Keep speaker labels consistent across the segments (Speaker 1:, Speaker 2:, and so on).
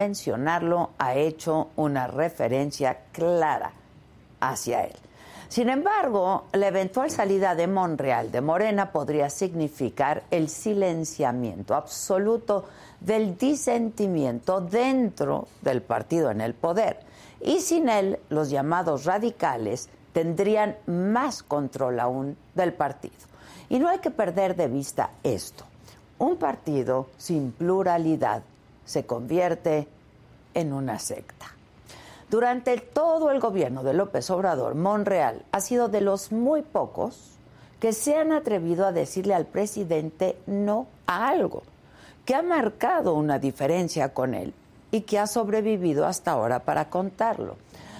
Speaker 1: mencionarlo ha hecho una referencia clara hacia él. Sin embargo, la eventual salida de Monreal de Morena podría significar el silenciamiento absoluto del disentimiento dentro del partido en el poder. Y sin él, los llamados radicales tendrían más control aún del partido. Y no hay que perder de vista esto. Un partido sin pluralidad se convierte en una secta. Durante todo el gobierno de López Obrador, Monreal ha sido de los muy pocos que se han atrevido a decirle al presidente no a algo, que ha marcado una diferencia con él y que ha sobrevivido hasta ahora para contarlo.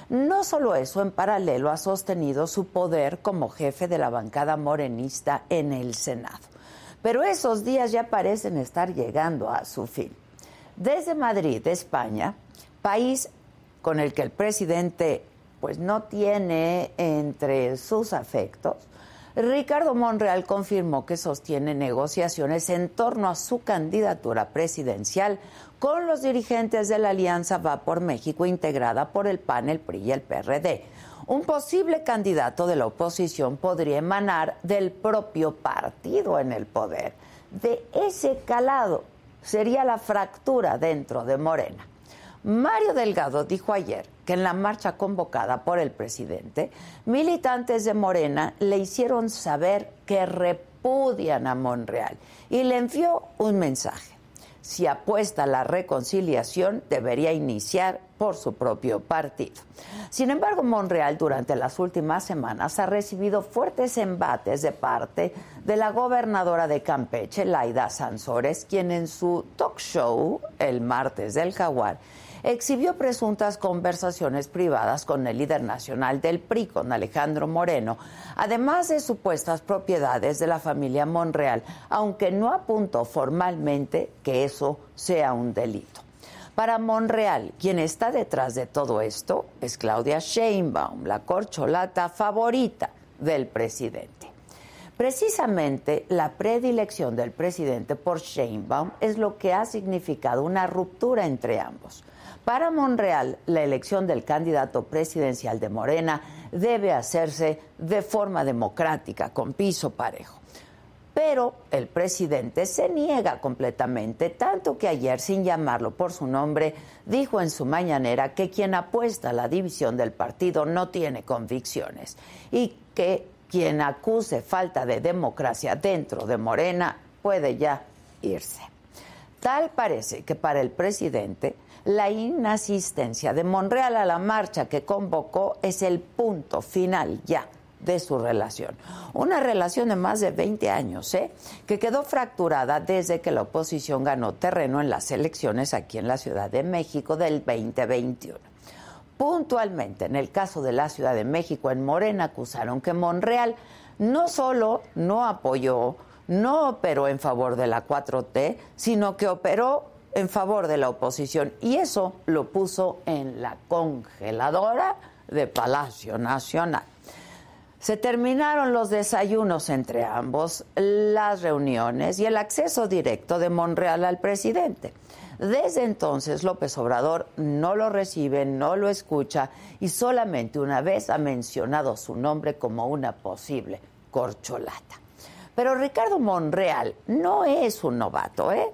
Speaker 1: No solo eso, en paralelo ha sostenido su poder como jefe de la bancada morenista en el Senado. Pero esos días ya parecen estar llegando a su fin. Desde Madrid, España, país con el que el presidente pues no tiene entre sus afectos, Ricardo Monreal confirmó que sostiene negociaciones en torno a su candidatura presidencial con los dirigentes de la Alianza Va por México integrada por el PAN, el PRI y el PRD. Un posible candidato de la oposición podría emanar del propio partido en el poder. De ese calado sería la fractura dentro de Morena. Mario Delgado dijo ayer que en la marcha convocada por el presidente, militantes de Morena le hicieron saber que repudian a Monreal y le envió un mensaje. Si apuesta a la reconciliación, debería iniciar por su propio partido. Sin embargo, Monreal durante las últimas semanas ha recibido fuertes embates de parte de la gobernadora de Campeche, Laida Sansores, quien en su talk show el martes del Jaguar exhibió presuntas conversaciones privadas con el líder nacional del PRI, con Alejandro Moreno, además de supuestas propiedades de la familia Monreal, aunque no apuntó formalmente que eso sea un delito. Para Monreal, quien está detrás de todo esto es Claudia Sheinbaum, la corcholata favorita del presidente. Precisamente la predilección del presidente por Sheinbaum es lo que ha significado una ruptura entre ambos. Para Monreal, la elección del candidato presidencial de Morena debe hacerse de forma democrática, con piso parejo. Pero el presidente se niega completamente, tanto que ayer, sin llamarlo por su nombre, dijo en su mañanera que quien apuesta a la división del partido no tiene convicciones y que quien acuse falta de democracia dentro de Morena puede ya irse. Tal parece que para el presidente la inasistencia de Monreal a la marcha que convocó es el punto final ya de su relación. Una relación de más de 20 años, ¿eh? que quedó fracturada desde que la oposición ganó terreno en las elecciones aquí en la Ciudad de México del 2021. Puntualmente, en el caso de la Ciudad de México, en Morena acusaron que Monreal no solo no apoyó, no operó en favor de la 4T, sino que operó en favor de la oposición y eso lo puso en la congeladora de Palacio Nacional. Se terminaron los desayunos entre ambos, las reuniones y el acceso directo de Monreal al presidente. Desde entonces López Obrador no lo recibe, no lo escucha y solamente una vez ha mencionado su nombre como una posible corcholata. Pero Ricardo Monreal no es un novato, ¿eh?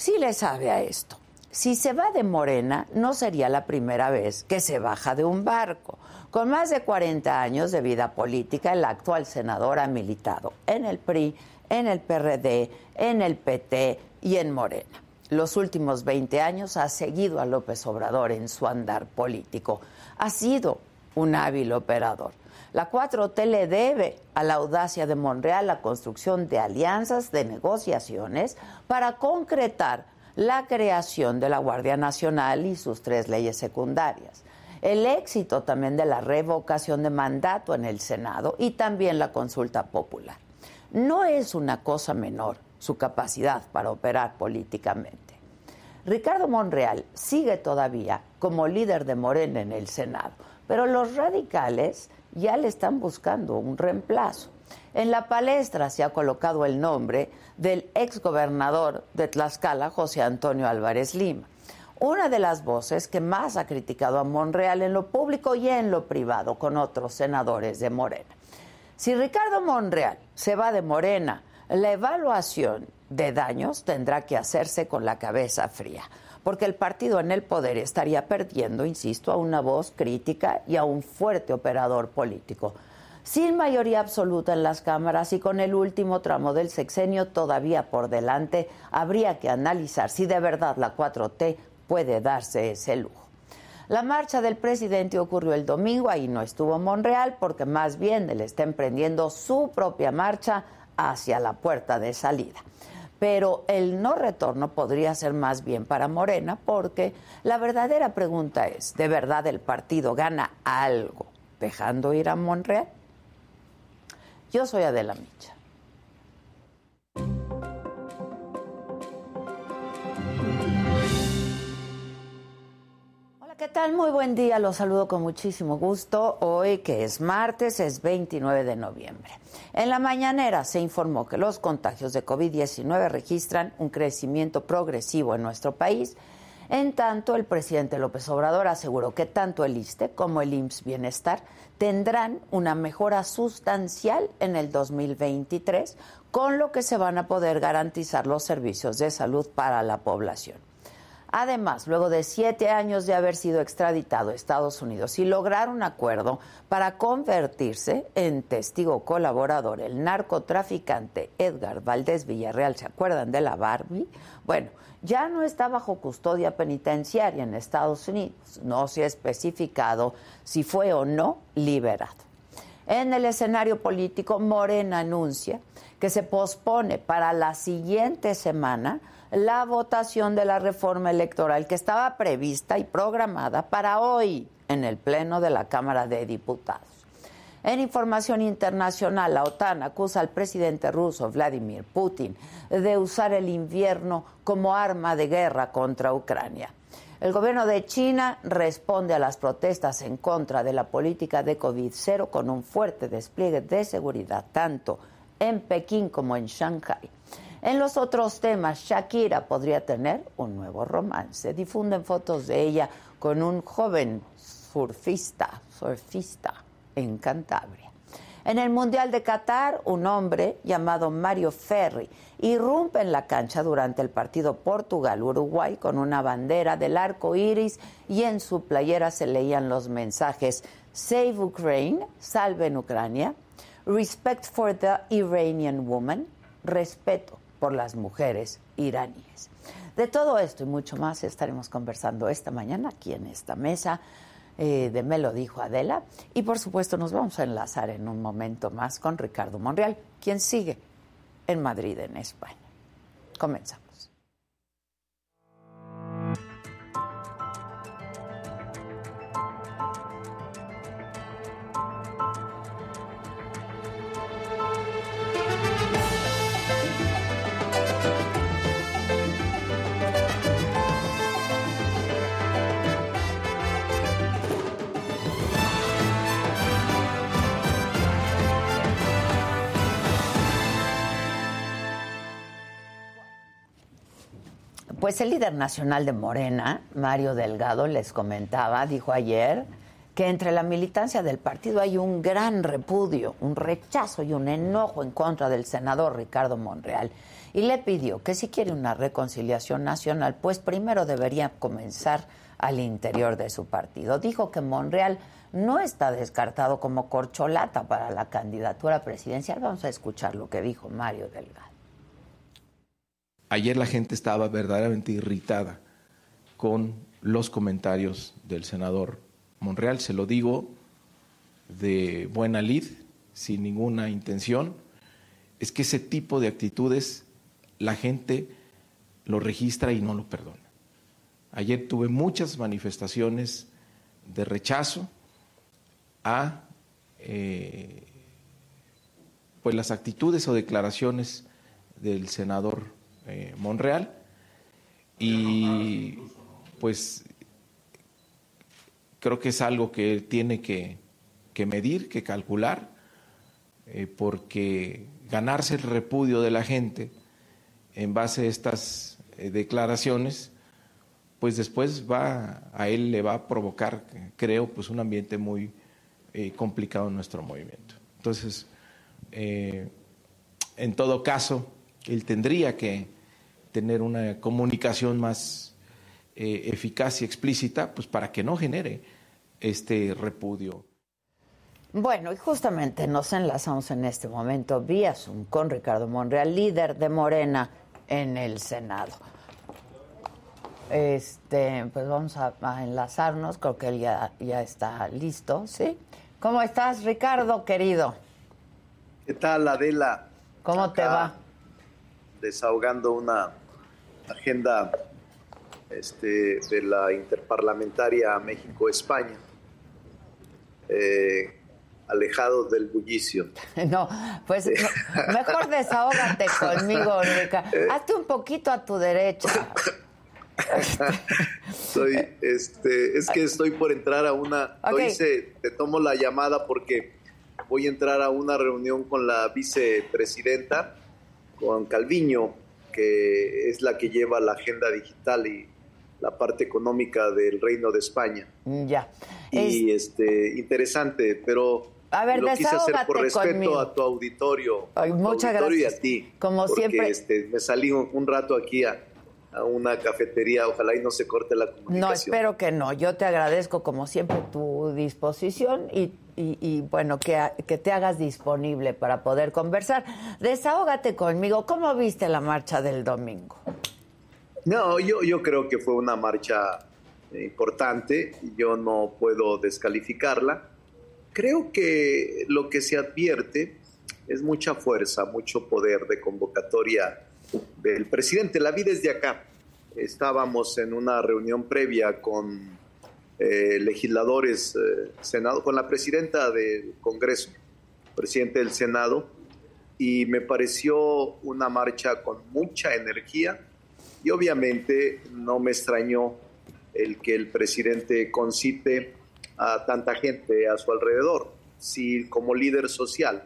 Speaker 1: Sí le sabe a esto. Si se va de Morena, no sería la primera vez que se baja de un barco. Con más de 40 años de vida política, el actual senador ha militado en el PRI, en el PRD, en el PT y en Morena. Los últimos 20 años ha seguido a López Obrador en su andar político. Ha sido un hábil operador. La 4T le debe a la audacia de Monreal la construcción de alianzas, de negociaciones para concretar la creación de la Guardia Nacional y sus tres leyes secundarias. El éxito también de la revocación de mandato en el Senado y también la consulta popular. No es una cosa menor su capacidad para operar políticamente. Ricardo Monreal sigue todavía como líder de Morena en el Senado, pero los radicales ya le están buscando un reemplazo. En la palestra se ha colocado el nombre del exgobernador de Tlaxcala, José Antonio Álvarez Lima. una de las voces que más ha criticado a Monreal en lo público y en lo privado con otros senadores de Morena. Si Ricardo Monreal se va de Morena, la evaluación de daños tendrá que hacerse con la cabeza fría, porque el partido en el poder estaría perdiendo, insisto, a una voz crítica y a un fuerte operador político. Sin mayoría absoluta en las cámaras y con el último tramo del sexenio todavía por delante, habría que analizar si de verdad la 4T puede darse ese lujo. La marcha del presidente ocurrió el domingo, ahí no estuvo Monreal, porque más bien él está emprendiendo su propia marcha hacia la puerta de salida. Pero el no retorno podría ser más bien para Morena, porque la verdadera pregunta es, ¿de verdad el partido gana algo dejando ir a Monreal? Yo soy Adela Micha. ¿Qué tal? Muy buen día, los saludo con muchísimo gusto. Hoy que es martes, es 29 de noviembre. En la mañanera se informó que los contagios de COVID-19 registran un crecimiento progresivo en nuestro país. En tanto, el presidente López Obrador aseguró que tanto el ISTE como el IMSS Bienestar tendrán una mejora sustancial en el 2023, con lo que se van a poder garantizar los servicios de salud para la población. Además, luego de siete años de haber sido extraditado a Estados Unidos y lograr un acuerdo para convertirse en testigo colaborador, el narcotraficante Edgar Valdés Villarreal, ¿se acuerdan de la Barbie? Bueno, ya no está bajo custodia penitenciaria en Estados Unidos. No se ha especificado si fue o no liberado. En el escenario político, Morena anuncia que se pospone para la siguiente semana la votación de la reforma electoral que estaba prevista y programada para hoy en el Pleno de la Cámara de Diputados. En información internacional, la OTAN acusa al presidente ruso Vladimir Putin de usar el invierno como arma de guerra contra Ucrania. El gobierno de China responde a las protestas en contra de la política de COVID-0 con un fuerte despliegue de seguridad tanto en Pekín como en Shanghai. En los otros temas, Shakira podría tener un nuevo romance. Difunden fotos de ella con un joven surfista, surfista en Cantabria. En el Mundial de Qatar, un hombre llamado Mario Ferri irrumpe en la cancha durante el partido Portugal-Uruguay con una bandera del arco iris y en su playera se leían los mensajes Save Ukraine, salven Ucrania, Respect for the Iranian Woman, respeto por las mujeres iraníes. De todo esto y mucho más estaremos conversando esta mañana aquí en esta mesa eh, de Me lo dijo Adela. Y por supuesto nos vamos a enlazar en un momento más con Ricardo Monreal, quien sigue en Madrid, en España. Comenzamos. Pues el líder nacional de Morena, Mario Delgado, les comentaba, dijo ayer, que entre la militancia del partido hay un gran repudio, un rechazo y un enojo en contra del senador Ricardo Monreal. Y le pidió que si quiere una reconciliación nacional, pues primero debería comenzar al interior de su partido. Dijo que Monreal no está descartado como corcholata para la candidatura presidencial. Vamos a escuchar lo que dijo Mario Delgado.
Speaker 2: Ayer la gente estaba verdaderamente irritada con los comentarios del senador Monreal. Se lo digo de buena lid, sin ninguna intención. Es que ese tipo de actitudes la gente lo registra y no lo perdona. Ayer tuve muchas manifestaciones de rechazo a eh, pues las actitudes o declaraciones del senador eh, Monreal. Y pues creo que es algo que tiene que, medir, que calcular, eh, porque ganarse el repudio de la gente en base a estas eh, declaraciones, pues después va, a él le va a provocar, creo, pues un ambiente muy eh, complicado en nuestro movimiento. Entonces, en todo caso, él tendría que tener una comunicación más eh, eficaz y explícita, pues para que no genere este repudio.
Speaker 1: Bueno, y justamente nos enlazamos en este momento vía Zoom con Ricardo Monreal, líder de Morena en el Senado. Este, pues vamos a, enlazarnos, creo que él ya, ya está listo, ¿sí? ¿Cómo estás, Ricardo, querido?
Speaker 3: ¿Qué tal, Adela?
Speaker 1: ¿Cómo te va?
Speaker 3: Desahogando una agenda este, de la interparlamentaria México-España. Eh, alejado del bullicio.
Speaker 1: No, pues mejor desahógate conmigo, Ricardo. Eh. Hazte un poquito a tu derecha.
Speaker 3: Soy, este, es que estoy por entrar a una. te tomo la llamada porque voy a entrar a una reunión con la vicepresidenta, con Calviño, que es la que lleva la agenda digital y la parte económica del Reino de España.
Speaker 1: Ya.
Speaker 3: Y este interesante, pero
Speaker 1: a ver,
Speaker 3: lo quise hacer por respeto a tu auditorio,
Speaker 1: muchas gracias.
Speaker 3: y a ti.
Speaker 1: Como siempre.
Speaker 3: Este, me salí un rato aquí a, a una cafetería, ojalá y no se corte la comunicación.
Speaker 1: No, espero que no. Yo te agradezco como siempre tu disposición y, y, bueno, que, que, te hagas disponible para poder conversar. Desahógate conmigo. ¿Cómo viste la marcha del domingo?
Speaker 3: No, yo, yo creo que fue una marcha importante. Yo no puedo descalificarla. Creo que lo que se advierte es mucha fuerza, mucho poder de convocatoria del presidente. La vi desde acá. Estábamos en una reunión previa con eh, legisladores, eh, Senado, con la presidenta del Congreso, presidente del Senado, y me pareció una marcha con mucha energía y obviamente no me extrañó el que el presidente concite a tanta gente a su alrededor. Si como líder social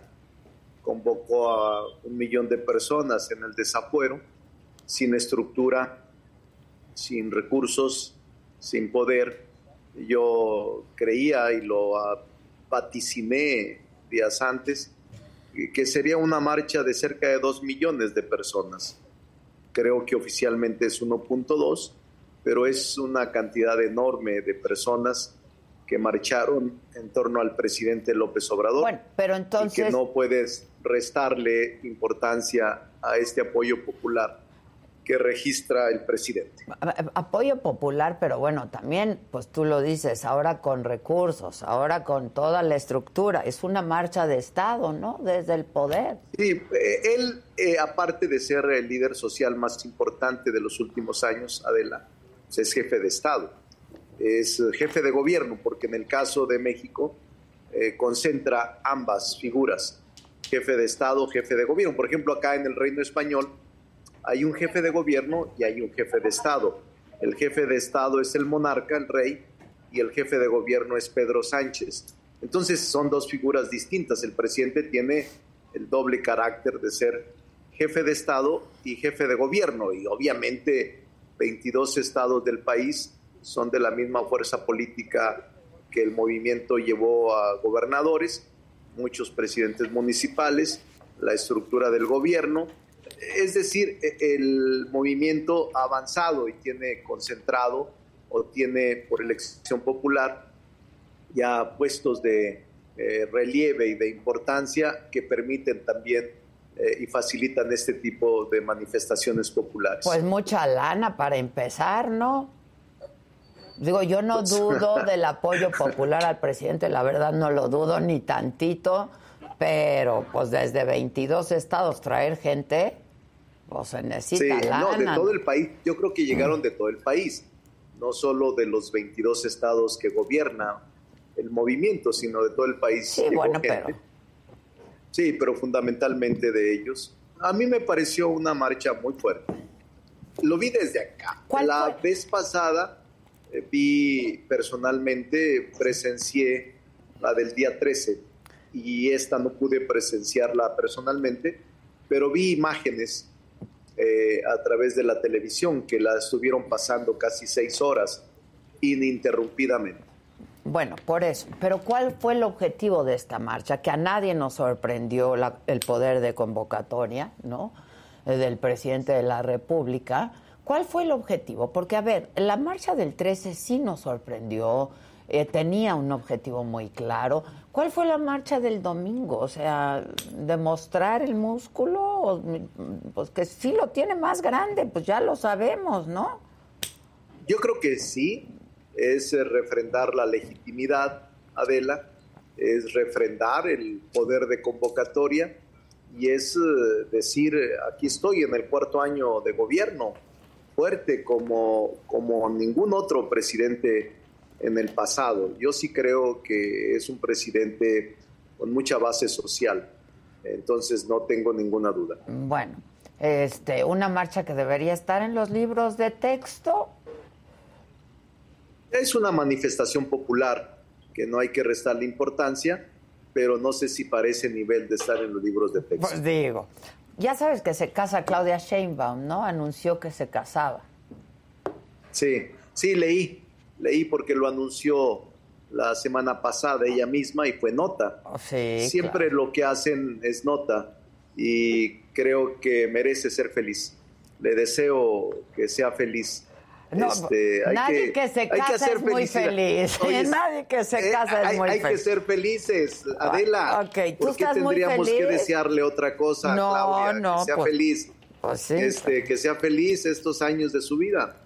Speaker 3: convocó a un millón de personas en el desafuero, sin estructura, sin recursos, sin poder. Yo creía y lo vaticiné días antes que sería una marcha de cerca de dos millones de personas. Creo que oficialmente es 1.2, pero es una cantidad enorme de personas que marcharon en torno al presidente López Obrador.
Speaker 1: Bueno, pero entonces...
Speaker 3: Y que no puedes restarle importancia a este apoyo popular que registra el presidente.
Speaker 1: Apoyo popular, pero bueno, también, pues tú lo dices, ahora con recursos, ahora con toda la estructura, es una marcha de Estado, ¿no? Desde el poder.
Speaker 3: Sí, eh, él, eh, aparte de ser el líder social más importante de los últimos años, Adela, pues es jefe de Estado es jefe de gobierno, porque en el caso de México eh, concentra ambas figuras, jefe de Estado, jefe de gobierno. Por ejemplo, acá en el Reino Español hay un jefe de gobierno y hay un jefe de Estado. El jefe de Estado es el monarca, el rey, y el jefe de gobierno es Pedro Sánchez. Entonces son dos figuras distintas. El presidente tiene el doble carácter de ser jefe de Estado y jefe de gobierno, y obviamente 22 estados del país son de la misma fuerza política que el movimiento llevó a gobernadores, muchos presidentes municipales, la estructura del gobierno. Es decir, e, el movimiento ha avanzado y tiene concentrado o tiene por elección popular ya puestos de eh, relieve y de importancia que permiten también eh, y facilitan este tipo de manifestaciones populares.
Speaker 1: Pues mucha lana para empezar, ¿no? Digo, yo no dudo del apoyo popular al presidente, la verdad no lo dudo ni tantito, pero pues desde 22 estados traer gente, pues se necesita sí,
Speaker 3: No, de todo el país, yo creo que llegaron de todo el país, no solo de los 22 estados que gobierna el movimiento, sino de todo el país.
Speaker 1: Sí, bueno, pero...
Speaker 3: Sí, pero fundamentalmente de ellos. A mí me pareció una marcha muy fuerte. Lo vi desde acá. la vez pasada vi personalmente, presencié la del día 13 y esta no pude presenciarla personalmente, pero vi imágenes eh, a través de la televisión, que la estuvieron pasando casi seis horas ininterrumpidamente.
Speaker 1: Bueno, por eso. Pero ¿cuál fue el objetivo de esta marcha? Que a nadie nos sorprendió el poder de convocatoria, ¿no? Eh, del presidente de la República. ¿Cuál fue el objetivo? Porque, a ver, la marcha del 13 sí nos sorprendió, eh, tenía un objetivo muy claro. ¿Cuál fue la marcha del domingo? O sea, demostrar el músculo, pues que sí lo tiene más grande, pues ya lo sabemos, ¿no?
Speaker 3: Yo creo que sí, es eh, refrendar la legitimidad, Adela, es refrendar el poder de convocatoria y es eh, decir, aquí estoy en el cuarto año de gobierno, fuerte como, como ningún otro presidente en el pasado. Yo sí creo que es un presidente con mucha base social, entonces no tengo ninguna duda.
Speaker 1: Bueno, este, una marcha que debería estar en los libros de texto.
Speaker 3: Es una manifestación popular que no hay que restarle importancia, pero no sé si para ese nivel de estar en los libros de texto.
Speaker 1: Pues digo, ya sabes que se casa Claudia Sheinbaum, ¿no? Anunció que se casaba.
Speaker 3: Sí, sí, leí, leí porque lo anunció la semana pasada ella misma y fue nota.
Speaker 1: Oh, sí,
Speaker 3: Siempre lo que hacen es nota y creo que merece ser feliz. Le deseo que sea feliz.
Speaker 1: Este, nadie que, se casa es muy feliz. nadie que se casa es muy feliz.
Speaker 3: Hay que ser felices, Adela.
Speaker 1: Okay,
Speaker 3: ¿Por qué tendríamos que desearle otra cosa
Speaker 1: no,
Speaker 3: Claudia?
Speaker 1: No,
Speaker 3: que sea
Speaker 1: pues,
Speaker 3: feliz.
Speaker 1: Pues
Speaker 3: este, que sea feliz estos años de su vida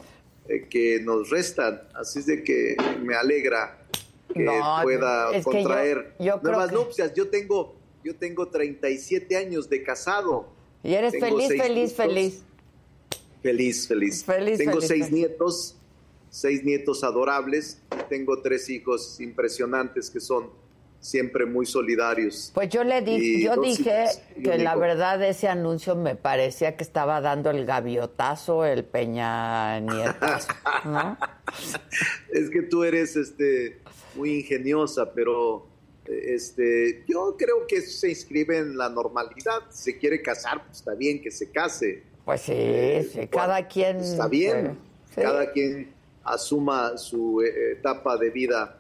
Speaker 3: eh, que nos restan. Así es de que me alegra que pueda contraer nuevas nupcias. Yo tengo, yo tengo 37 años de casado.
Speaker 1: Y eres feliz, feliz, feliz.
Speaker 3: Feliz, feliz. Tengo seis nietos, seis nietos adorables. Tengo tres hijos impresionantes que son siempre muy solidarios.
Speaker 1: Pues yo le dije, yo dije que la verdad ese anuncio me parecía que estaba dando el gaviotazo, el peña nietazo, ¿no?
Speaker 3: es que tú eres este muy ingeniosa, pero este yo creo que se inscribe en la normalidad. Si se quiere casar, pues está bien que se case.
Speaker 1: Pues sí, eh, cada quien...
Speaker 3: Está bien, cada quien asuma su eh, etapa de vida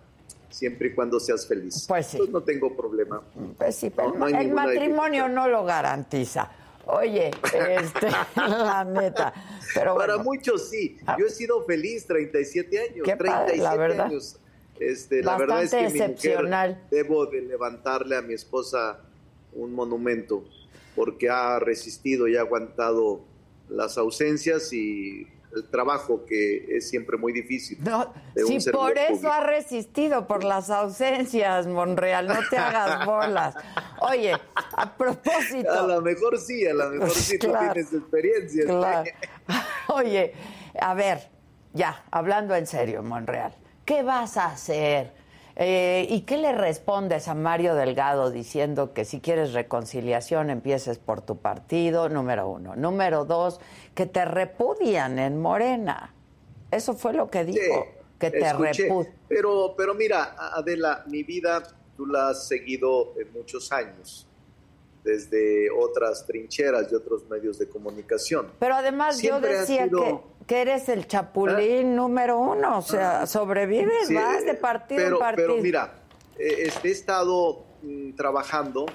Speaker 3: siempre y cuando seas feliz.
Speaker 1: Pues sí.
Speaker 3: no tengo problema.
Speaker 1: Pues sí, pero el matrimonio no lo garantiza. Oye, este, la neta. Pero
Speaker 3: Para muchos sí. Yo he sido feliz 37 años.
Speaker 1: Qué
Speaker 3: 37
Speaker 1: la verdad.
Speaker 3: años. Este, la verdad es que
Speaker 1: excepcional.
Speaker 3: Mi mujer, debo de levantarle a mi esposa un monumento porque ha resistido y ha aguantado las ausencias y el trabajo que es siempre muy difícil.
Speaker 1: No, si por eso ha resistido, por las ausencias, Monreal, no te hagas bolas. Oye, a propósito.
Speaker 3: A lo mejor sí, a lo mejor sí, tú tienes experiencia.
Speaker 1: Oye, a ver, ya, hablando en serio, Monreal, ¿qué vas a hacer? Eh, ¿Y qué le respondes a Mario Delgado diciendo que si quieres reconciliación empieces por tu partido, número uno? Número dos, que te repudian en Morena. Eso fue lo que dijo, que te repudian.
Speaker 3: Pero, pero mira, Adela, mi vida tú la has seguido en muchos años desde otras trincheras y otros medios de comunicación.
Speaker 1: Pero además yo decía que que eres el chapulín número uno, o sea, sobrevives, vas de partido
Speaker 3: en
Speaker 1: partido.
Speaker 3: Pero mira, eh, este, he estado mm, trabajando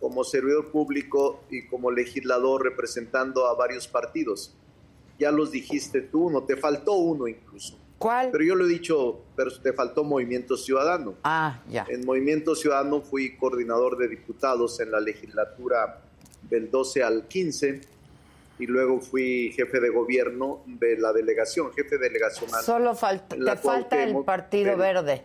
Speaker 3: como servidor público y como legislador representando a varios partidos. Ya los dijiste tú, no te faltó uno incluso.
Speaker 1: ¿Cuál?
Speaker 3: Pero yo lo he dicho, pero te faltó Movimiento Ciudadano.
Speaker 1: Ah, ya.
Speaker 3: En Movimiento Ciudadano fui coordinador de diputados en la legislatura del 12 al 15 y luego fui jefe de gobierno de la delegación, jefe delegacional.
Speaker 1: Solo falta, te falta el Partido Verde.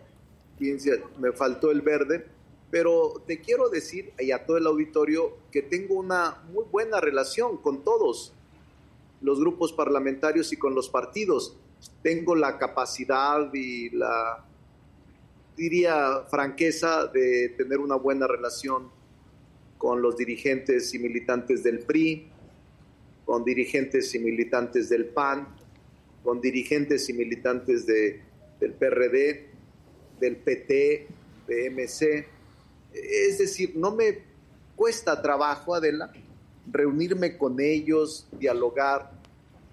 Speaker 3: me faltó el verde, pero te quiero decir y a todo el auditorio que tengo una muy buena relación con todos los grupos parlamentarios y con los partidos. Tengo la capacidad y la, diría, franqueza de tener una buena relación con los dirigentes y militantes del PRI, con dirigentes y militantes del PAN, con dirigentes y militantes de, del PRD, del PT, de MC. Es decir, no me cuesta trabajo, Adela, reunirme con ellos, dialogar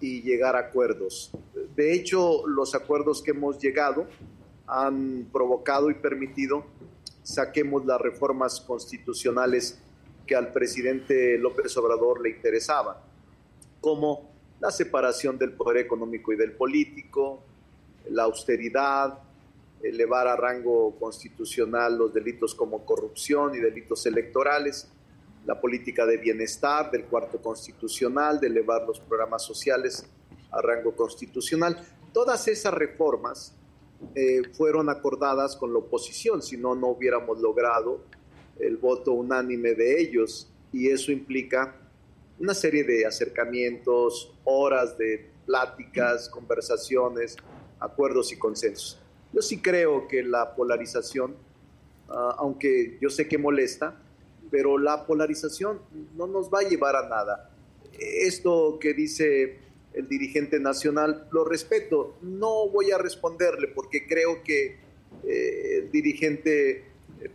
Speaker 3: y llegar a acuerdos. De hecho, los acuerdos que hemos llegado han provocado y permitido saquemos las reformas constitucionales que al presidente López Obrador le interesaban, como la separación del poder económico y del político, la austeridad, elevar a rango constitucional los delitos como corrupción y delitos electorales, la política de bienestar del cuarto constitucional, de elevar los programas sociales a rango constitucional. Todas esas reformas eh, fueron acordadas con la oposición, si no, no hubiéramos logrado el voto unánime de ellos y eso implica una serie de acercamientos, horas de pláticas, conversaciones, acuerdos y consensos. Yo sí creo que la polarización, ah, aunque yo sé que molesta, pero la polarización no nos va a llevar a nada. Esto que dice el dirigente nacional, lo respeto, no voy a responderle porque creo que eh, el dirigente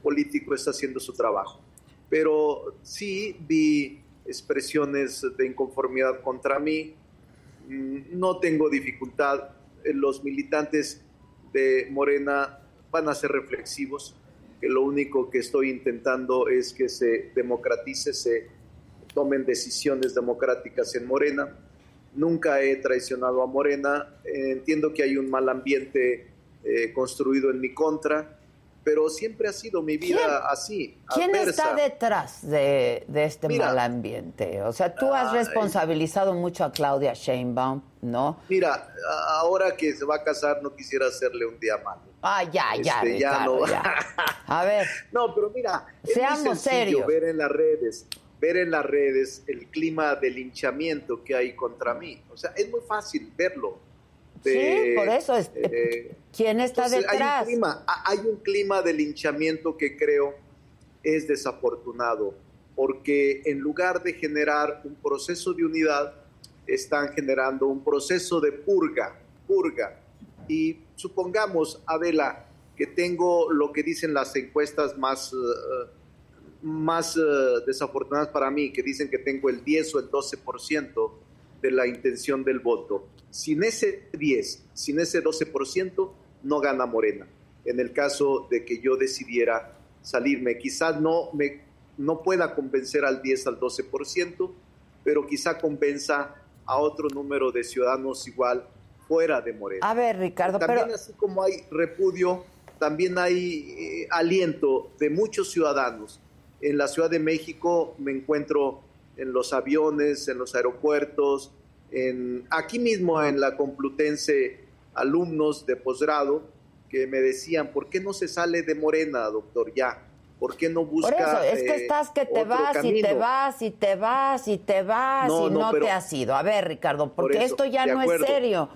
Speaker 3: político está haciendo su trabajo. Pero sí vi expresiones de inconformidad contra mí, mm, no tengo dificultad, los militantes de Morena van a ser reflexivos, que lo único que estoy intentando es que se democratice, se tomen decisiones democráticas en Morena. Nunca he traicionado a Morena, entiendo que hay un mal ambiente eh, construido en mi contra, pero siempre ha sido mi vida así.
Speaker 1: ¿Quién está detrás de, este mal ambiente? O sea, tú has responsabilizado mucho a Claudia Sheinbaum, ¿no?
Speaker 3: Mira, ahora que se va a casar no quisiera hacerle un día malo.
Speaker 1: Ah, ya, ya, este, ya, no. A ver.
Speaker 3: No, pero mira,
Speaker 1: seamos serios.
Speaker 3: Ver en las redes, ver en las redes el clima de linchamiento que hay contra mí. O sea, es muy fácil verlo
Speaker 1: sí, por eso. Es, eh, ¿Quién está detrás?
Speaker 3: Hay un, clima, hay un clima de linchamiento que creo es desafortunado, porque en lugar de generar un proceso de unidad, están generando un proceso de purga, purga. Y supongamos, Adela, que tengo lo que dicen las encuestas más, eh, más eh, desafortunadas para mí, que dicen que tengo el 10 o el 12% de la intención del voto. Sin ese 10, sin ese 12%, no gana Morena. En el caso de que yo decidiera salirme, quizás no, me, no pueda convencer al 10, al 12%, pero quizá convenza a otro número de ciudadanos igual fuera de Morena.
Speaker 1: A ver, Ricardo,
Speaker 3: también así como hay repudio, también hay eh, aliento de muchos ciudadanos. En la Ciudad de México me encuentro en los aviones, en los aeropuertos, en, aquí mismo en la Complutense, alumnos de posgrado que me decían, ¿por qué no se sale de Morena, doctor? Ya, ¿por qué no busca Por eso,
Speaker 1: es que eh, estás que te vas y te vas y te vas y te vas y no, te has ido. A ver, Ricardo, porque esto ya no es serio.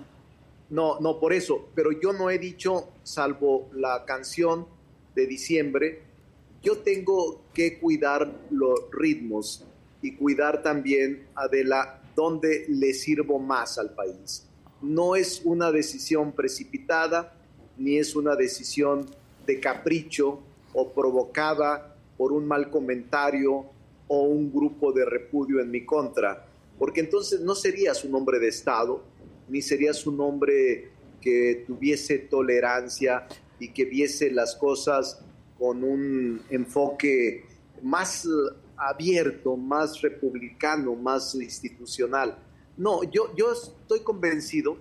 Speaker 3: No, no, por eso, pero yo no he dicho, salvo la canción de diciembre, yo tengo que cuidar los ritmos y cuidar también, Adela, dónde le sirvo más al país. No es una decisión precipitada, ni es una decisión de capricho o provocada por un mal comentario o un grupo de repudio en mi contra, porque entonces no serías un hombre de Estado, ni serías un hombre que tuviese tolerancia y que viese las cosas con un enfoque más abierto, más republicano, más institucional. No, yo, yo estoy convencido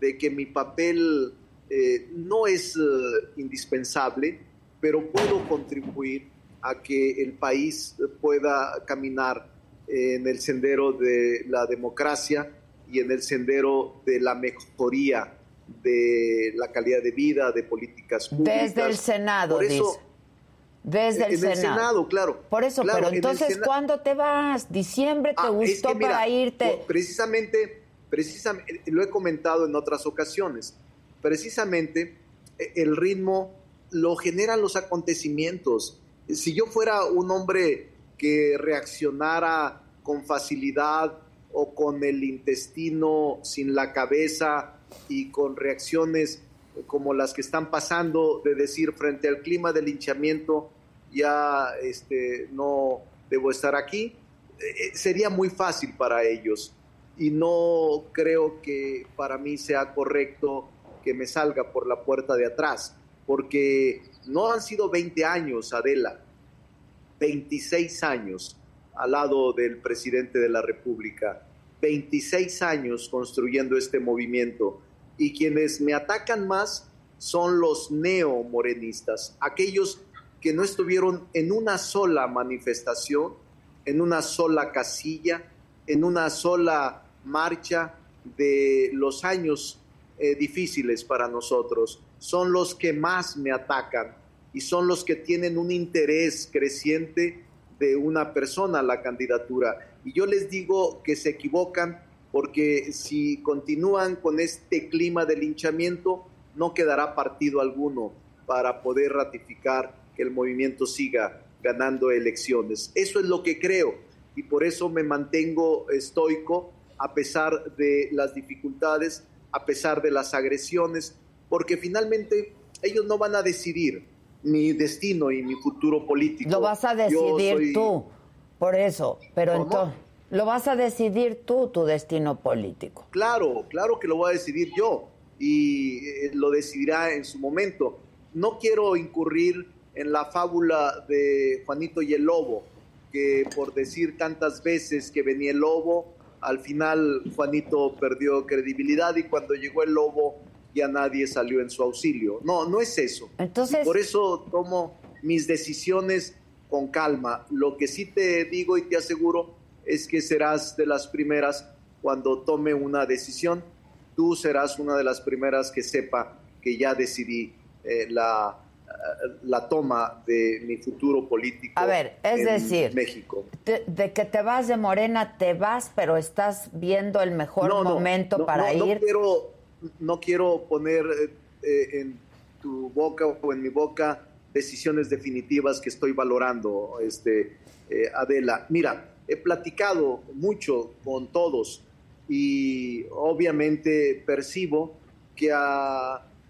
Speaker 3: de que mi papel eh, no es eh, indispensable, pero puedo contribuir a que el país pueda caminar en el sendero de la democracia y en el sendero de la mejoría de la calidad de vida, de políticas públicas.
Speaker 1: Desde el Senado, Por eso, desde el, Senado.
Speaker 3: claro.
Speaker 1: Por eso, pero entonces, ¿cuándo te vas? ¿Diciembre te ah, gustó para irte?
Speaker 3: Precisamente, precisamente, lo he comentado en otras ocasiones, precisamente e, el ritmo lo generan los acontecimientos. Si yo fuera un hombre que reaccionara con facilidad o con el intestino sin la cabeza y con reacciones como las que están pasando, de decir frente al clima del linchamiento, ya este, no debo estar aquí. eh, sería muy fácil para ellos y no creo que para mí sea correcto que me salga por la puerta de atrás, porque no han sido 20 años, Adela, 26 años al lado del presidente de la República, 26 años construyendo este movimiento y quienes me atacan más son los neomorenistas, aquellos que no estuvieron en una sola manifestación, en una sola casilla, en una sola marcha de los años eh, difíciles para nosotros. Son los que más me atacan y son los que tienen un interés creciente de una persona la candidatura. Y yo les digo que se equivocan porque si continúan con este clima de linchamiento, no quedará partido alguno para poder ratificar que el movimiento siga ganando elecciones. Eso es lo que creo y por eso me mantengo estoico a pesar de las dificultades, a pesar de las agresiones, porque finalmente ellos no van a decidir mi destino y mi futuro político.
Speaker 1: Lo vas a decidir tú, por eso, pero entonces lo vas a decidir tú, tu destino político.
Speaker 3: Claro, claro que lo voy a decidir yo y eh, lo decidirá en su momento. No quiero incurrir en la fábula de Juanito y el Lobo, que por decir tantas veces que venía el lobo, al final Juanito perdió credibilidad y cuando llegó el lobo ya nadie salió en su auxilio. No, no es eso.
Speaker 1: Entonces...
Speaker 3: por eso tomo mis decisiones con calma. Lo que sí te digo y te aseguro es que serás de las primeras cuando tome una decisión. Tú serás una de las primeras que sepa que ya decidí eh, la, la toma de mi futuro político.
Speaker 1: A ver, es
Speaker 3: en
Speaker 1: decir,
Speaker 3: México.
Speaker 1: De, que te vas de Morena, te vas, pero estás viendo el mejor momento para ir.
Speaker 3: No quiero, no quiero poner eh, en tu boca o en mi boca decisiones definitivas que estoy valorando, este, eh, Adela. Mira, he platicado mucho con todos y obviamente percibo que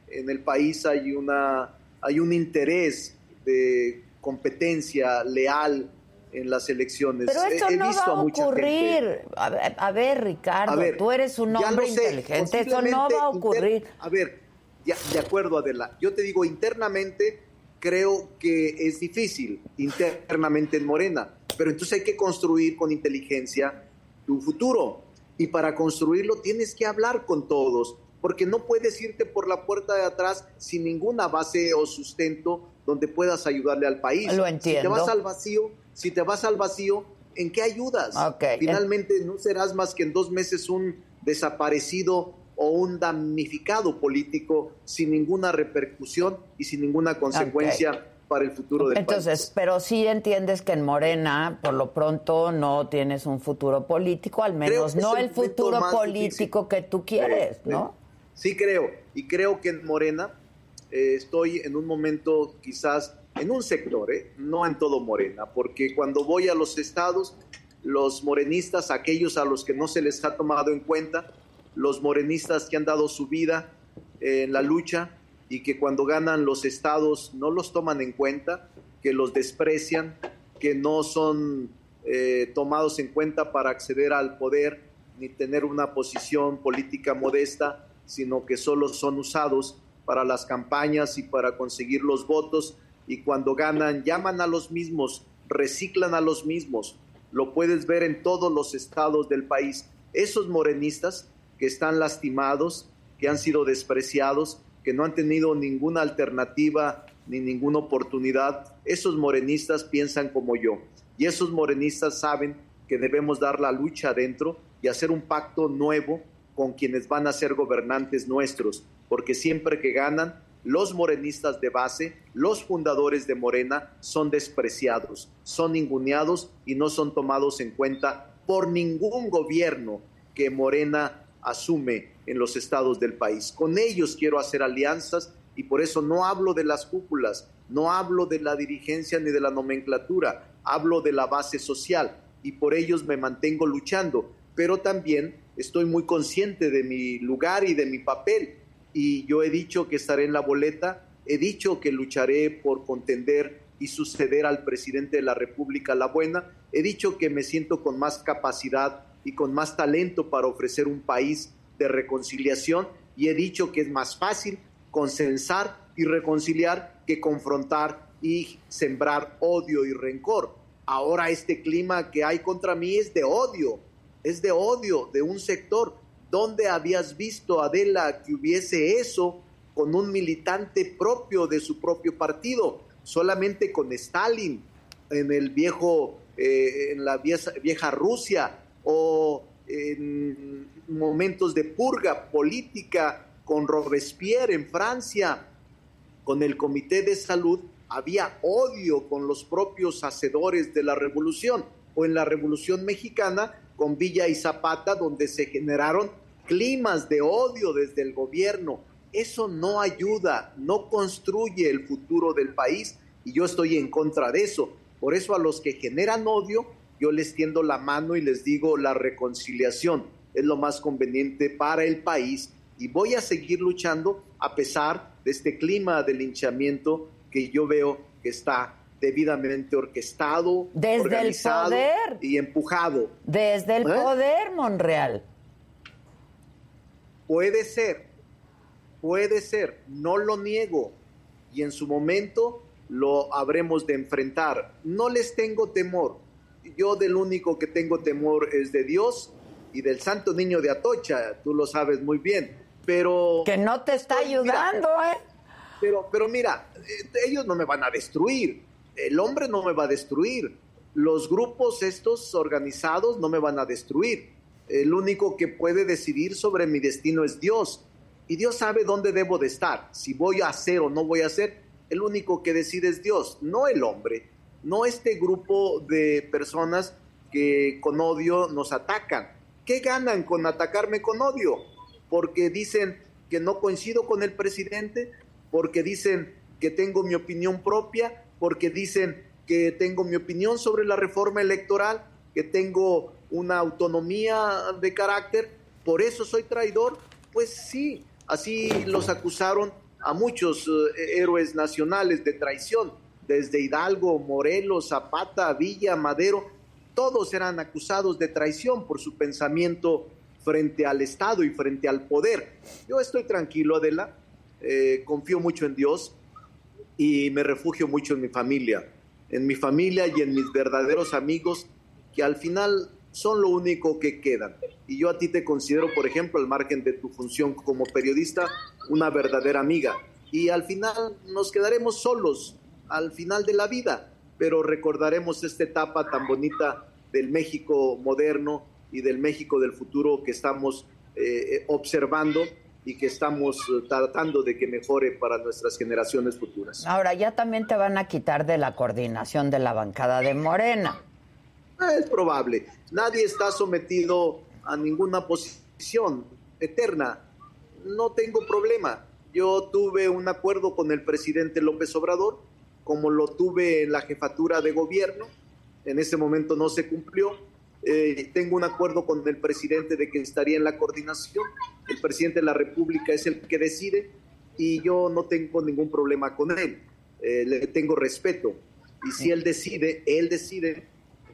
Speaker 3: en el país hay una hay un interés de competencia leal en las elecciones.
Speaker 1: Pero esto no va a ocurrir. A ver, Ricardo, tú eres un hombre inteligente, eso no va a ocurrir.
Speaker 3: a ver, de acuerdo, Adela, yo te digo, internamente creo que es difícil, internamente en Morena, pero entonces hay que construir con inteligencia tu futuro. Y para construirlo tienes que hablar con todos, porque no puedes irte por la puerta de atrás sin ninguna base o sustento donde puedas ayudarle al país.
Speaker 1: Lo entiendo.
Speaker 3: Si te vas al vacío, si te vas al vacío, ¿en qué ayudas? Finalmente no serás más que en dos meses un desaparecido o un damnificado político sin ninguna repercusión y sin ninguna consecuencia. para el futuro del
Speaker 1: Entonces, pero sí entiendes que en Morena, por lo pronto, no tienes un futuro político, al menos no el, futuro político que tú quieres, ¿no?
Speaker 3: Sí creo, y creo que en Morena eh, estoy en un momento quizás en un sector, eh, no en todo Morena, porque cuando voy a los estados, los morenistas, aquellos a los que no se les ha tomado en cuenta, los morenistas que han dado su vida eh, en la lucha y que cuando ganan los estados no los toman en cuenta, que los desprecian, que no son tomados en cuenta para acceder al poder ni tener una posición política modesta, sino que solo son usados para las campañas y para conseguir los votos y cuando ganan llaman a los mismos, reciclan a los mismos. Lo puedes ver en todos los estados del país. Esos morenistas que están lastimados, que han sido despreciados, que no han tenido ninguna alternativa ni ninguna oportunidad, esos morenistas piensan como yo. Y esos morenistas saben que debemos dar la lucha adentro y hacer un pacto nuevo con quienes van a ser gobernantes nuestros, porque siempre que ganan, los morenistas de base, los fundadores de Morena, son despreciados, son ninguneados y no son tomados en cuenta por ningún gobierno que Morena asume en los estados del país. Con ellos quiero hacer alianzas y por eso no hablo de las cúpulas, no hablo de la dirigencia ni de la nomenclatura, hablo de la base social y por ellos me mantengo luchando, pero también estoy muy consciente de mi lugar y de mi papel. Y yo he dicho que estaré en la boleta, he dicho que lucharé por contender y suceder al presidente de la República la buena. He dicho que me siento con más capacidad y con más talento para ofrecer un país de reconciliación y he dicho que es más fácil consensar y reconciliar que confrontar y sembrar odio y rencor. Ahora este clima que hay contra mí es de odio, es de odio de un sector. ¿Dónde habías visto, Adela, que hubiese eso con un militante propio de su propio partido? Solamente con Stalin en el viejo, eh, en la vieja, vieja Rusia o en momentos de purga política con Robespierre en Francia, con el Comité de Salud, había odio con los propios hacedores de la revolución, o en la Revolución Mexicana, con Villa y Zapata, donde se generaron climas de odio desde el gobierno. Eso no ayuda, no construye el futuro del país y yo estoy en contra de eso. Por eso a los que generan odio, yo les tiendo la mano y les digo la reconciliación es lo más conveniente para el país y voy a seguir luchando a pesar de este clima de linchamiento que yo veo que está debidamente orquestado,
Speaker 1: desde el poder
Speaker 3: y empujado.
Speaker 1: Desde el ¿Eh? poder, Monreal.
Speaker 3: Puede ser, puede ser, no lo niego y en su momento lo habremos de enfrentar. No les tengo temor. Yo del único que tengo temor es de Dios y del Santo Niño de Atocha, tú lo sabes muy bien pero...
Speaker 1: Que no te está ayudando, ¿eh?
Speaker 3: Pero, pero mira, eh, ellos no me van a destruir, el hombre no me va a destruir, los grupos estos organizados no me van a destruir, el único que puede decidir sobre mi destino es Dios, y Dios sabe dónde debo de estar, si voy a hacer o no voy a hacer, el único que decide es Dios, no el hombre, no este grupo de personas que con odio nos atacan. ¿Qué ganan con atacarme con odio? porque dicen que no coincido con el presidente, porque dicen que tengo mi opinión propia, porque dicen que tengo mi opinión sobre la reforma electoral, que tengo una autonomía de carácter, por eso soy traidor. Pues sí, así los acusaron a muchos eh, héroes nacionales de traición, desde Hidalgo, Morelos, Zapata, Villa, Madero, todos eran acusados de traición por su pensamiento frente al Estado y frente al poder. Yo estoy tranquilo, Adela, eh, confío mucho en Dios y me refugio mucho en mi familia, en mi familia y en mis verdaderos amigos que al final son lo único que quedan. Y yo a ti te considero, por ejemplo, al margen de tu función como periodista, una verdadera amiga. Y al final nos quedaremos solos, al final de la vida, pero recordaremos esta etapa tan bonita del México moderno, y del México del futuro que estamos eh, observando y que estamos eh, tratando de que mejore para nuestras generaciones futuras.
Speaker 1: Ahora, ya también te van a quitar de la coordinación de la bancada de Morena.
Speaker 3: Ah, es probable. Nadie está sometido a ninguna posición eterna. No tengo problema. Yo tuve un acuerdo con el presidente López Obrador, como lo tuve en la jefatura de gobierno. En ese momento no se cumplió eh, tengo un acuerdo con el presidente de que estaría en la coordinación. El presidente de la República es el que decide y yo no tengo ningún problema con él. Eh, le tengo respeto. Y si él decide, él decide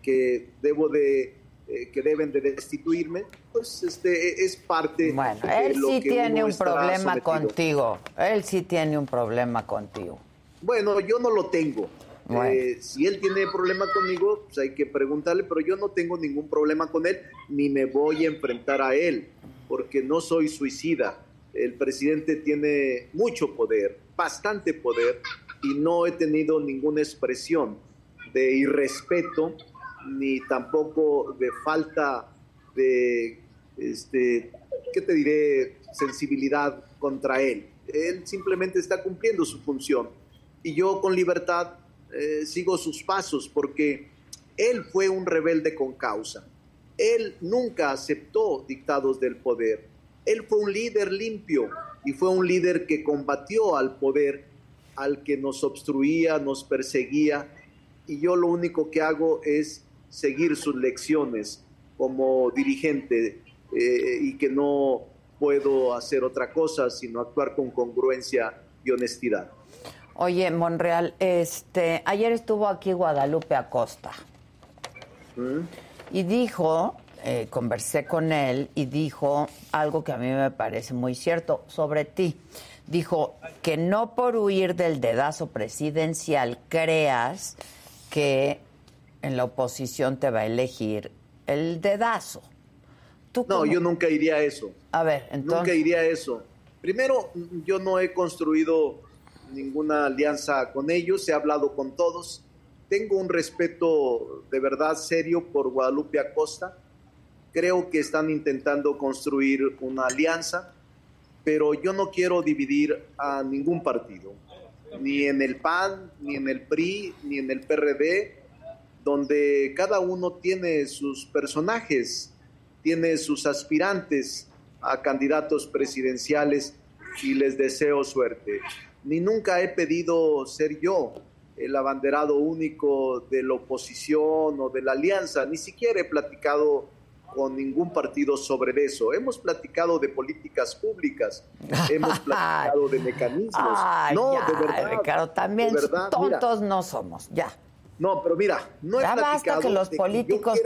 Speaker 3: que debo de eh, que deben de destituirme, pues este es parte
Speaker 1: bueno, él sí tiene un problema contigo. Él sí tiene un problema contigo.
Speaker 3: Bueno, yo no lo tengo. Eh, si él tiene problema conmigo, pues hay que preguntarle, pero yo no tengo ningún problema con él, ni me voy a enfrentar a él, porque no soy suicida. El presidente tiene mucho poder, bastante poder, y no he tenido ninguna expresión de irrespeto, ni tampoco de falta de, este, ¿qué te diré?, sensibilidad contra él. Él simplemente está cumpliendo su función. Y yo con libertad eh, sigo sus pasos porque él fue un rebelde con causa. Él nunca aceptó dictados del poder. Él fue un líder limpio y fue un líder que combatió al poder, al que nos obstruía, nos perseguía. Y yo lo único que hago es seguir sus lecciones como dirigente eh, y que no puedo hacer otra cosa sino actuar con congruencia y honestidad.
Speaker 1: Oye, Monreal, este, ayer estuvo aquí Guadalupe Acosta ¿Mm? y dijo, eh, conversé con él y dijo algo que a mí me parece muy cierto sobre ti. Dijo que no por huir del dedazo presidencial creas que en la oposición te va a elegir el dedazo.
Speaker 3: no, yo nunca iría a eso.
Speaker 1: A ver, entonces.
Speaker 3: Nunca iría a eso. Primero, yo no he construido ninguna alianza con ellos, he hablado con todos. Tengo un respeto de verdad serio por Guadalupe Acosta. Creo que están intentando construir una alianza, pero yo no quiero dividir a ningún partido, ni en el PAN, ni en el PRI, ni en el PRD, donde cada uno tiene sus personajes, tiene sus aspirantes a candidatos presidenciales y les deseo suerte ni nunca he pedido ser yo el abanderado único de la oposición o de la alianza, ni siquiera he platicado con ningún partido sobre eso. Hemos platicado de políticas públicas, hemos platicado de mecanismos.
Speaker 1: no, de verdad. Ricardo, también tontos no somos, ya.
Speaker 3: No, pero mira, no he platicado
Speaker 1: que los políticos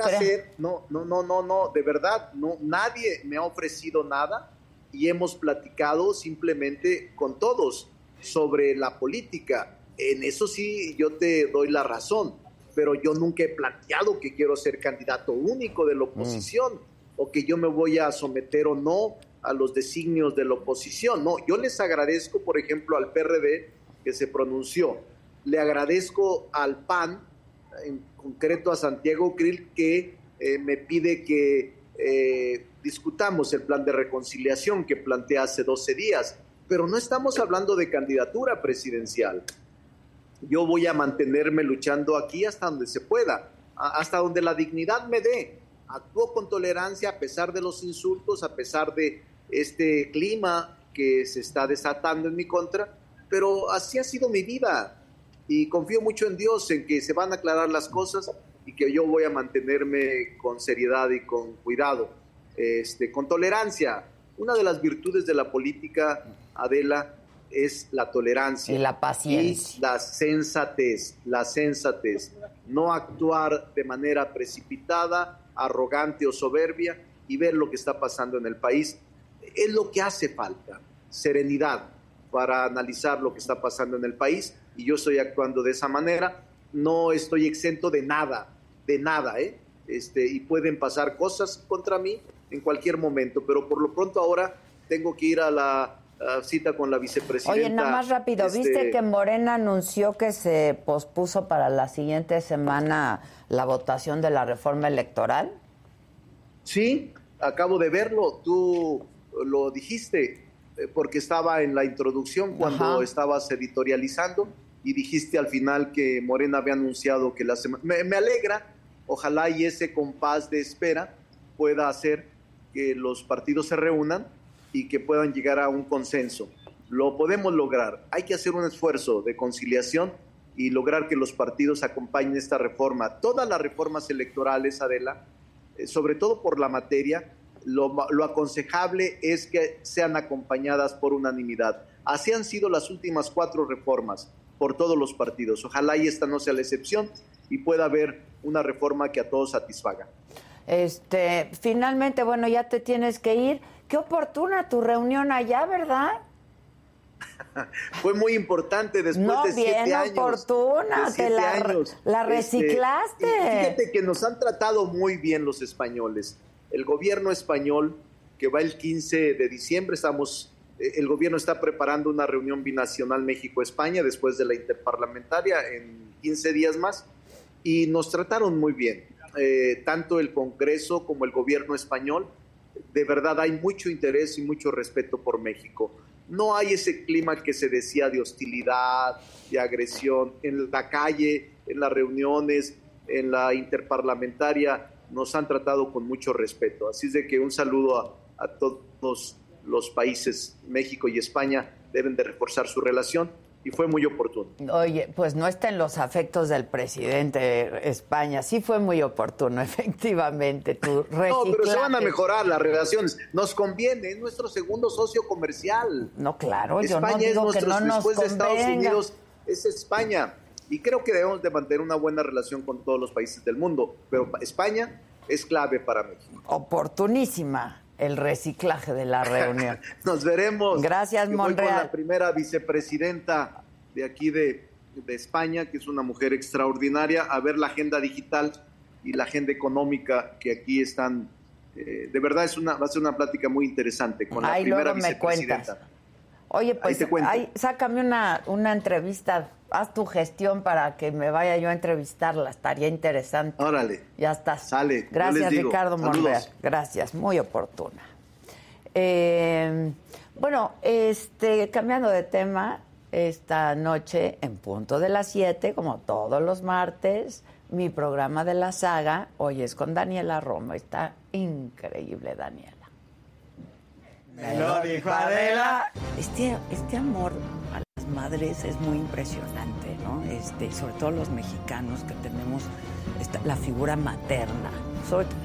Speaker 3: no, no, no, no, no, de verdad, no, nadie me ha ofrecido nada y hemos platicado simplemente con todos sobre la política. En eso sí yo te doy la razón, pero yo nunca he planteado que quiero ser candidato único de la mm. oposición o que yo me voy a someter o no a los designios de la oposición. No, yo les agradezco, por ejemplo, al PRD que se pronunció. Le agradezco al PAN, en concreto a Santiago Krill, que eh, me pide que eh, discutamos el plan de reconciliación que planteé hace 12 días pero no estamos hablando de candidatura presidencial. Yo voy a mantenerme luchando aquí hasta donde se pueda, hasta donde la dignidad me dé. Actúo con tolerancia a pesar de los insultos, a pesar de este clima que se está desatando en mi contra, pero así ha sido mi vida y confío mucho en Dios, en que se van a aclarar las cosas y que yo voy a mantenerme con seriedad y con cuidado, este, con tolerancia. Una de las virtudes de la política Adela, es la tolerancia.
Speaker 1: Y la paciencia.
Speaker 3: Y la sensatez, la sensatez. No actuar de manera precipitada, arrogante o soberbia y ver lo que está pasando en el país. Es lo que hace falta, serenidad para analizar lo que está pasando en el país y yo estoy actuando de esa manera. No estoy exento de nada, de nada, ¿eh? Este, y pueden pasar cosas contra mí en cualquier momento, pero por lo pronto ahora tengo que ir a la cita con la vicepresidenta.
Speaker 1: Oye, nada más rápido, este, ¿viste que Morena anunció que se pospuso para la siguiente semana la votación de la reforma electoral?
Speaker 3: Sí, acabo de verlo, tú lo dijiste, eh, porque estaba en la introducción cuando estabas editorializando y dijiste al final que Morena había anunciado que la semana... Me, me alegra, ojalá y ese compás de espera pueda hacer que los partidos se reúnan y que puedan llegar a un consenso. Lo podemos lograr. Hay que hacer un esfuerzo de conciliación y lograr que los partidos acompañen esta reforma. Todas las reformas electorales, Adela, eh, sobre todo por la materia, lo, lo, aconsejable es que sean acompañadas por unanimidad. Así han sido las últimas cuatro reformas por todos los partidos. Ojalá y esta no sea la excepción y pueda haber una reforma que a todos satisfaga.
Speaker 1: Este, finalmente, bueno, ya te tienes que ir. Qué oportuna tu reunión allá, ¿verdad?
Speaker 3: Fue muy importante después de siete años.
Speaker 1: No, oportuna, te la, la este, reciclaste.
Speaker 3: fíjate que nos han tratado muy bien los españoles. El gobierno español, que va el 15 de diciembre, estamos, eh, el gobierno está preparando una reunión binacional México-España después de la interparlamentaria en 15 días más, y nos trataron muy bien, eh, tanto el Congreso como el gobierno español de verdad hay mucho interés y mucho respeto por México. No hay ese clima que se decía de hostilidad, de agresión. En la calle, en las reuniones, en la interparlamentaria, nos han tratado con mucho respeto. Así es de que un saludo a, todos los países, México y España, deben de reforzar su relación y fue muy oportuno.
Speaker 1: Oye, pues no está en los afectos del presidente de España. Sí fue muy oportuno, efectivamente. Tu no,
Speaker 3: pero se van a mejorar las relaciones. Nos conviene, es nuestro segundo socio comercial.
Speaker 1: No, claro, yo no digo que no nos
Speaker 3: después
Speaker 1: de
Speaker 3: Estados Unidos, es España. Y creo que debemos de mantener una buena relación con todos los países del mundo, pero España es clave para México.
Speaker 1: Oportunísima el reciclaje de la reunión.
Speaker 3: Nos veremos.
Speaker 1: Gracias,
Speaker 3: Yo voy
Speaker 1: Monreal.
Speaker 3: con la primera vicepresidenta de aquí de, de España, que es una mujer extraordinaria, a ver la agenda digital y la agenda económica que aquí están. eh, de verdad es una, va a ser una plática muy interesante con la primera vicepresidenta.
Speaker 1: Oye, pues ahí, sácame una, una entrevista, haz tu gestión para que me vaya yo a entrevistarla, estaría interesante.
Speaker 3: Órale.
Speaker 1: Ya estás.
Speaker 3: Sale,
Speaker 1: Gracias. Ricardo. Monreal. Gracias, muy oportuna. Eh, bueno, este, cambiando de tema, esta noche, en punto de las 7, como todos los martes, mi programa de la saga, hoy es con Daniela Romo. Está increíble, Daniela.
Speaker 4: Me lo dijo Adela.
Speaker 1: Este, este amor a las madres es muy impresionante, ¿no? Este, sobre todo los mexicanos que tenemos esta- la figura materna, sobre todo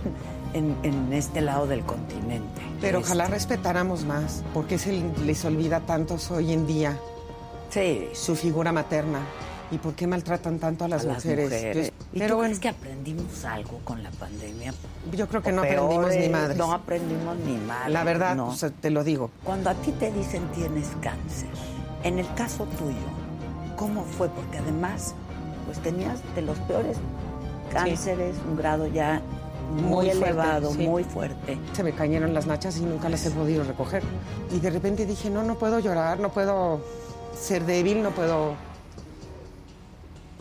Speaker 1: en, en este lado del continente.
Speaker 4: Pero
Speaker 1: Este,
Speaker 4: ojalá respetáramos más, porque se les olvida tantos hoy en día
Speaker 1: Sí,
Speaker 4: su figura materna. ¿Y por qué maltratan tanto a las,
Speaker 1: a las
Speaker 4: mujeres?
Speaker 1: mujeres.
Speaker 4: Yo-
Speaker 1: ¿Y
Speaker 4: pero
Speaker 1: tú
Speaker 4: bueno,
Speaker 1: crees que aprendimos algo con la pandemia?
Speaker 4: yo creo que
Speaker 1: O
Speaker 4: no aprendimos ni madres.
Speaker 1: No aprendimos ni madres.
Speaker 4: La verdad,
Speaker 1: no.
Speaker 4: o sea, te lo digo.
Speaker 1: Cuando a ti te dicen tienes cáncer, en el caso tuyo, ¿cómo fue? Porque además, pues tenías de los peores cánceres, un grado ya muy,
Speaker 4: Muy fuerte,
Speaker 1: elevado,
Speaker 4: sí.
Speaker 1: muy fuerte.
Speaker 4: Se me cayeron las nachas y nunca las he podido recoger. Y de repente dije, no, no puedo llorar, no puedo ser débil, no puedo...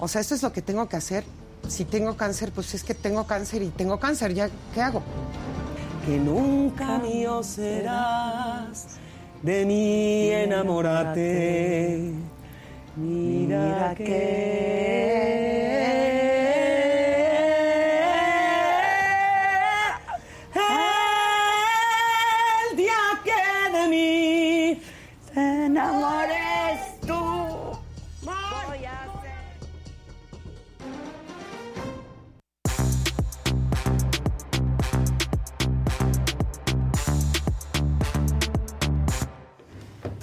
Speaker 4: O sea, esto es lo que tengo que hacer. Si tengo cáncer, pues es que tengo cáncer y tengo cáncer, ¿ya qué hago?
Speaker 5: que nunca mío serás, de mí enamórate. Mira que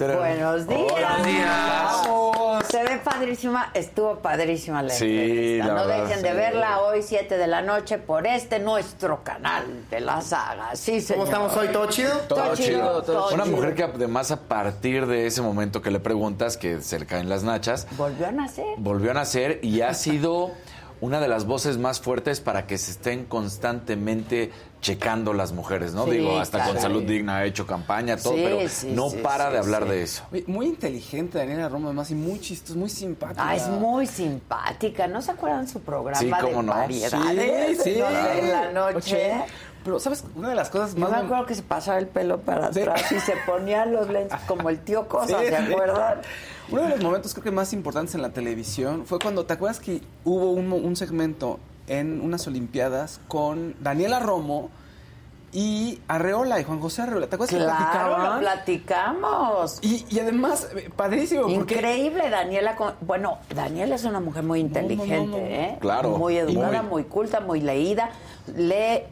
Speaker 1: Buenos días.
Speaker 6: Buenos días.
Speaker 1: Se ve padrísima, estuvo padrísima la
Speaker 6: Sí,
Speaker 1: entrevista.
Speaker 6: la
Speaker 1: no
Speaker 6: verdad,
Speaker 1: dejen de
Speaker 6: sí.
Speaker 1: verla hoy, 7 de la noche, por este nuestro canal de la saga. Sí, señor.
Speaker 7: ¿Cómo estamos hoy? ¿Todo chido?
Speaker 1: Todo chido, todo
Speaker 6: Una
Speaker 1: chido.
Speaker 6: mujer que además a partir de ese momento que le preguntas que se le caen las nachas,
Speaker 1: Volvió a nacer.
Speaker 6: volvió a nacer y ha sido una de las voces más fuertes para que se estén constantemente checando las mujeres, ¿no?
Speaker 1: Sí,
Speaker 6: Digo, hasta
Speaker 1: caray.
Speaker 6: con Salud Digna ha hecho campaña, todo,
Speaker 1: Sí,
Speaker 6: pero
Speaker 1: sí,
Speaker 6: no
Speaker 1: sí,
Speaker 6: para
Speaker 1: sí,
Speaker 6: de hablar
Speaker 1: sí.
Speaker 6: de eso.
Speaker 7: Muy inteligente Daniela Roma, además, y muy chistosa, muy simpática.
Speaker 1: Ah, es muy simpática. ¿No se acuerdan su programa
Speaker 6: Sí, cómo
Speaker 1: de
Speaker 6: no.
Speaker 1: variedades?
Speaker 7: Sí, sí.
Speaker 1: En la noche.
Speaker 7: Oye, Pero, ¿sabes? Una de las cosas
Speaker 1: Yo
Speaker 7: más...
Speaker 1: me acuerdo que se pasaba el pelo para
Speaker 7: Sí.
Speaker 1: atrás y se ponía los lentes como el tío Cosa,
Speaker 7: Sí,
Speaker 1: ¿se
Speaker 7: sí.
Speaker 1: acuerdan?
Speaker 7: Uno de los momentos creo que más importantes en la televisión fue cuando, ¿te acuerdas que hubo un segmento en unas Olimpiadas con Daniela Romo y Arreola y Juan José Arreola? ¿Te acuerdas que
Speaker 1: Claro,
Speaker 7: platicaban?
Speaker 1: lo platicamos.
Speaker 7: Y, y además, eh, padrísimo, porque...
Speaker 1: Increíble, Daniela. con- Bueno, Daniela es una mujer muy inteligente,
Speaker 7: no, no, no.
Speaker 1: ¿eh?
Speaker 6: Claro.
Speaker 1: Muy educada,
Speaker 6: muy-
Speaker 1: muy culta, muy leída. Lee,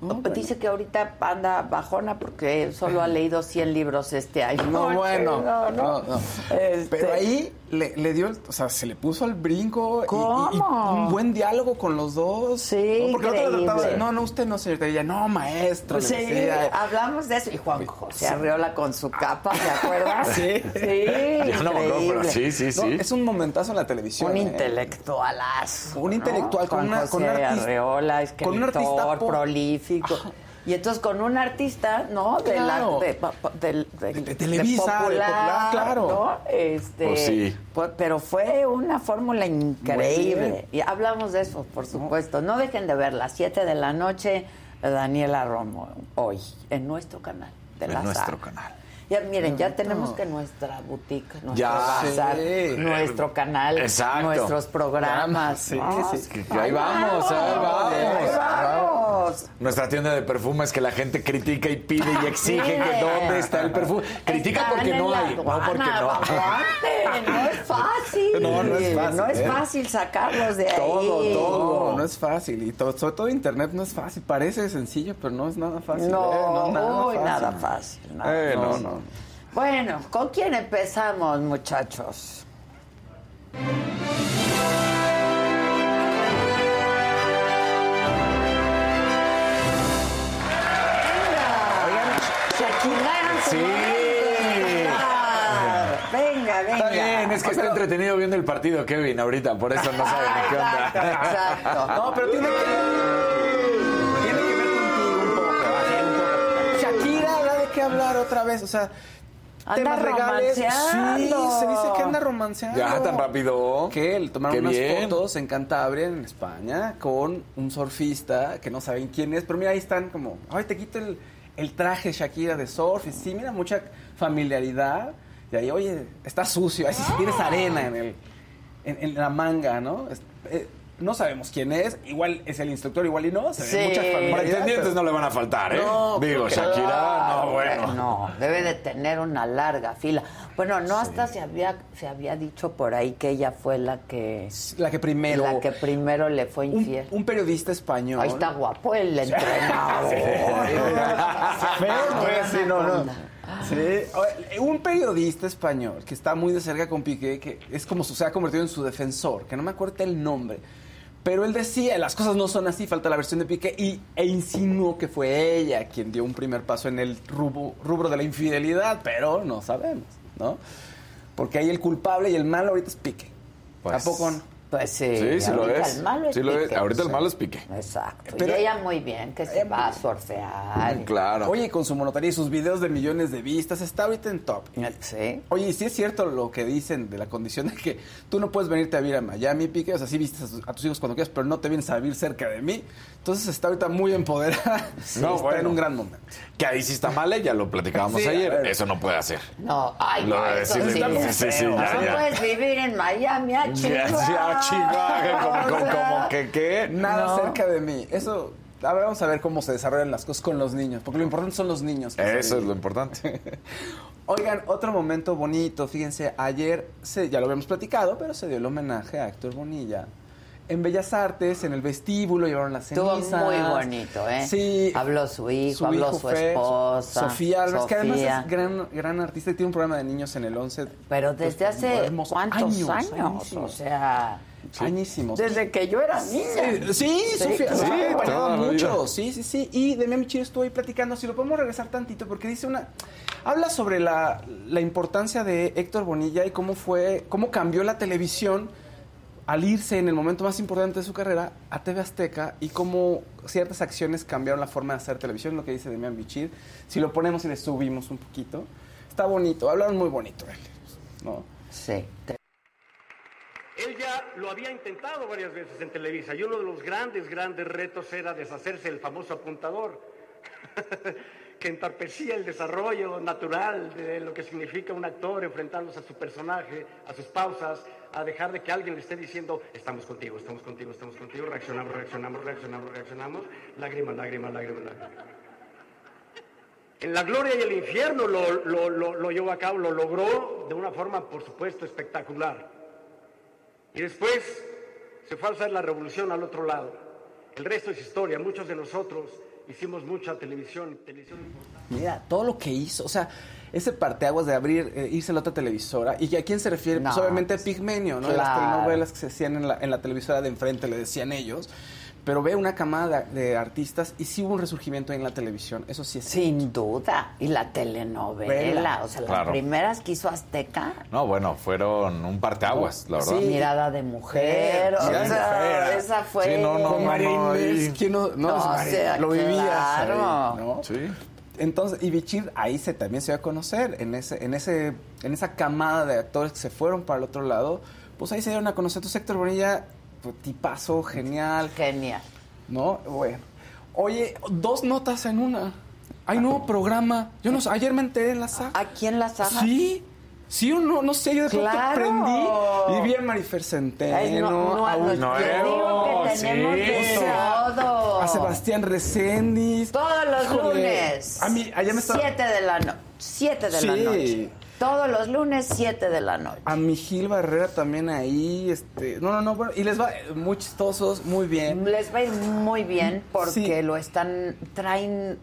Speaker 7: bueno.
Speaker 1: dice que ahorita anda bajona porque solo ha leído 100 libros este año.
Speaker 7: No, bueno.
Speaker 1: No, no.
Speaker 7: No, no.
Speaker 1: Este-
Speaker 7: Pero ahí le, le dio, el- o sea, se le puso al brinco y-
Speaker 1: ¿Cómo?
Speaker 7: Y, y un buen diálogo con los dos.
Speaker 1: Sí,
Speaker 7: ¿no? Porque trataba de, no, no, usted no, señorita. Ella, no, maestro. le
Speaker 1: Sí,
Speaker 7: decía.
Speaker 1: hablamos de eso. Y Juan José Arreola con su capa, ¿se acuerdas?
Speaker 7: Sí.
Speaker 1: Sí,
Speaker 6: no sí, sí, sí.
Speaker 7: es un momentazo en la televisión.
Speaker 1: Un
Speaker 7: ¿eh?
Speaker 1: intelectualazo.
Speaker 7: Un
Speaker 1: ¿no?
Speaker 7: intelectual con
Speaker 1: Juan
Speaker 7: una-
Speaker 1: José
Speaker 7: con un artista-
Speaker 1: escritor,
Speaker 7: con un artista
Speaker 1: prolífico. Y entonces con un artista, ¿no? De la,
Speaker 7: Claro.
Speaker 1: de, del- de-
Speaker 7: De Televisa, de
Speaker 1: popular,
Speaker 7: Popular, claro.
Speaker 1: ¿no? Este,
Speaker 6: Pues sí.
Speaker 1: pues, pero fue una fórmula increíble. Y hablamos de eso, por supuesto. No dejen de ver las 7 de la noche, Daniela Romo, hoy, en nuestro canal. De
Speaker 6: En
Speaker 1: la
Speaker 6: nuestro canal.
Speaker 1: Ya, miren, ya tenemos que nuestra boutique, nuestro
Speaker 6: Ya.
Speaker 1: bazar,
Speaker 7: Sí.
Speaker 1: nuestro canal,
Speaker 6: Exacto.
Speaker 1: nuestros programas.
Speaker 7: Sí,
Speaker 1: ¿no?
Speaker 7: sí, sí.
Speaker 6: Que- que ahí vamos, ahí vamos.
Speaker 1: ahí vamos.
Speaker 6: Nuestra tienda de perfumes que la gente critica y pide y exige que dónde está el perfume. Critica
Speaker 1: Están
Speaker 6: porque no hay, no porque no.
Speaker 1: aguanten, no es fácil.
Speaker 7: No, no es fácil,
Speaker 1: No es
Speaker 7: ¿eh?
Speaker 1: fácil sacarlos de ahí.
Speaker 7: Todo, todo. No es fácil. Y to- sobre todo internet no es fácil. Parece sencillo, pero no es nada fácil.
Speaker 1: No,
Speaker 7: ¿eh? no nada
Speaker 1: uy,
Speaker 7: fácil.
Speaker 1: nada fácil. nada
Speaker 7: Eh, no,
Speaker 1: fácil.
Speaker 7: No.
Speaker 1: Bueno, ¿con quién empezamos, muchachos?
Speaker 6: Sí.
Speaker 1: Venga, venga.
Speaker 6: Está bien, es que está entretenido viendo el partido, Kevin, ahorita, por eso no sabe ni qué onda.
Speaker 1: Exacto.
Speaker 7: No, pero tiene que, hablar otra vez, o sea,
Speaker 1: Anda
Speaker 7: temas regales. Sí, se dice que anda romanceando.
Speaker 6: Ya, tan rápido.
Speaker 7: Que le tomaron
Speaker 6: Qué
Speaker 7: unas
Speaker 6: bien.
Speaker 7: fotos en Cantabria, en España, con un surfista que no saben quién es, pero mira, ahí están como, ay, te quito el, el traje Shakira de surf, y sí, mira, mucha familiaridad. Y ahí, oye, está sucio, ahí sí tienes arena en, el, en, en la manga, ¿no? Es- eh, no sabemos quién es, igual es el instructor, igual y no, se
Speaker 1: Sí.
Speaker 7: ve mucha familiaridad.
Speaker 6: Pretendientes
Speaker 7: pero-
Speaker 6: no le van a faltar, ¿eh?
Speaker 7: No,
Speaker 6: Digo,
Speaker 7: claro,
Speaker 6: Shakira, no, bueno.
Speaker 1: No, debe de tener una larga fila. Bueno, no hasta se había se había dicho por ahí que ella fue la que
Speaker 7: La que primero...
Speaker 1: la que primero le fue infiel.
Speaker 7: un periodista español.
Speaker 1: Ahí está guapo el entrenador.
Speaker 7: Pues, sí, no, no. Sí, un periodista español que está muy de cerca con Piqué, que es como su- se ha convertido en su defensor, que no me acuerdo el nombre, pero él decía, las cosas no son así, falta la versión de Piqué, y, e insinuó que fue ella quien dio un primer paso en el rubro, rubro de la infidelidad, pero no sabemos, ¿no? Porque ahí el culpable y el malo ahorita es Piqué.
Speaker 6: Pues-
Speaker 7: Tampoco no.
Speaker 1: Pues sí.
Speaker 6: Sí, sí lo
Speaker 1: ahorita
Speaker 6: es.
Speaker 1: El malo es
Speaker 6: Sí lo es.
Speaker 1: Piqué.
Speaker 6: Ahorita el malo es Piqué.
Speaker 1: Exacto.
Speaker 7: Pero-
Speaker 1: y ella muy bien, que se va a surfear.
Speaker 6: Claro.
Speaker 7: Oye, con su monotaría y sus videos de millones de vistas, está ahorita en top.
Speaker 1: Sí.
Speaker 7: Oye, ¿y sí es cierto lo que dicen de la condición de que tú no puedes venirte a vivir a Miami, Pique? O sea, sí vistes a, tus- a tus hijos cuando quieras, pero no te vienes a vivir cerca de mí. Entonces está ahorita muy empoderada.
Speaker 6: No,
Speaker 7: está
Speaker 6: bueno.
Speaker 7: en un gran momento.
Speaker 6: Que ahí sí está mal, ya lo platicábamos
Speaker 7: Sí, a
Speaker 6: ayer. Eso no puede hacer.
Speaker 1: No, ay, no, eso
Speaker 6: decirle-
Speaker 1: sí.
Speaker 6: sí, sí, sí,
Speaker 1: No
Speaker 6: ya, ya.
Speaker 1: puedes vivir en Miami, a
Speaker 6: Ya,
Speaker 1: Chihuahua.
Speaker 6: ya, Chihuahua, como, como,
Speaker 1: O sea,
Speaker 6: como que qué.
Speaker 7: Nada
Speaker 1: No.
Speaker 7: cerca de mí. Eso, a ver, vamos a ver cómo se desarrollan las cosas con los niños, porque lo importante son los niños.
Speaker 6: Eso es lo importante.
Speaker 7: Oigan, otro momento bonito, fíjense, ayer, se, ya lo habíamos platicado, pero se dio el homenaje a Héctor Bonilla. En Bellas Artes, en el vestíbulo, llevaron las
Speaker 1: Estuvo
Speaker 7: cenizas.
Speaker 1: muy bonito, ¿eh?
Speaker 7: Sí.
Speaker 1: Habló su hijo, habló su
Speaker 7: Fer,
Speaker 1: esposa.
Speaker 7: Sofía Álvarez, que además
Speaker 1: Sofía.
Speaker 7: es gran, gran artista y tiene un programa de niños en el 11.
Speaker 1: Pero desde
Speaker 7: Pues,
Speaker 1: hace
Speaker 7: hermoso.
Speaker 1: cuántos años,
Speaker 7: añísimos.
Speaker 1: o sea,
Speaker 7: Añísimos.
Speaker 1: desde que yo era niña.
Speaker 7: Sí, sí, Sofía,
Speaker 1: claro.
Speaker 7: sí, acompañaba
Speaker 6: la
Speaker 7: mucho. Sí, sí, sí. Y Demian Michir estuvo ahí platicando. Si lo podemos regresar tantito, porque dice una. Habla sobre la, la importancia de Héctor Bonilla y cómo fue, cómo cambió la televisión al irse en el momento más importante de su carrera a TV Azteca y cómo ciertas acciones cambiaron la forma de hacer televisión, lo que dice Demian Bichir. Si lo ponemos y le subimos un poquito, está bonito, hablaron muy bonito él, ¿no?
Speaker 1: Sí.
Speaker 8: Él ya lo había intentado varias veces en Televisa y uno de los grandes, grandes retos era deshacerse del famoso apuntador, que entorpecía el desarrollo natural de lo que significa un actor enfrentándose a su personaje, a sus pausas, a dejar de que alguien le esté diciendo, estamos contigo, estamos contigo, estamos contigo, reaccionamos, reaccionamos, reaccionamos, reaccionamos, lágrima, lágrima, lágrima, lágrima. En la gloria y el infierno lo, lo, lo, lo llevó a cabo, lo logró de una forma, por supuesto, espectacular. Y después se fue a hacer la revolución al otro lado. El resto es historia. Muchos de nosotros hicimos mucha televisión, televisión importante.
Speaker 7: Mira, todo lo que hizo, o sea, ese parteaguas de abrir, eh, irse a la otra televisora, y a quién se refiere, pues obviamente a Pigmenio, ¿no? De las
Speaker 1: claro.
Speaker 7: telenovelas que se hacían en la, en la televisora de enfrente, le decían ellos, pero ve una camada de, de artistas y sí hubo un resurgimiento en la televisión, eso sí es
Speaker 1: Sin duda. Y la telenovela,
Speaker 7: Vela.
Speaker 1: o sea, las
Speaker 6: Claro.
Speaker 1: primeras que hizo Azteca.
Speaker 6: No, bueno, fueron un parteaguas, la verdad.
Speaker 1: Sí. Mirada de mujer, o
Speaker 7: de
Speaker 1: sea,
Speaker 7: mujer.
Speaker 1: esa fue...
Speaker 6: Sí, no, no,
Speaker 7: Con
Speaker 6: no,
Speaker 7: lo vivías
Speaker 1: claro.
Speaker 7: ahí, ¿no?
Speaker 6: Sí.
Speaker 7: Entonces, y Bichir ahí se también se dio a conocer, en ese, en ese, en esa camada de actores que se fueron para el otro lado, pues ahí se dieron a conocer. Entonces Héctor Bonilla, pues, tipazo, genial,
Speaker 1: Genial.
Speaker 7: ¿no? Bueno. Oye, dos notas en una. Hay nuevo programa. Yo no sé, ayer me enteré en la saga.
Speaker 1: ¿Aquí en la saga?
Speaker 7: Sí. Sí o no, no sé, yo de pronto
Speaker 1: Claro.
Speaker 7: aprendí y vi a Marifer Centeno,
Speaker 1: Ay, no, no,
Speaker 7: a,
Speaker 1: digo que tenemos todo.
Speaker 7: a Sebastián Reséndiz.
Speaker 1: Todos los lunes.
Speaker 7: A mí, allá me está...
Speaker 1: Siete de la noche. Siete de la noche. Todos los lunes, siete de la noche.
Speaker 7: A mi Gil Barrera también ahí, este... No, no, no, bueno, y les va eh, muy chistosos, muy bien.
Speaker 1: Les va a ir muy bien porque
Speaker 7: Sí.
Speaker 1: lo están, traen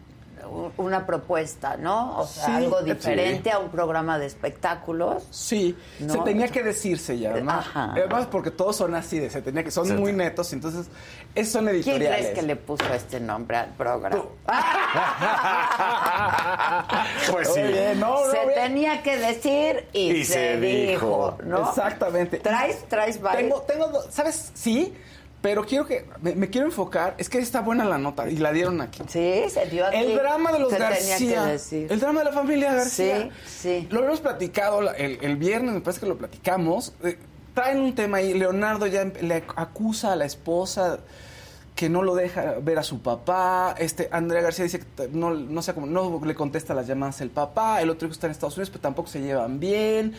Speaker 1: una propuesta, ¿no? O sea,
Speaker 7: Sí,
Speaker 1: algo
Speaker 7: sí.
Speaker 1: diferente a un programa de espectáculos.
Speaker 7: Sí,
Speaker 1: ¿No?
Speaker 7: se tenía que decirse ya, ¿no?
Speaker 1: Ajá.
Speaker 7: Además, porque todos son así, de, se tenía que, son muy netos, entonces, esos son
Speaker 1: ¿Quién
Speaker 7: editoriales.
Speaker 1: crees que le puso este nombre al programa?
Speaker 6: Pues sí.
Speaker 7: Oye, no, no,
Speaker 1: se
Speaker 7: bien.
Speaker 1: tenía que decir y,
Speaker 6: Y
Speaker 1: se,
Speaker 6: se
Speaker 1: dijo,
Speaker 6: dijo.
Speaker 1: ¿no?
Speaker 7: Exactamente.
Speaker 1: ¿Traes, traes varios?
Speaker 7: Tengo, tengo, dos- ¿sabes? Sí, pero quiero que, me, me quiero enfocar, es que está buena la nota y la dieron aquí.
Speaker 1: Sí, se dio aquí.
Speaker 7: El drama de los
Speaker 1: se
Speaker 7: García. El drama de la familia García.
Speaker 1: Sí, sí.
Speaker 7: Lo habíamos platicado la- el, el viernes, me parece que lo platicamos. Eh, traen un tema ahí. Leonardo ya le acusa a la esposa que no lo deja ver a su papá. Este Andrea García dice que no, no sé cómo, no le contesta las llamadas el papá. El otro hijo está en Estados Unidos, pero tampoco se llevan bien.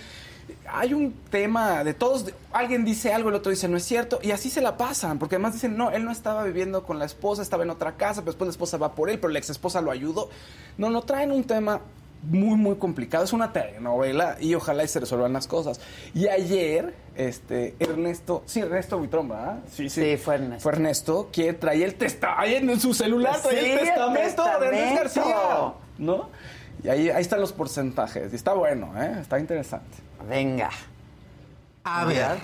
Speaker 7: Hay un tema de todos, alguien dice algo, el otro dice no es cierto, y así se la pasan, porque además dicen, no, él no estaba viviendo con la esposa, estaba en otra casa, pero después la esposa va por él, pero la ex esposa lo ayudó. No, no traen un tema muy, muy complicado, es una telenovela y ojalá y se resuelvan las cosas. Y ayer, este, Ernesto, sí, Ernesto Buitrón, ¿verdad? Sí,
Speaker 1: Sí, fue Ernesto.
Speaker 7: Fue Ernesto, que traía el testamento, ahí en su celular traía
Speaker 1: Sí,
Speaker 7: el
Speaker 1: el
Speaker 7: testamento de Ernesto. García, ¿no? Y ahí, ahí están los porcentajes, y está bueno, ¿eh? Está interesante.
Speaker 1: Venga.
Speaker 9: A ver,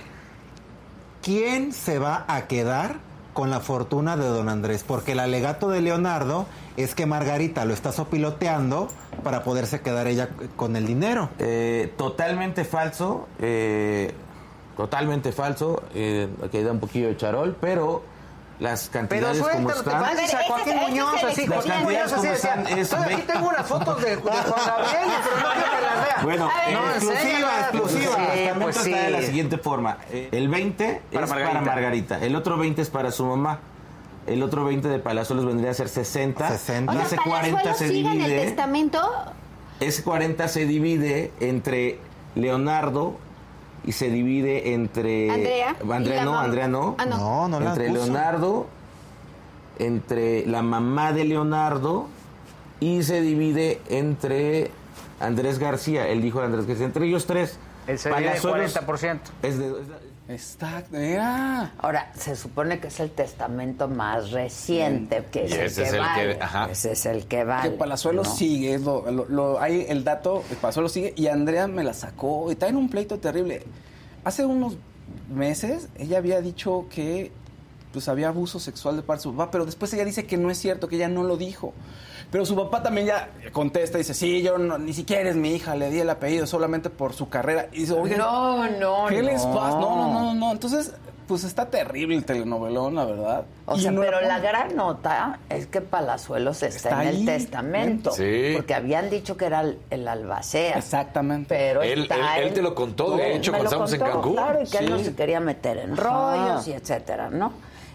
Speaker 9: ¿quién se va a quedar con la fortuna de don Andrés? Porque el alegato de Leonardo es que Margarita lo está sopiloteando para poderse quedar ella con el dinero.
Speaker 10: Eh, totalmente falso, eh, totalmente falso, eh, aquí da un poquillo de charol, pero las
Speaker 4: Pero
Speaker 10: cantidades como
Speaker 4: suéltalo, te
Speaker 10: están...
Speaker 4: pareces a
Speaker 11: Pero
Speaker 4: Joaquín
Speaker 11: ese-
Speaker 4: Muñoz, así, Joaquín Muñoz, así
Speaker 10: están es
Speaker 4: "Oye, aquí tengo unas fotos de, de Juan Gabriel, pero no quiero que las vea.
Speaker 10: Bueno,
Speaker 11: ver,
Speaker 4: no,
Speaker 10: exclusiva,
Speaker 4: enséñala.
Speaker 10: exclusiva.
Speaker 1: Sí,
Speaker 10: El testamento
Speaker 1: pues
Speaker 10: está de la
Speaker 1: sí.
Speaker 10: siguiente forma. Eh, El 20
Speaker 6: Para
Speaker 10: es
Speaker 6: Margarita.
Speaker 10: para Margarita, el otro 20 es para su mamá. El otro 20 de Palazuelos vendría a ser 60.
Speaker 9: 60.
Speaker 10: Y
Speaker 11: O
Speaker 10: ese
Speaker 11: sea,
Speaker 10: 40
Speaker 11: Palazuelos
Speaker 10: se
Speaker 11: sigue en el
Speaker 10: divide.
Speaker 11: testamento.
Speaker 10: Ese 40 se divide entre Leonardo y se divide entre
Speaker 11: Andrea.
Speaker 10: Andrea no, Andrea no.
Speaker 11: Ah, no.
Speaker 9: No, no la
Speaker 10: entre. Leonardo, entre la mamá de Leonardo y se divide entre Andrés García, el hijo de Andrés García, entre ellos tres.
Speaker 12: El se divide
Speaker 10: Palazuelos
Speaker 12: 40%.
Speaker 10: Es de, es de-
Speaker 7: Está, mira.
Speaker 1: Ahora, se supone que es el testamento más reciente, que es
Speaker 6: Y
Speaker 1: el
Speaker 6: ese
Speaker 1: que
Speaker 6: es el que-
Speaker 1: vale.
Speaker 6: ajá.
Speaker 1: Ese es el que vale.
Speaker 7: Que Palazuelos
Speaker 1: ¿no?
Speaker 7: sigue, lo, lo- lo- hay el dato, el Palazuelos sigue y Andrea me la sacó y está en un pleito terrible. Hace unos meses ella había dicho que pues había abuso sexual de parte de su papá, pero después ella dice que no es cierto, que ella no lo dijo. Pero su papá también ya contesta y dice, sí, yo no- ni siquiera es mi hija, le di el apellido solamente por su carrera. Y dice, oye,
Speaker 1: No, no,
Speaker 7: ¿qué
Speaker 1: no.
Speaker 7: les pasa? No, no, no, no. Entonces, pues está terrible el telenovelón, la verdad.
Speaker 1: O
Speaker 7: Y
Speaker 1: sea,
Speaker 7: no
Speaker 1: pero la gran nota es que Palazuelos está,
Speaker 7: Está
Speaker 1: en el
Speaker 7: ahí.
Speaker 1: testamento.
Speaker 6: Sí.
Speaker 1: Porque habían dicho que era el, el albacea.
Speaker 7: Exactamente.
Speaker 1: Pero
Speaker 6: Él-
Speaker 1: está
Speaker 6: él- te lo contó, de hecho, cuando estábamos en Cancún.
Speaker 1: Claro, y que él no se quería meter en
Speaker 7: Ajá.
Speaker 1: rollos y etcétera, ¿no?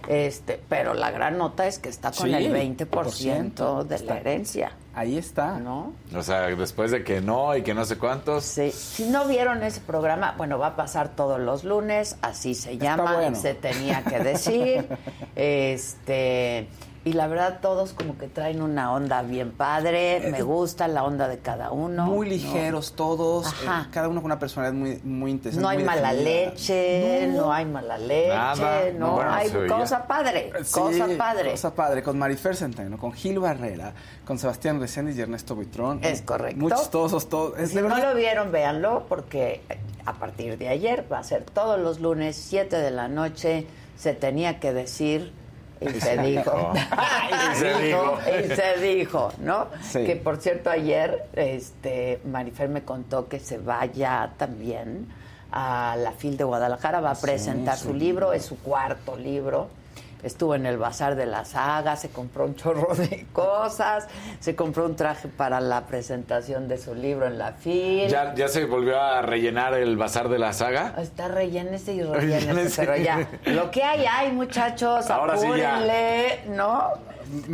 Speaker 1: Este, pero la gran nota es que está con
Speaker 7: Sí,
Speaker 1: el 20% de la herencia,
Speaker 7: Ahí está.
Speaker 1: ¿no?
Speaker 6: O sea, después de que no y que no sé cuántos.
Speaker 1: Sí. Si no vieron ese programa, bueno, va a pasar todos los lunes, así se llama,
Speaker 7: bueno.
Speaker 1: se tenía que decir. este, y la verdad todos como que traen una onda bien padre, me gusta la onda de cada uno.
Speaker 7: Muy
Speaker 1: ¿no?
Speaker 7: ligeros todos,
Speaker 1: Ajá.
Speaker 7: eh, cada uno con una personalidad muy, muy interesante.
Speaker 1: No hay mala
Speaker 7: definida.
Speaker 1: leche, no, hay mala leche,
Speaker 6: Nada,
Speaker 1: no,
Speaker 6: no, bueno,
Speaker 1: hay cosa padre,
Speaker 7: Sí,
Speaker 1: cosa padre.
Speaker 7: Cosa padre, con Marifer Centeno, con Gil Barrera, con Sebastián Reséndiz y Ernesto Buitrón.
Speaker 1: Es correcto.
Speaker 7: Muy chistosos todos. Es
Speaker 1: Si no lo vieron, véanlo, porque a partir de ayer va a ser todos los lunes, 7 de la noche, se tenía que decir y se dijo.
Speaker 6: Y se dijo.
Speaker 1: Y se dijo, ¿no?
Speaker 7: Sí.
Speaker 1: Que por cierto, ayer este, Marifer me contó que se vaya también a la FIL de Guadalajara, va a presentar su libro, es su cuarto libro. Estuvo en el Bazar de la Saga, se compró un chorro de cosas, se compró un traje para la presentación de su libro en la FIL.
Speaker 6: ¿Ya, ya se volvió a rellenar el bazar de la saga.
Speaker 1: Está rellénese y rellénese,
Speaker 6: Rellénese.
Speaker 1: pero ya. Lo que hay, hay, muchachos,
Speaker 6: Ahora sí ya.
Speaker 1: apúrenle, ¿no?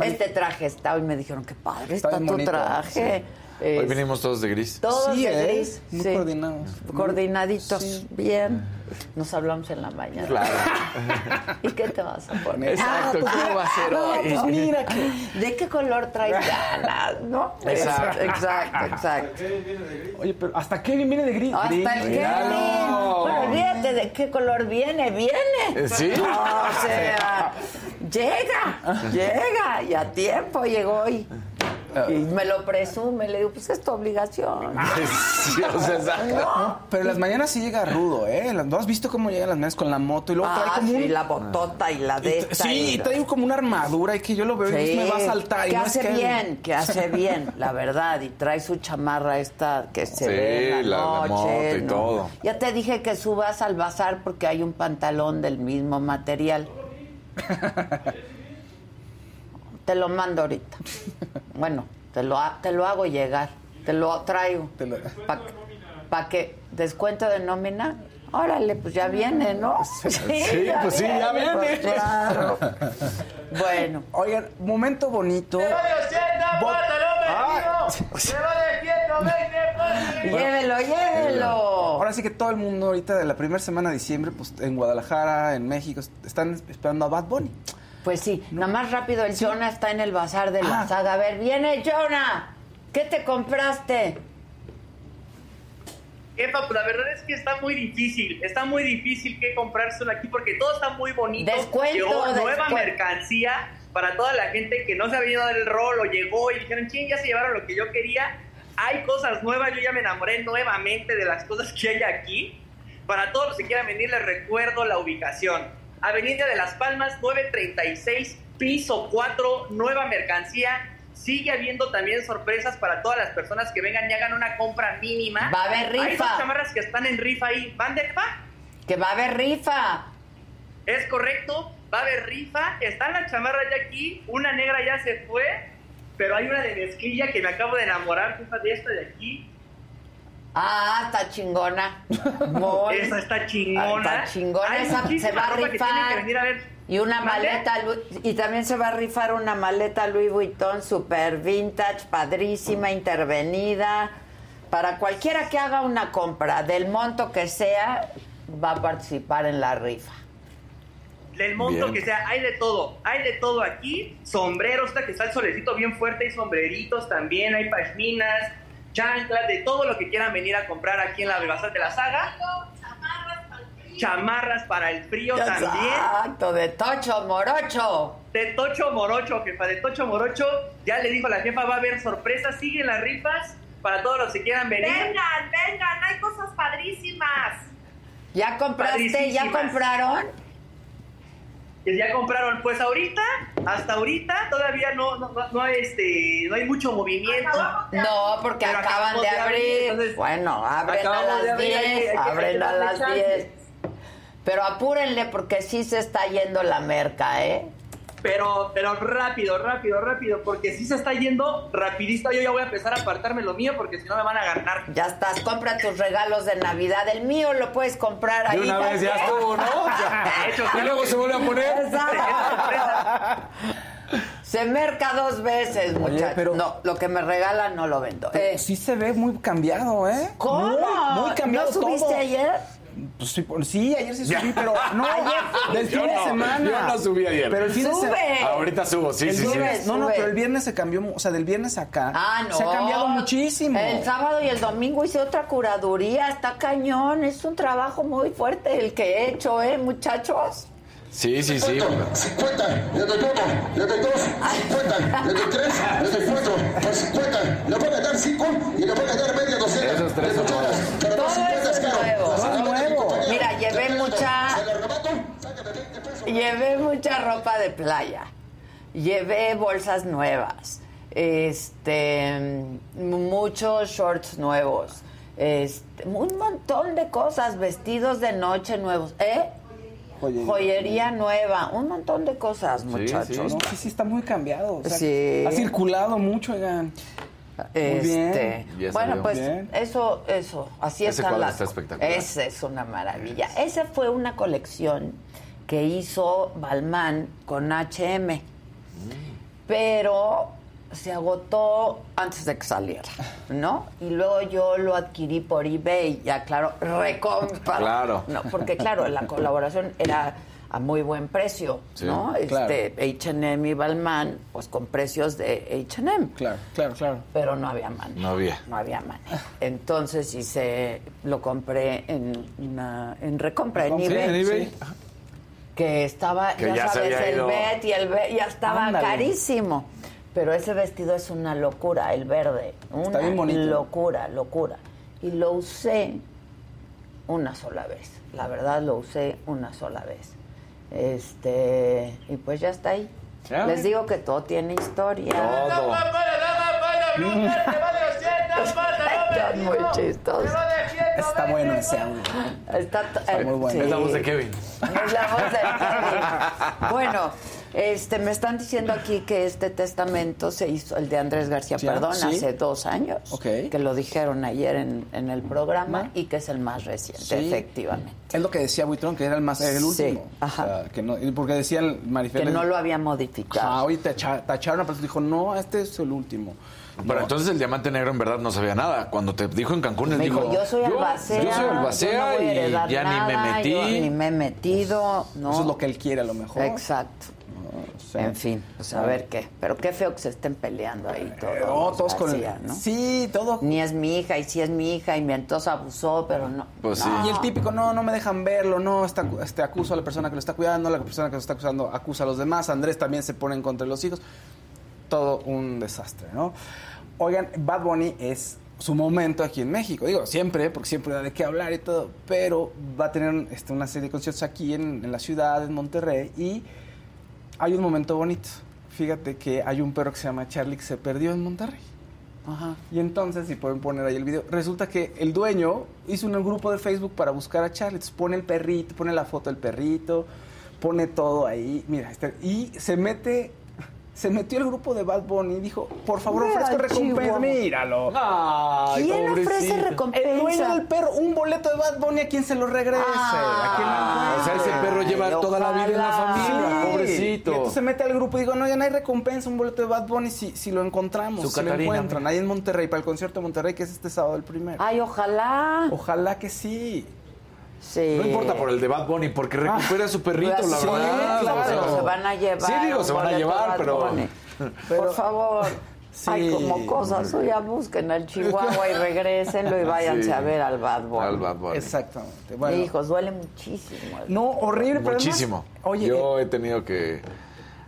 Speaker 1: Este traje está, hoy me dijeron, qué padre
Speaker 7: Está
Speaker 1: tu
Speaker 7: bonito,
Speaker 1: traje. Es-
Speaker 6: venimos todos de gris.
Speaker 1: Todos
Speaker 7: Sí,
Speaker 1: de
Speaker 7: ¿eh?
Speaker 1: gris.
Speaker 7: Muy coordinados.
Speaker 1: Coordinaditos,
Speaker 7: Sí.
Speaker 1: bien. Nos hablamos en la mañana.
Speaker 6: Claro.
Speaker 1: ¿Y qué te vas a poner?
Speaker 6: Exacto,
Speaker 1: Ah,
Speaker 6: ¿cómo va a ser
Speaker 1: no,
Speaker 6: hoy?
Speaker 1: pues mira, que- ¿de qué color traes ganas? ¿No?
Speaker 6: Exacto.
Speaker 1: exacto, exacto.
Speaker 7: Oye, pero hasta Kevin viene de gris.
Speaker 1: Hasta el Kevin. Bueno, olvídate de qué color viene, viene.
Speaker 6: ¿Sí?
Speaker 1: O sea, llega, llega y a tiempo llegó hoy. Y me lo presume, le digo, pues es tu obligación.
Speaker 6: Sí, o sea, exacto.
Speaker 7: No, pero en las mañanas sí llega rudo, ¿eh? ¿No has visto cómo llegan las mañanas con la moto y luego trae
Speaker 1: Ah,
Speaker 7: como
Speaker 1: sí,
Speaker 7: un...
Speaker 1: la botota y la de
Speaker 7: y-
Speaker 1: esta
Speaker 7: Sí,
Speaker 1: y
Speaker 7: y
Speaker 1: la-
Speaker 7: trae como una armadura y que yo lo veo y
Speaker 1: Sí,
Speaker 7: me va a saltar. y
Speaker 1: que
Speaker 7: no es
Speaker 1: hace
Speaker 7: que-
Speaker 1: bien, que hace bien, la verdad. Y trae su chamarra esta que se
Speaker 6: Sí,
Speaker 1: ve en la,
Speaker 6: la- la
Speaker 1: noche.
Speaker 6: moto y
Speaker 1: ¿no?
Speaker 6: todo.
Speaker 1: Ya te dije que subas al bazar porque hay un pantalón del mismo material. te lo mando ahorita. Bueno, te lo, ha- te lo hago llegar. Te lo traigo.
Speaker 7: Te lo-
Speaker 1: Para que descuento de nómina. Órale, pues ya viene, ¿no? Sí,
Speaker 7: pues sí, ya viene.
Speaker 1: pues claro. Bueno,
Speaker 7: Oigan, momento bonito. Bo- Ah,
Speaker 1: llévelo, llévelo.
Speaker 7: Ahora sí que todo el mundo ahorita de la primera semana de diciembre, pues en Guadalajara, en México, están esperando a Bad Bunny.
Speaker 1: Pues sí, nada más rápido, el Jonah está en el bazar de la
Speaker 7: Ah.
Speaker 1: saga. A ver, viene Jonah. ¿Qué te compraste?
Speaker 3: Epa, pues la verdad es que está muy difícil, está muy difícil que comprárselo aquí porque todo está muy bonito.
Speaker 1: Descuento,
Speaker 3: llegó nueva
Speaker 1: descuento.
Speaker 3: mercancía para toda la gente que no se había dado el rol o llegó y dijeron, ching, ya se llevaron lo que yo quería. Hay cosas nuevas, yo ya me enamoré nuevamente de las cosas que hay aquí. Para todos los que quieran venir, les recuerdo la ubicación. Avenida de las Palmas, 936, piso 4, nueva mercancía. Sigue habiendo también sorpresas para todas las personas que vengan y hagan una compra mínima.
Speaker 1: Va a haber
Speaker 3: Hay
Speaker 1: rifa.
Speaker 3: dos chamarras que están en rifa ahí. ¿Van de rifa?
Speaker 1: Que va a haber rifa.
Speaker 3: Es correcto, va a haber rifa. Están las chamarras ya aquí. Una negra ya se fue, pero hay una de mezclilla que me acabo de enamorar. Fíjate, esta de aquí.
Speaker 1: Ah, está chingona. Muy.
Speaker 3: Esa está chingona.
Speaker 1: Ah, Está chingona.
Speaker 3: Hay
Speaker 1: Esa se va a
Speaker 3: que que
Speaker 1: rifar.
Speaker 3: venir a ver.
Speaker 1: Y una maleta, y también se va a rifar una maleta Louis Vuitton super vintage, padrísima, intervenida. Para cualquiera que haga una compra del monto que sea, va a participar en la rifa.
Speaker 3: Del monto
Speaker 6: Bien.
Speaker 3: que sea, hay de todo. Hay de todo aquí. Sombreros, hasta que está el solecito bien fuerte. Hay sombreritos también, hay pashminas, chanclas, de todo lo que quieran venir a comprar aquí en la Bazar de la Saga. Chamarras para el frío también.
Speaker 1: Exacto, de Tocho Morocho.
Speaker 3: De Tocho Morocho, jefa, de Tocho Morocho. Ya le dijo la jefa, va a haber sorpresas. Siguen las rifas para todos los que quieran venir.
Speaker 12: Vengan, vengan, hay cosas padrísimas.
Speaker 1: ¿Ya compraste? ¿Ya compraron?
Speaker 3: Que ya compraron. Pues ahorita, hasta ahorita, todavía no, no, no, no hay, este, no hay mucho movimiento.
Speaker 1: No, porque
Speaker 3: Pero
Speaker 1: acaban de
Speaker 3: abrir,
Speaker 1: abrir.
Speaker 3: entonces,
Speaker 1: bueno, abren a las
Speaker 3: abrir, hay que-
Speaker 1: 10,
Speaker 3: hay que- hay que
Speaker 1: abren a las
Speaker 3: chance.
Speaker 1: 10. Pero apúrenle porque sí se está yendo la merca, ¿eh?
Speaker 3: Pero, pero rápido, rápido, rápido, porque si se está yendo rapidito. Yo ya voy a empezar a apartarme lo mío porque si no me van a ganar.
Speaker 1: Ya estás, compra tus regalos de Navidad. El mío lo puedes comprar ahí.
Speaker 6: De una vez ya estuvo, ¿no? Ya.
Speaker 3: De hecho,
Speaker 6: Y luego se vuelve a poner.
Speaker 1: Exacto. Se merca dos veces, muchachos.
Speaker 7: pero-
Speaker 1: No, lo que me regalan no lo vendo. Eh,
Speaker 7: Sí se ve muy cambiado, ¿eh?
Speaker 1: ¿Cómo?
Speaker 7: Muy, muy cambiado
Speaker 1: ¿No subiste
Speaker 7: todo.
Speaker 1: ayer?
Speaker 7: Pues sí, por- sí, ayer sí subí, pero no,
Speaker 1: Ayer
Speaker 7: del fin de
Speaker 6: no,
Speaker 7: semana.
Speaker 6: yo no subí ayer.
Speaker 7: Pero el fin de
Speaker 1: ¡Sube!
Speaker 7: semana.
Speaker 6: Ahorita subo, sí,
Speaker 7: el
Speaker 6: sí, sí.
Speaker 7: viernes- No, no,
Speaker 1: Sube.
Speaker 7: pero el viernes se cambió, o sea, del viernes acá.
Speaker 1: Ah, no.
Speaker 7: Se ha cambiado muchísimo.
Speaker 1: El sábado y el domingo hice otra curaduría. Está cañón. Es un trabajo muy fuerte el que he hecho, ¿eh, muchachos?
Speaker 6: Sí, sí, sí.
Speaker 13: 50, le doy uno, le doy dos, 50, le doy tres, le doy cuatro, por 50, le voy a dar cinco y le voy a dar media docena.
Speaker 6: Esos tres son nuevos.
Speaker 1: Llevé mucha ropa de playa. Llevé bolsas nuevas. Este, muchos shorts nuevos. Este, un montón de cosas, vestidos de noche nuevos, ¿eh?
Speaker 7: Joyería.
Speaker 1: Joyería nueva, un montón de cosas,
Speaker 6: Sí,
Speaker 1: muchachos.
Speaker 7: No, sí, sí, está muy cambiado. o sea,
Speaker 1: Sí.
Speaker 7: Ha circulado mucho, oigan.
Speaker 1: Este,
Speaker 7: bien.
Speaker 6: Ya se
Speaker 1: bueno, pues
Speaker 7: Bien.
Speaker 1: eso, eso, así
Speaker 6: Ese
Speaker 1: están
Speaker 6: cuadro
Speaker 1: las
Speaker 6: está espectacular.
Speaker 1: Esa es una maravilla. Esa fue una colección que hizo Balmán con H&M, pero se agotó antes de que saliera, ¿no? Y luego yo lo adquirí por eBay, ya claro, recompra.
Speaker 6: Claro.
Speaker 1: No, porque claro, la colaboración era a muy buen precio,
Speaker 6: Sí,
Speaker 1: ¿no?
Speaker 7: claro.
Speaker 1: Este H&M y Balmán, pues con precios de H&M
Speaker 7: Claro, claro, claro.
Speaker 1: pero no había manera.
Speaker 6: No había.
Speaker 1: No había manera. Entonces hice, lo compré en una, en recompra, en
Speaker 7: Sí,
Speaker 1: eBay,
Speaker 6: en eBay.
Speaker 1: Que estaba,
Speaker 6: Que
Speaker 1: ya, sabes, el bet y el bet ya estaba
Speaker 7: Ándale.
Speaker 1: carísimo. Pero ese vestido es una locura, el verde. Una
Speaker 7: Está bien bonito.
Speaker 1: locura, locura. Y lo usé una sola vez. La verdad lo usé una sola vez. Este, y pues ya está ahí.
Speaker 6: Ya.
Speaker 1: Les digo que todo tiene historia.
Speaker 6: Todo.
Speaker 1: Muy chistosos.
Speaker 7: Está bueno ese audio.
Speaker 1: Está,
Speaker 7: Está muy bueno.
Speaker 6: Es la voz de Kevin.
Speaker 1: Es la voz de Kevin. Bueno, este, me están diciendo aquí que este testamento se hizo, el de Andrés García,
Speaker 7: Sí,
Speaker 1: perdón,
Speaker 7: sí.
Speaker 1: hace dos años.
Speaker 7: Ok.
Speaker 1: Que lo dijeron ayer en, en el programa y que es el más reciente,
Speaker 7: Sí.
Speaker 1: efectivamente.
Speaker 7: Es lo que decía Buitrón, que era el más el
Speaker 1: Sí,
Speaker 7: último.
Speaker 1: ajá.
Speaker 7: O sea, que no, porque decía el Marifel.
Speaker 1: Que no lo había modificado.
Speaker 7: Ah, hoy tacha- tacharon, pero dijo, no, este es el último.
Speaker 6: Pero entonces el diamante negro en verdad no sabía nada. Cuando te dijo en Cancún, él
Speaker 1: Me dijo,
Speaker 6: dijo,
Speaker 1: yo soy albacea,
Speaker 6: Yo soy albacea
Speaker 1: yo no
Speaker 6: y ya ni me metí.
Speaker 1: yo ni me he metido, ¿no?
Speaker 7: Eso es lo que él quiere a lo mejor.
Speaker 1: Exacto. En fin, pues a ver qué. Pero qué feo que se estén peleando ahí todos.
Speaker 7: Oh, todos con el-
Speaker 1: ¿no?
Speaker 7: Sí, todo.
Speaker 1: Ni es mi hija, y sí es mi hija, y mi entonces abusó, pero no.
Speaker 6: Pues sí.
Speaker 1: No.
Speaker 7: Y el típico, no, no me dejan verlo, no, está, este, acuso a la persona que lo está cuidando, la persona que lo está acusando acusa a los demás, Andrés también se pone en contra de los hijos. Todo un desastre, ¿no? Oigan, Bad Bunny es su momento aquí en México. Digo, siempre, porque siempre da de qué hablar y todo, pero va a tener este, una serie de conciertos aquí en, en la ciudad, en Monterrey, y hay un momento bonito. Fíjate que hay un perro que se llama Charlie que se perdió en Monterrey.
Speaker 1: Ajá.
Speaker 7: Y entonces, si pueden poner ahí el video, resulta que el dueño hizo un grupo de Facebook para buscar a Charlie. Entonces pone el perrito, pone la foto del perrito, pone todo ahí. Mira, este- y se mete, se metió el grupo de Bad Bunny y dijo, por favor, ofrezco recompensa. Míralo.
Speaker 6: Ay,
Speaker 1: ¿Quién ofrece recompensa?
Speaker 7: El dueño del perro, un boleto de Bad Bunny a quien se lo regrese. a quien lo
Speaker 1: Ah,
Speaker 6: O sea, ese perro lleva
Speaker 1: Ay,
Speaker 6: toda la vida en la familia,
Speaker 7: Sí.
Speaker 6: pobrecito.
Speaker 7: Y entonces se mete al grupo y digo, no, ya no hay recompensa, un boleto de Bad Bunny si, si lo encontramos,
Speaker 6: Su
Speaker 7: si lo encuentran. Ahí en Monterrey, para el concierto de Monterrey, que es este sábado el primero.
Speaker 1: Ay, ojalá.
Speaker 7: Ojalá que sí.
Speaker 1: Sí.
Speaker 6: No importa por el de Bad Bunny, porque recupera a su perrito, la
Speaker 1: Sí,
Speaker 6: verdad.
Speaker 1: claro,
Speaker 6: o sea,
Speaker 1: se van a llevar.
Speaker 6: Sí, digo, se van a llevar,
Speaker 1: Bad
Speaker 6: pero...
Speaker 1: Bunny.
Speaker 7: Pero-
Speaker 1: Por favor.
Speaker 7: Sí.
Speaker 1: Hay como cosas suyas, busquen al Chihuahua y regrésenlo y váyanse
Speaker 6: Sí.
Speaker 1: a ver al Bad Bunny.
Speaker 6: Al Bad Bunny.
Speaker 7: Exactamente. Bueno,
Speaker 1: Hijos, duele muchísimo.
Speaker 7: no, horrible, pero además-
Speaker 6: Muchísimo.
Speaker 7: oye,
Speaker 6: Yo he tenido que...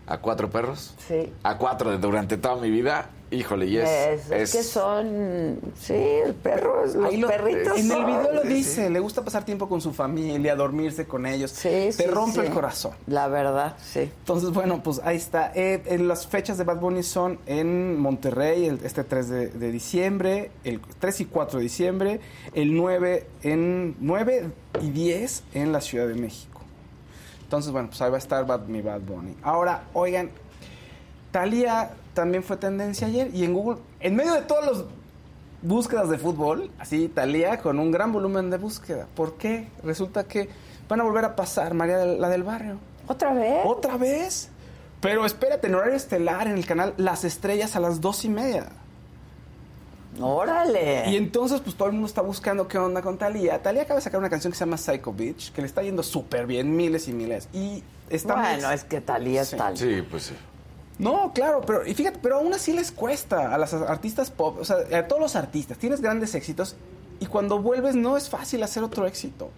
Speaker 6: A cuatro perros.
Speaker 1: Sí.
Speaker 6: A cuatro durante toda mi vida. Híjole, y es...
Speaker 1: es, es que son, sí, el perro, los
Speaker 7: lo-
Speaker 1: perritos
Speaker 7: en el video lo
Speaker 6: sí,
Speaker 7: dice, le gusta pasar tiempo con su familia, dormirse con ellos.
Speaker 1: Sí,
Speaker 7: Te
Speaker 1: sí,
Speaker 7: rompe
Speaker 1: sí.
Speaker 7: el corazón.
Speaker 1: La verdad, sí.
Speaker 7: Entonces, bueno, pues ahí está. Eh, en las fechas de Bad Bunny son en Monterrey, el- este 3 de, de diciembre, el 3 y 4 de diciembre, el 9 en 9 y 10 en la Ciudad de México. Entonces, bueno, pues ahí va a estar Bad, mi Bad Bunny. Ahora, oigan, Talía también fue tendencia ayer y en Google, en medio de todas las búsquedas de fútbol, así Talía con un gran volumen de búsqueda. ¿Por qué? Resulta que van a volver a pasar María la del barrio.
Speaker 1: ¿Otra vez?
Speaker 7: ¿Otra vez? Pero espérate, en horario estelar en el canal Las Estrellas a las dos y media.
Speaker 1: Órale.
Speaker 7: Y entonces, pues todo el mundo está buscando qué onda con Talía. Talía acaba de sacar una canción que se llama Psycho Beach, que le está yendo súper bien, miles y miles. Y está
Speaker 1: bueno, es que Talía es
Speaker 7: Sí.
Speaker 1: Talía.
Speaker 6: Sí, pues sí.
Speaker 7: No, claro, pero y fíjate, pero aún así les cuesta a las artistas pop, o sea, a todos los artistas. Tienes grandes éxitos y cuando vuelves no es fácil hacer otro éxito.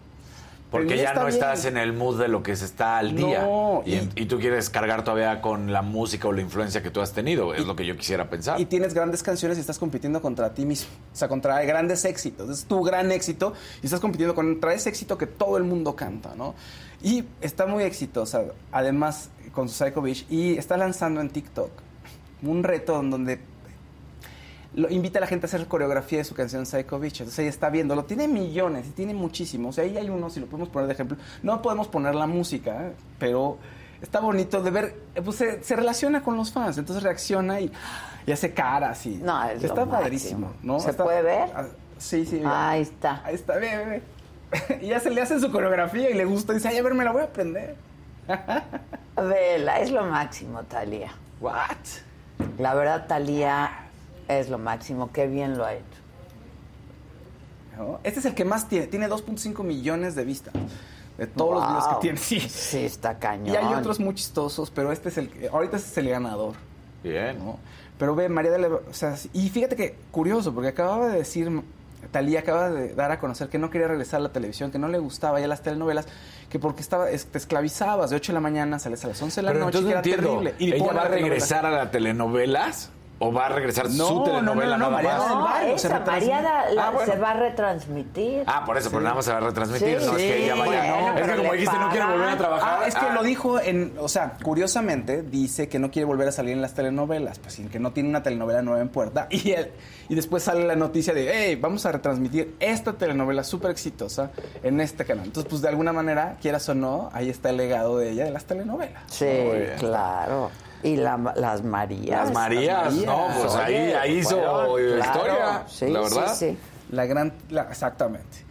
Speaker 6: Porque ya no
Speaker 7: bien.
Speaker 6: estás en el mood de lo que se está al día.
Speaker 7: No,
Speaker 6: y,
Speaker 7: y-
Speaker 6: y tú quieres cargar todavía con la música o la influencia que tú has tenido. Es lo que yo quisiera pensar.
Speaker 7: Y tienes grandes canciones y estás compitiendo contra ti mismo. O sea, contra grandes éxitos. Es tu gran éxito y estás compitiendo contra ese éxito que todo el mundo canta, ¿no? Y está muy exitosa, además, con su Psycho Beach. Y está lanzando en TikTok un reto en donde lo, invita a la gente a hacer coreografía de su canción Psycho Beach. Entonces ella está viendo, lo tiene millones y tiene muchísimos. O sea, ahí hay uno, si lo podemos poner de ejemplo. No podemos poner la música, ¿eh? pero está bonito de ver, pues se, se relaciona con los fans, entonces reacciona y, y hace caras y
Speaker 1: No, es lo
Speaker 7: está
Speaker 1: máximo.
Speaker 7: padrísimo, ¿no?
Speaker 1: ¿Se
Speaker 7: Está-
Speaker 1: puede ver?
Speaker 7: Ah, sí, sí. mira.
Speaker 1: Ahí está.
Speaker 7: Ahí está, ve, ve, ve. y ya se le hace su coreografía y le gusta. Y dice, ay, a ver, me la voy a aprender.
Speaker 1: Vela, es lo máximo, Talía.
Speaker 7: What?
Speaker 1: La verdad, Talía es lo máximo. Qué bien lo ha hecho.
Speaker 7: ¿No? Este es el que más tiene, tiene 2.5 millones de vistas. De todos los videos que tiene, sí.
Speaker 1: Sí, está cañón.
Speaker 7: Y hay otros muy chistosos, pero este es el que, ahorita este es el ganador.
Speaker 6: Bien.
Speaker 7: ¿no? Pero ve, María de la... O sea, y fíjate que, curioso, porque acababa de decir Talía acaba de dar a conocer que no quería regresar a la televisión, que no le gustaba ya las telenovelas, que porque estaba es- te esclavizabas de 8 de la mañana, sales a las 11 de la
Speaker 6: Pero
Speaker 7: noche, que era terrible.
Speaker 6: ¿Ella
Speaker 7: pone
Speaker 6: va a regresar a las telenovelas? ¿O va a regresar
Speaker 7: No,
Speaker 6: su
Speaker 7: no,
Speaker 6: telenovela
Speaker 7: no, no,
Speaker 6: nada más?
Speaker 7: Barrio, se
Speaker 1: esa
Speaker 7: retransmite.
Speaker 1: Mariana la-
Speaker 6: Ah, bueno.
Speaker 1: se va a retransmitir.
Speaker 6: Ah, por eso, pero nada más se va a retransmitir,
Speaker 1: Sí,
Speaker 6: no es que ella vaya.
Speaker 1: bueno,
Speaker 6: es que como
Speaker 1: le
Speaker 6: dijiste, no quiere volver a trabajar.
Speaker 7: Ah, es que
Speaker 6: Ah.
Speaker 7: lo dijo en, o sea, curiosamente dice que no quiere volver a salir en las telenovelas, pues sí, que no tiene una telenovela nueva en puerta y él- y después sale la noticia de, hey, vamos a retransmitir esta telenovela súper exitosa en este canal. Entonces, pues de alguna manera, quieras o no, ahí está el legado de ella de las telenovelas.
Speaker 1: Sí, claro. Y la- las Marías.
Speaker 6: Las Marías, no, pues ahí,
Speaker 1: Oye,
Speaker 6: ahí hizo historia,
Speaker 1: claro, sí,
Speaker 6: la verdad.
Speaker 1: Sí, sí.
Speaker 7: La gran, la- exactamente.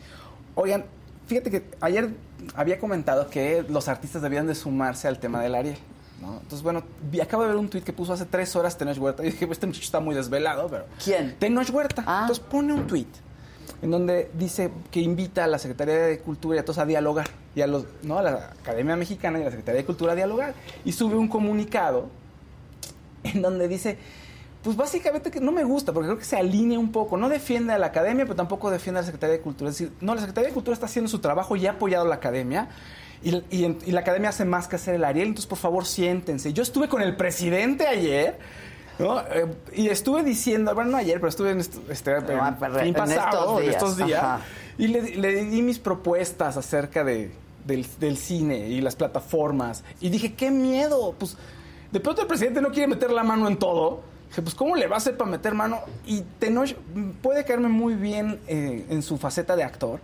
Speaker 7: Oigan, fíjate que ayer había comentado que los artistas debían de sumarse al tema del Ariel. ¿no? Entonces, bueno, vi- acabo de ver un tuit que puso hace tres horas Tenoch Huerta. Y dije, este muchacho está muy desvelado, pero...
Speaker 1: ¿Quién?
Speaker 7: Tenoch Huerta. Entonces pone un tuit en donde dice que invita a la Secretaría de Cultura y a todos a dialogar. Y a, los, ¿no? a la Academia Mexicana y a la Secretaría de Cultura a dialogar. Y sube un comunicado en donde dice, pues básicamente que no me gusta, porque creo que se alinea un poco. No defiende a la academia, pero tampoco defiende a la Secretaría de Cultura. Es decir, no, la Secretaría de Cultura está haciendo su trabajo y ha apoyado la academia. Y, y la academia hace más que hacer el Ariel, entonces por favor siéntense. Yo estuve con el presidente ayer. ¿No? Eh, y estuve diciendo, bueno, no ayer, pero estuve en, este, en
Speaker 1: pero
Speaker 7: fin
Speaker 1: en
Speaker 7: pasado,
Speaker 1: estos
Speaker 7: en
Speaker 1: días,
Speaker 7: estos días,
Speaker 1: ajá.
Speaker 7: y le, le di mis propuestas acerca de, del, del cine y las plataformas. Y dije, qué miedo. Pues de pronto el presidente no quiere meter la mano en todo. Dije, pues ¿cómo le va a hacer para meter mano? Y Tenoch mm, puede caerme muy bien eh, en su faceta de actor,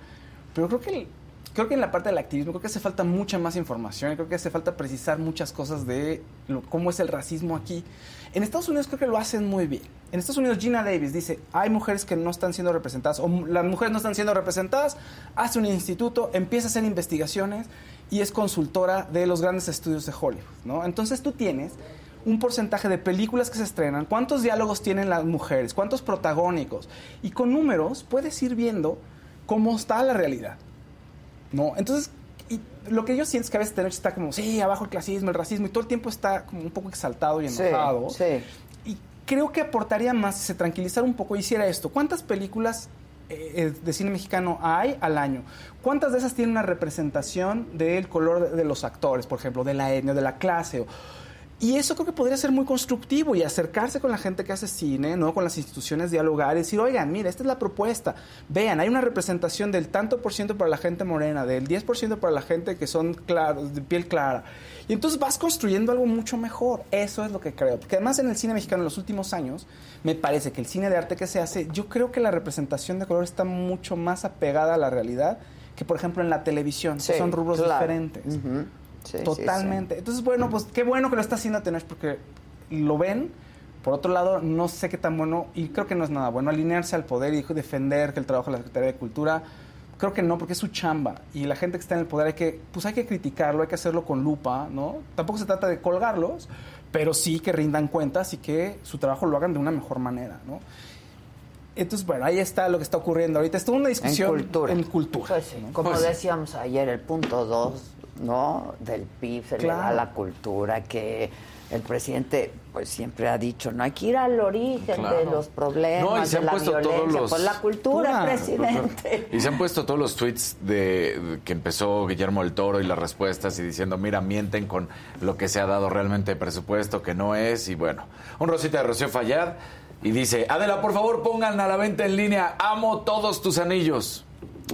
Speaker 7: pero creo que, creo que en la parte del activismo creo que hace falta mucha más información. Creo que hace falta precisar muchas cosas de lo- cómo es el racismo aquí. En Estados Unidos creo que lo hacen muy bien. En Estados Unidos Gina Davis dice, hay mujeres que no están siendo representadas, o las mujeres no están siendo representadas, hace un instituto, empieza a hacer investigaciones y es consultora de los grandes estudios de Hollywood, ¿no? Entonces tú tienes un porcentaje de películas que se estrenan, cuántos diálogos tienen las mujeres, cuántos protagónicos, y con números puedes ir viendo cómo está la realidad, ¿no? Entonces, lo que yo siento es que a veces Tenoch está como, sí, abajo el clasismo, el racismo, y todo el tiempo está como un poco exaltado y enojado.
Speaker 1: sí.
Speaker 7: Y creo que aportaría más si se tranquilizara un poco y hiciera esto. ¿Cuántas películas eh, eh, de cine mexicano hay al año? ¿Cuántas de esas tienen una representación del color de, de los actores, por ejemplo, de la etnia, de la clase? o- y eso creo que podría ser muy constructivo y acercarse con la gente que hace cine, ¿no? Con las instituciones, dialogar y decir, oigan, mira, esta es la propuesta. Vean, hay una representación del tanto por ciento para la gente morena, del 10% para la gente que son claros, de piel clara. Y entonces vas construyendo algo mucho mejor. Eso es lo que creo. Porque además en el cine mexicano en los últimos años, me parece que el cine de arte que se hace, yo creo que la representación de color está mucho más apegada a la realidad que, por ejemplo, en la televisión. que son rubros
Speaker 1: claro.
Speaker 7: diferentes.
Speaker 1: Ujú. Sí, sí,
Speaker 7: Totalmente. Entonces, bueno, pues qué bueno que lo está haciendo Tenoch porque lo ven. Por otro lado, no sé qué tan bueno, y creo que no es nada bueno, alinearse al poder y defender que el trabajo de la Secretaría de Cultura, creo que no, porque es su chamba. Y la gente que está en el poder hay que, pues hay que criticarlo, hay que hacerlo con lupa, ¿no? Tampoco se trata de colgarlos, pero sí que rindan cuentas y que su trabajo lo hagan de una mejor manera, ¿no? Entonces, bueno, ahí está lo que está ocurriendo ahorita. Estuvo una discusión
Speaker 1: En cultura.
Speaker 7: en cultura.
Speaker 1: Pues como
Speaker 7: Pues
Speaker 1: decíamos ayer, el punto dos, ¿no? Del PIB se le da la cultura, que el presidente pues siempre ha dicho, no hay que ir al origen
Speaker 6: Claro.
Speaker 1: de los problemas,
Speaker 6: No, y se
Speaker 1: de
Speaker 6: han
Speaker 1: la
Speaker 6: puesto todos los-
Speaker 1: Pues la cultura, presidente.
Speaker 6: Y se han puesto todos los tweets de, de que empezó Guillermo del Toro y las respuestas y diciendo, mira, mienten con lo que se ha dado realmente de presupuesto, que no es. Y bueno, un rosita de Rocío Fallad y dice, Adela, por favor, pongan a la venta en línea, amo todos tus anillos.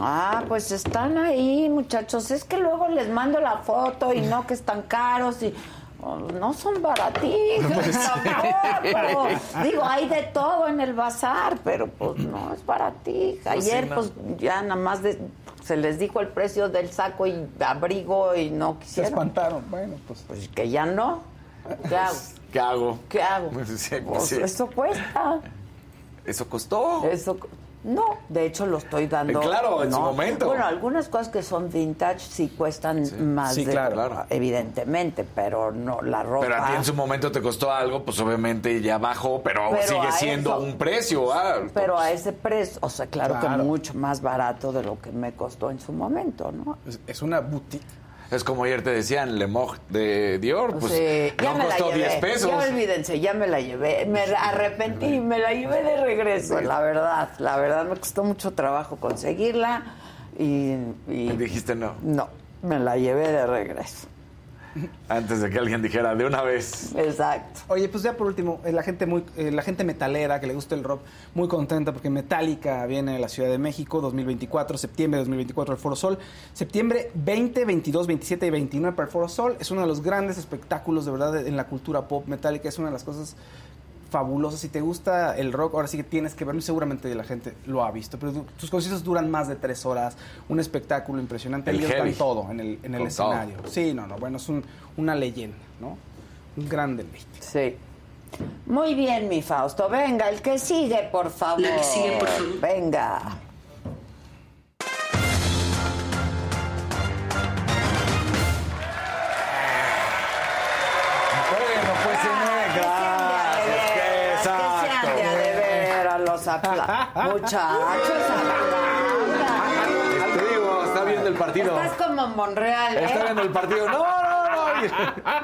Speaker 1: Ah, pues están ahí, muchachos. Es que luego les mando la foto y no que están caros y oh, no son baratijos tampoco. Digo, hay de todo en el bazar, pero pues no es baratija.
Speaker 6: Pues sí,
Speaker 1: Ayer
Speaker 6: no.
Speaker 1: pues ya nada más de- se les dijo el precio del saco y abrigo y no
Speaker 7: Se
Speaker 1: quisieron.
Speaker 7: espantaron. Bueno, pues.
Speaker 1: Pues que ya no. ¿Qué hago?
Speaker 6: ¿Qué hago?
Speaker 1: ¿Qué hago?
Speaker 6: Pues sí, pues
Speaker 1: Pues
Speaker 6: sí.
Speaker 1: eso cuesta.
Speaker 6: Eso costó.
Speaker 1: Eso no, de hecho lo estoy dando.
Speaker 6: Eh, claro, en su momento.
Speaker 1: Bueno, algunas cosas que son vintage sí cuestan más,
Speaker 7: Sí,
Speaker 1: de-
Speaker 7: claro,
Speaker 6: claro.
Speaker 1: evidentemente, pero no la ropa.
Speaker 6: Pero a ti en su momento te costó algo, pues obviamente ya bajó, pero,
Speaker 1: Pero
Speaker 6: sigue siendo
Speaker 1: eso-
Speaker 6: un precio alto.
Speaker 1: Pero a ese precio, o sea, claro,
Speaker 7: Claro.
Speaker 1: que mucho más barato de lo que me costó en su momento, ¿no?
Speaker 7: Es, es una boutique.
Speaker 6: Es como ayer te decían, Le Moj de Dior, pues
Speaker 1: Sí, ya
Speaker 6: no
Speaker 1: me la
Speaker 6: costó
Speaker 1: llevé.
Speaker 6: 10 pesos.
Speaker 1: Ya olvídense, ya me la llevé. Me arrepentí y me la llevé de regreso, la verdad. La verdad, me costó mucho trabajo conseguirla y, y
Speaker 6: Dijiste no.
Speaker 1: no, me la llevé de regreso.
Speaker 6: Antes de que alguien dijera de una vez.
Speaker 1: Exacto.
Speaker 7: Oye, pues ya por último, eh, la gente muy, eh, la gente metalera que le gusta el rock, muy contenta porque Metallica viene a la Ciudad de México 2024, septiembre de 2024 al Foro Sol, septiembre 20, 22, 27 y 29 para el Foro Sol. Es uno de los grandes espectáculos de verdad en la cultura pop. Metallica es una de las cosas fabulosas. Si te gusta el rock, ahora sí que tienes que verlo y seguramente la gente lo ha visto. Pero tu- tus conciertos duran más de tres horas, un espectáculo impresionante.
Speaker 6: El
Speaker 7: Ellos dan todo en el, en el
Speaker 6: todo.
Speaker 7: escenario. Sí, no, no, bueno, es un- una leyenda, ¿no? Un gran deleite.
Speaker 1: Sí. Muy bien, mi Fausto. Venga, el que sigue, por favor.
Speaker 14: La que sigue, por favor.
Speaker 1: Venga. Muchachos.
Speaker 6: Te digo, está viendo el partido.
Speaker 1: Estás como Monreal, ¿eh?
Speaker 6: Está viendo el partido. No, no, no.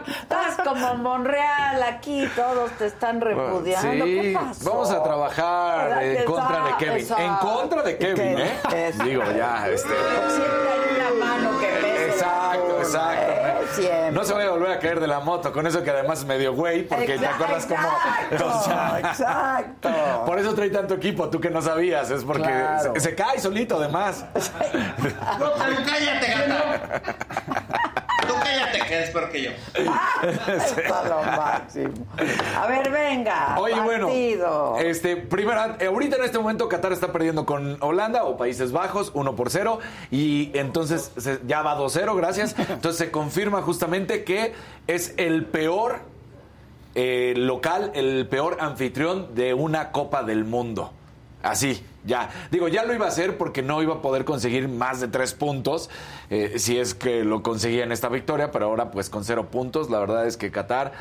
Speaker 1: Estás como Monreal, aquí todos te están repudiando.
Speaker 6: Sí,
Speaker 1: ¿Qué pasó?
Speaker 6: vamos a trabajar en contra de Kevin. En contra de Kevin, ¿eh?
Speaker 1: Eso.
Speaker 6: Digo, ya, este.
Speaker 1: Siempre hay una mano que pese.
Speaker 6: Exacto, exacto.
Speaker 1: Siempre.
Speaker 6: No se vaya a volver a caer de la moto, con eso que además es medio güey, porque te acuerdas cómo.
Speaker 1: exacto, exacto.
Speaker 6: Por eso trae tanto equipo, tú que no sabías, es porque
Speaker 1: Claro.
Speaker 6: se, se cae solito además.
Speaker 14: No, pero cállate, gata. Tú cállate, que eres peor que yo.
Speaker 1: Eso es lo máximo. A ver, venga.
Speaker 6: Oye, bueno, este, primera, eh, ahorita en este momento Qatar está perdiendo con Holanda o Países Bajos 1 por 0 y entonces se- ya va 2-0, gracias. Entonces se confirma justamente que es el peor eh, local, el peor anfitrión de una Copa del Mundo. Así, ya. Digo, ya lo iba a hacer porque no iba a poder conseguir más de tres puntos eh, si es que lo conseguía en esta victoria, pero ahora pues con cero puntos, la verdad es que Qatar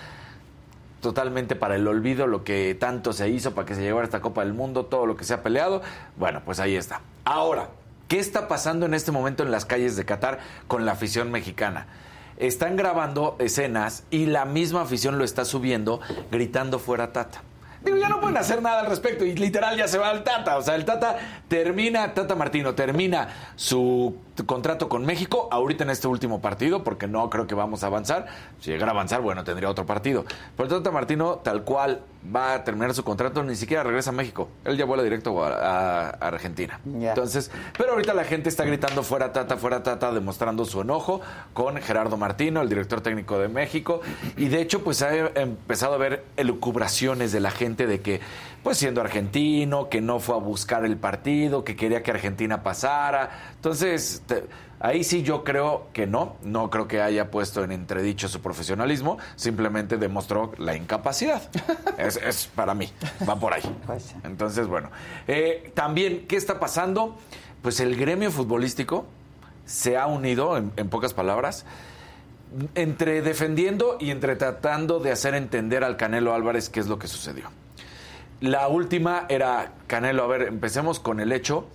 Speaker 6: totalmente para el olvido lo que tanto se hizo para que se llegara a esta Copa del Mundo, todo lo que se ha peleado. Bueno, pues ahí está. Ahora, ¿qué está pasando en este momento en las calles de Qatar con la afición mexicana? Están grabando escenas y la misma afición lo está subiendo gritando fuera Tata. Digo, ya no pueden hacer nada al respecto y literal ya se va el Tata. O sea, el Tata termina, Tata Martino termina su contrato con México ahorita en este último partido porque no creo que vamos a avanzar. Si llegara a avanzar, bueno, tendría otro partido. Pero el Tata Martino, tal cual va a terminar su contrato, ni siquiera regresa a México. Él ya vuela directo a, Argentina. Entonces, pero ahorita la gente está gritando fuera Tata, fuera Tata, demostrando su enojo con Gerardo Martino, el director técnico de México. Y de hecho, pues ha empezado a ver elucubraciones de la gente de que, pues siendo argentino, que no fue a buscar el partido, que quería que Argentina pasara. Entonces, te- ahí sí yo creo que no, no creo que haya puesto en entredicho su profesionalismo, simplemente demostró la incapacidad. Es, es para mí, va por ahí.
Speaker 1: Pues,
Speaker 6: Entonces, bueno, eh, también, ¿qué está pasando? Pues el gremio futbolístico se ha unido, en, en pocas palabras, entre defendiendo y entre tratando de hacer entender al Canelo Álvarez qué es lo que sucedió. La última era, Canelo, a ver, empecemos con el hecho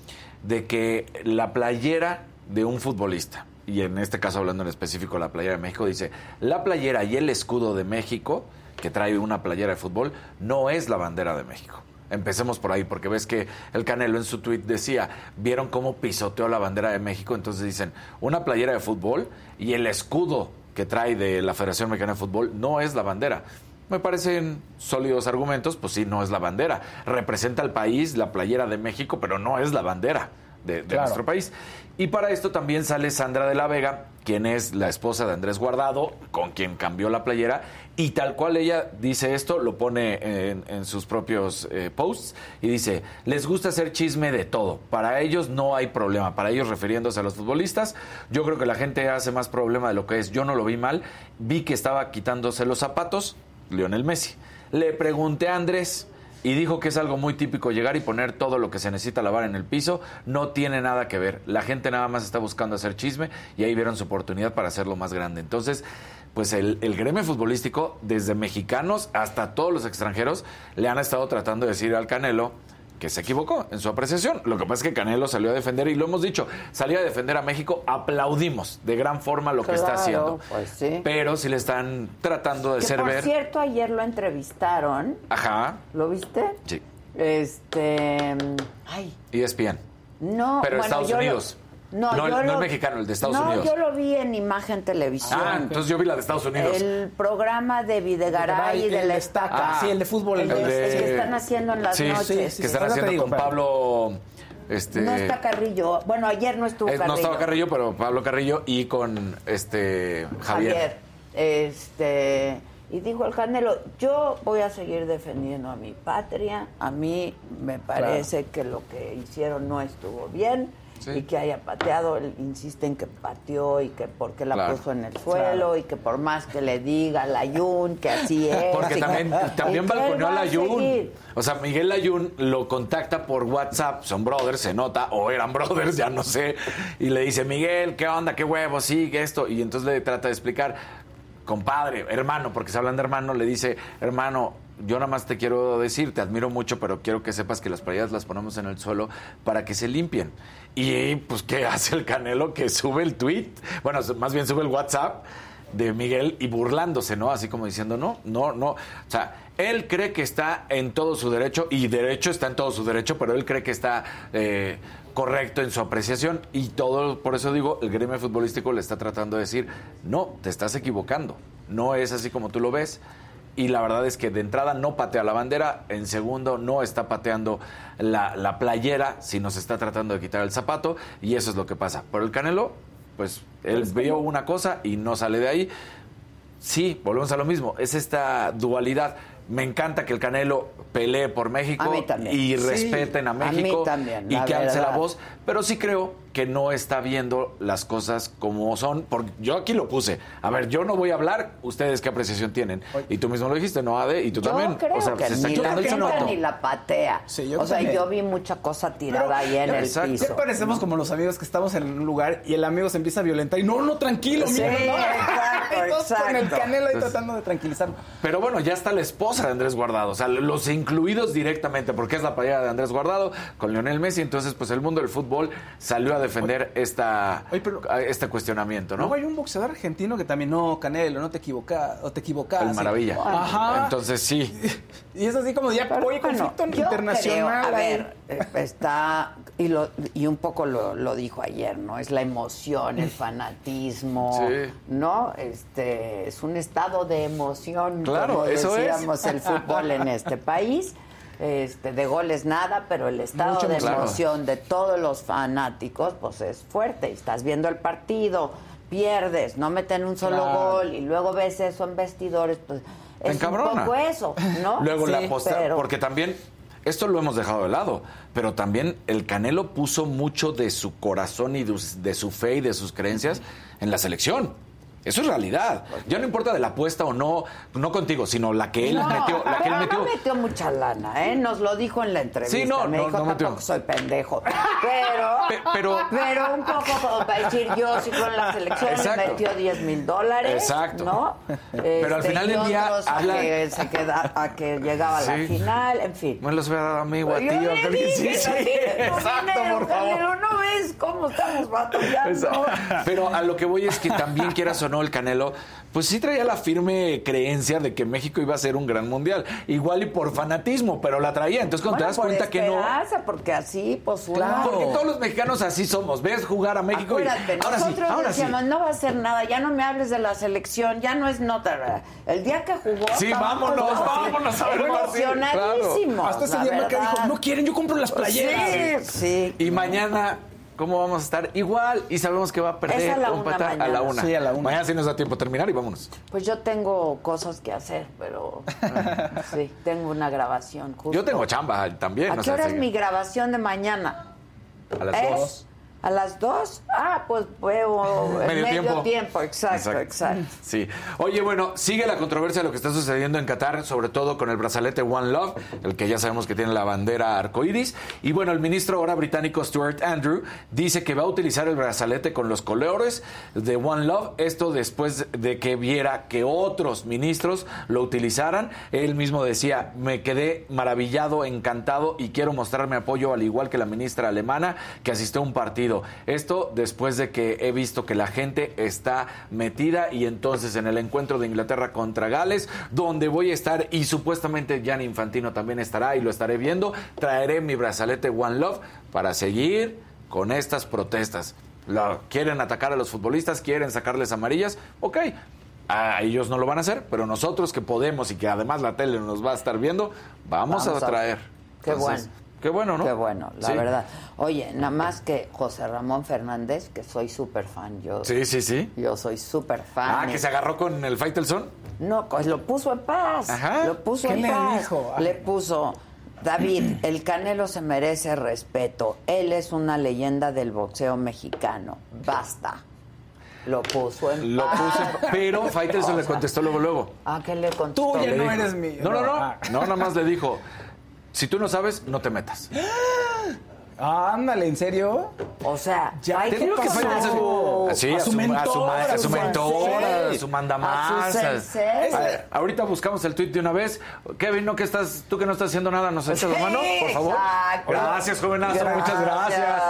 Speaker 6: de que la playera de un futbolista, y en este caso hablando en específico la playera de México, dice, la playera y el escudo de México, que trae una playera de fútbol, no es la bandera de México. Empecemos por ahí, porque ves que el Canelo en su tweet decía, vieron cómo pisoteó la bandera de México, entonces dicen, una playera de fútbol y el escudo que trae de la Federación Mexicana de Fútbol no es la bandera. Me parecen sólidos argumentos, pues sí, no es la bandera. Representa al país, la playera de México, pero no es la bandera de, de
Speaker 7: Claro.
Speaker 6: nuestro país. Y para esto también sale Sandra de la Vega, quien es la esposa de Andrés Guardado, con quien cambió la playera, y tal cual ella dice esto, lo pone en, en sus propios eh, posts, y dice, les gusta hacer chisme de todo, para ellos no hay problema, para ellos refiriéndose a los futbolistas, yo creo que la gente hace más problema de lo que es, yo no lo vi mal, vi que estaba quitándose los zapatos, Lionel Messi. Le pregunté a Andrés y dijo que es algo muy típico llegar y poner todo lo que se necesita lavar en el piso. No tiene nada que ver. La gente nada más está buscando hacer chisme y ahí vieron su oportunidad para hacerlo más grande. Entonces, pues el, el gremio futbolístico, desde mexicanos hasta todos los extranjeros, le han estado tratando de decir al Canelo que se equivocó en su apreciación. Lo que pasa es que Canelo salió a defender, y lo hemos dicho, salió a defender a México, aplaudimos de gran forma lo que está haciendo.
Speaker 1: pues sí.
Speaker 6: Pero si le están tratando de
Speaker 1: Que
Speaker 6: ser
Speaker 1: por
Speaker 6: ver.
Speaker 1: cierto, ayer lo entrevistaron.
Speaker 6: Ajá,
Speaker 1: ¿Lo viste?
Speaker 6: sí.
Speaker 1: Este. Ay,
Speaker 6: ESPN.
Speaker 1: no.
Speaker 6: Pero
Speaker 1: bueno,
Speaker 6: Estados
Speaker 1: lo- No,
Speaker 6: No el-
Speaker 1: yo
Speaker 6: no el
Speaker 1: lo-
Speaker 6: mexicano, el de Estados
Speaker 1: no,
Speaker 6: Unidos.
Speaker 1: yo lo vi en Imagen Televisión.
Speaker 6: Ah, entonces yo vi la de Estados Unidos.
Speaker 1: El programa de Videgaray y de
Speaker 7: el
Speaker 1: la
Speaker 7: Estaca,
Speaker 1: Estaca.
Speaker 7: sí, el de fútbol,
Speaker 1: El,
Speaker 7: el
Speaker 1: de-
Speaker 7: de-
Speaker 1: el que están haciendo en las
Speaker 6: sí,
Speaker 1: noches.
Speaker 6: que están
Speaker 7: Ahora te
Speaker 6: haciendo
Speaker 7: digo,
Speaker 6: con. Pablo. Este,
Speaker 1: No está Carrillo. Bueno, ayer no estuvo
Speaker 6: eh,
Speaker 1: Carrillo.
Speaker 6: no estaba Carrillo, pero Pablo Carrillo y con este Javier.
Speaker 1: Javier. Este, y dijo el Canelo, yo voy a seguir defendiendo a mi patria. A mí me parece que lo que hicieron no estuvo bien.
Speaker 6: Sí.
Speaker 1: Y que haya pateado, él insiste en que pateó y que porque la
Speaker 6: Claro.
Speaker 1: puso en el suelo y que por más que le diga la Yun que así es.
Speaker 6: Porque también, también balconeó a Layun. O sea, Miguel Layun lo contacta por WhatsApp, son brothers, se nota, o eran brothers, ya no sé. Y le dice, Miguel, ¿qué onda? ¿Qué huevo? Sí, que esto. Y entonces le trata de explicar, compadre, hermano, porque se hablan de hermano, le dice, hermano, yo nada más te quiero decir, te admiro mucho, pero quiero que sepas que las playeras las ponemos en el suelo para que se limpien. Y pues, ¿qué hace el Canelo? Que sube el tweet, bueno, más bien sube el WhatsApp de Miguel y burlándose, ¿no? Así como diciendo, no, no, no. O sea, él cree que está en todo su derecho, y derecho está en todo su derecho, pero él cree que está eh, correcto en su apreciación. Y todo, por eso digo, el gremio futbolístico le está tratando de decir, no, te estás equivocando. No es así como tú lo ves. Y la verdad es que de entrada no patea la bandera, en segundo no está pateando la, la playera, sino se está tratando de quitar el zapato, y eso es lo que pasa. Por el Canelo, pues él vio una cosa y no sale de ahí. Sí, volvemos a lo mismo, es esta dualidad. Me encanta que el Canelo pelee por México y
Speaker 1: Sí,
Speaker 6: respeten a
Speaker 1: a mí
Speaker 6: México
Speaker 1: también,
Speaker 6: y que alce la voz, pero sí creo que no está viendo las cosas como son, porque yo aquí lo puse. A ver, yo no voy a hablar, ustedes qué apreciación tienen. Y tú mismo lo dijiste, ¿no, Ade? Y tú
Speaker 1: Yo
Speaker 6: también.
Speaker 1: creo
Speaker 6: o sea,
Speaker 1: que
Speaker 6: se está
Speaker 1: ni la
Speaker 6: quitando el
Speaker 1: quita
Speaker 6: zapato.
Speaker 1: ni la patea.
Speaker 7: Sí, yo
Speaker 1: o sea,
Speaker 7: también.
Speaker 1: yo vi mucha cosa tirada
Speaker 7: Pero,
Speaker 1: ahí en el
Speaker 6: exacto.
Speaker 1: piso.
Speaker 7: Ya parecemos como los amigos que estamos en un lugar y el amigo se empieza a violentar y no, no, tranquilo,
Speaker 1: Sí,
Speaker 7: mira, no.
Speaker 1: exacto,
Speaker 7: Y todos con el canelo ahí
Speaker 6: Entonces-
Speaker 7: tratando de tranquilizarlo.
Speaker 6: Pero bueno, ya está la esposa de Andrés Guardado, o sea, los incluidos directamente, porque es la pareja de Andrés Guardado con Lionel Messi, entonces pues el mundo del fútbol salió a defender esta,
Speaker 7: Oye, pero-
Speaker 6: a- este cuestionamiento, ¿no?
Speaker 7: Luego hay un boxeador argentino que también, no, Canelo, no te equivocas, o te equivocas.
Speaker 6: El maravilla.
Speaker 7: Ajá.
Speaker 6: Entonces sí.
Speaker 7: Y es así como ya, oye,
Speaker 1: bueno,
Speaker 7: conflicto internacional.
Speaker 1: creo, a ver, eh, está, y, lo, y un poco lo, lo dijo ayer, ¿no? Es la emoción, el fanatismo,
Speaker 6: Sí.
Speaker 1: ¿no? Este, es un estado de emoción,
Speaker 6: Claro,
Speaker 1: como
Speaker 6: eso es.
Speaker 1: decíamos, el fútbol en este país. Este, de goles nada, pero el estado de
Speaker 6: emoción.
Speaker 1: de todos los fanáticos, pues es fuerte. Estás viendo el partido, pierdes, no meten un solo
Speaker 7: Claro.
Speaker 1: gol y luego ves eso en vestidores, pues es un poco eso, ¿no?
Speaker 6: Luego
Speaker 1: Sí,
Speaker 6: la aposta,
Speaker 1: pero-
Speaker 6: porque también esto lo hemos dejado de lado, pero también el Canelo puso mucho de su corazón y de, de su fe y de sus creencias en la selección. Eso es realidad. Ya no importa de la apuesta o no, no contigo, sino la que él
Speaker 1: No,
Speaker 6: metió, la que él
Speaker 1: pero
Speaker 6: metió.
Speaker 1: no metió mucha lana, ¿eh? Nos lo dijo en la entrevista.
Speaker 6: Sí, no,
Speaker 1: Me
Speaker 6: no,
Speaker 1: dijo,
Speaker 6: no metió.
Speaker 1: tampoco soy pendejo. Pero,
Speaker 6: Pe- pero-
Speaker 1: pero un poco como para decir, yo si con la selección
Speaker 6: Exacto.
Speaker 1: metió 10 mil dólares.
Speaker 6: Exacto.
Speaker 1: ¿no?
Speaker 6: Pero al
Speaker 1: Este,
Speaker 6: final del día
Speaker 1: a que, se queda, a que llegaba a la final, en fin.
Speaker 6: Me los hubiera dado a mí o a ti. Sí, sí, exacto, por favor.
Speaker 1: Canelo, ¿no ves cómo estamos batallando?
Speaker 6: Exacto. Pero a lo que voy es que también quieras o no el Canelo, pues sí traía la firme creencia de que México iba a ser un gran mundial. Igual y por fanatismo, pero la traía. Entonces cuando
Speaker 1: Bueno,
Speaker 6: te das
Speaker 1: por
Speaker 6: cuenta que no...
Speaker 1: esperanza, porque así, pues uno...
Speaker 6: Porque todos los mexicanos así somos. Ves jugar a México
Speaker 1: Acuérdate,
Speaker 6: y ahora sí, ahora sí.
Speaker 1: no va a hacer nada, ya no me hables de la selección, ya no es nota. El día que jugó...
Speaker 6: Sí, vámonos,
Speaker 1: así,
Speaker 6: vámonos a ver claro.
Speaker 7: Hasta ese día me dijo, no quieren, yo compro las playeras.
Speaker 1: Sí, sí.
Speaker 6: Y mañana, ¿cómo vamos a estar? Igual, y sabemos que va a perder
Speaker 1: Es a la una
Speaker 6: a
Speaker 1: mañana.
Speaker 6: la una.
Speaker 7: Sí, a la una.
Speaker 6: Mañana sí nos da tiempo terminar y vámonos.
Speaker 1: Pues yo tengo cosas que hacer, pero sí, tengo una grabación. Justo.
Speaker 6: Yo tengo chamba también.
Speaker 1: ¿A
Speaker 6: o
Speaker 1: qué
Speaker 6: sea,
Speaker 1: hora es
Speaker 6: sí.
Speaker 1: mi grabación de mañana?
Speaker 6: A las
Speaker 1: ¿Es?
Speaker 6: dos.
Speaker 1: ¿A las dos? Ah, pues veo el
Speaker 6: Medio
Speaker 1: medio,
Speaker 6: tiempo.
Speaker 1: tiempo. Exacto, exacto.
Speaker 6: Sí. Oye, bueno, sigue la controversia de lo que está sucediendo en Qatar, sobre todo con el brazalete One Love, el que ya sabemos que tiene la bandera arcoíris. Y bueno, el ministro ahora británico Stuart Andrew dice que va a utilizar el brazalete con los colores de One Love. Esto después de que viera que otros ministros lo utilizaran. Él mismo decía, me quedé maravillado, encantado y quiero mostrar mi apoyo, al igual que la ministra alemana que asistió a un partido. Esto después de que he visto que la gente está metida y entonces en el encuentro de Inglaterra contra Gales, donde voy a estar y supuestamente Gianni Infantino también estará y lo estaré viendo, traeré mi brazalete One Love para seguir con estas protestas. La- quieren atacar a los futbolistas, quieren sacarles amarillas, ok. A ellos no lo van a hacer, pero nosotros que podemos y que además la tele nos va a estar viendo, vamos,
Speaker 1: Vamos
Speaker 6: a
Speaker 1: a-
Speaker 6: traer.
Speaker 1: Qué
Speaker 6: Entonces,
Speaker 1: bueno.
Speaker 6: Qué bueno, ¿no?
Speaker 1: Qué bueno, la
Speaker 6: Sí.
Speaker 1: verdad. Oye, nada más que José Ramón Fernández, que soy súper fan, yo.
Speaker 6: Sí, sí, sí.
Speaker 1: Yo soy súper fan.
Speaker 6: Ah, que se agarró con el Faitelson.
Speaker 1: No, pues lo puso en paz.
Speaker 6: Ajá.
Speaker 1: Lo puso
Speaker 6: ¿Qué
Speaker 1: en
Speaker 6: le
Speaker 1: paz.
Speaker 6: dijo? Ah.
Speaker 1: Le puso, David, el Canelo se merece respeto. Él es una leyenda del boxeo mexicano. Basta. Lo puso en
Speaker 6: Lo
Speaker 1: paz.
Speaker 6: puse, pero Faitelson
Speaker 1: O
Speaker 6: le contestó luego, luego.
Speaker 1: ¿A qué le contestó?
Speaker 6: Le dijo- No, no, no.
Speaker 7: Ah.
Speaker 6: No, nada más le dijo, si tú no sabes, no te metas.
Speaker 7: Ándale, ¿en serio?
Speaker 1: O sea,
Speaker 7: ya
Speaker 6: digo que Faitelson... Sí, a su, a su, ma- a su mentora, a su mandamás.
Speaker 1: A su sensei.
Speaker 6: A ver, ahorita buscamos el tweet de una vez. Kevin, ¿no que estás, tú que no estás haciendo nada, nos echas la mano, por favor?
Speaker 1: Exacto.
Speaker 6: Gracias, jovenazo, muchas gracias.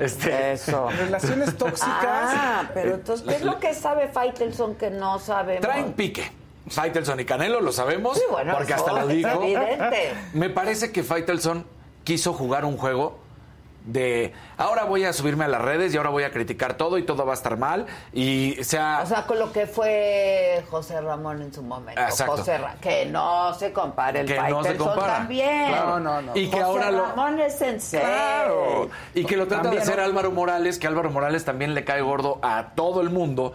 Speaker 6: Este,
Speaker 1: Eso.
Speaker 7: Relaciones tóxicas.
Speaker 1: Ah, pero entonces, ¿qué es lo que sabe Faitelson que no sabemos?
Speaker 6: Traen pique. Faitelson y Canelo lo sabemos,
Speaker 1: Sí, bueno,
Speaker 6: porque hasta lo
Speaker 1: es
Speaker 6: dijo.
Speaker 1: evidente.
Speaker 6: Me parece que Faitelson quiso jugar un juego de ahora voy a subirme a las redes y ahora voy a criticar todo y todo va a estar mal y sea
Speaker 1: O sea, con lo que fue José Ramón en su momento.
Speaker 6: Exacto.
Speaker 1: José Ra- que no se compare el
Speaker 6: Que no se compara.
Speaker 1: también.
Speaker 6: Claro. No, no, no. Y que
Speaker 1: José
Speaker 6: ahora lo-
Speaker 1: Ramón es sensei.
Speaker 6: Claro. Y que lo trata de
Speaker 1: También,
Speaker 6: hacer
Speaker 1: ¿no?
Speaker 6: Álvaro Morales, que Álvaro Morales también le cae gordo a todo el mundo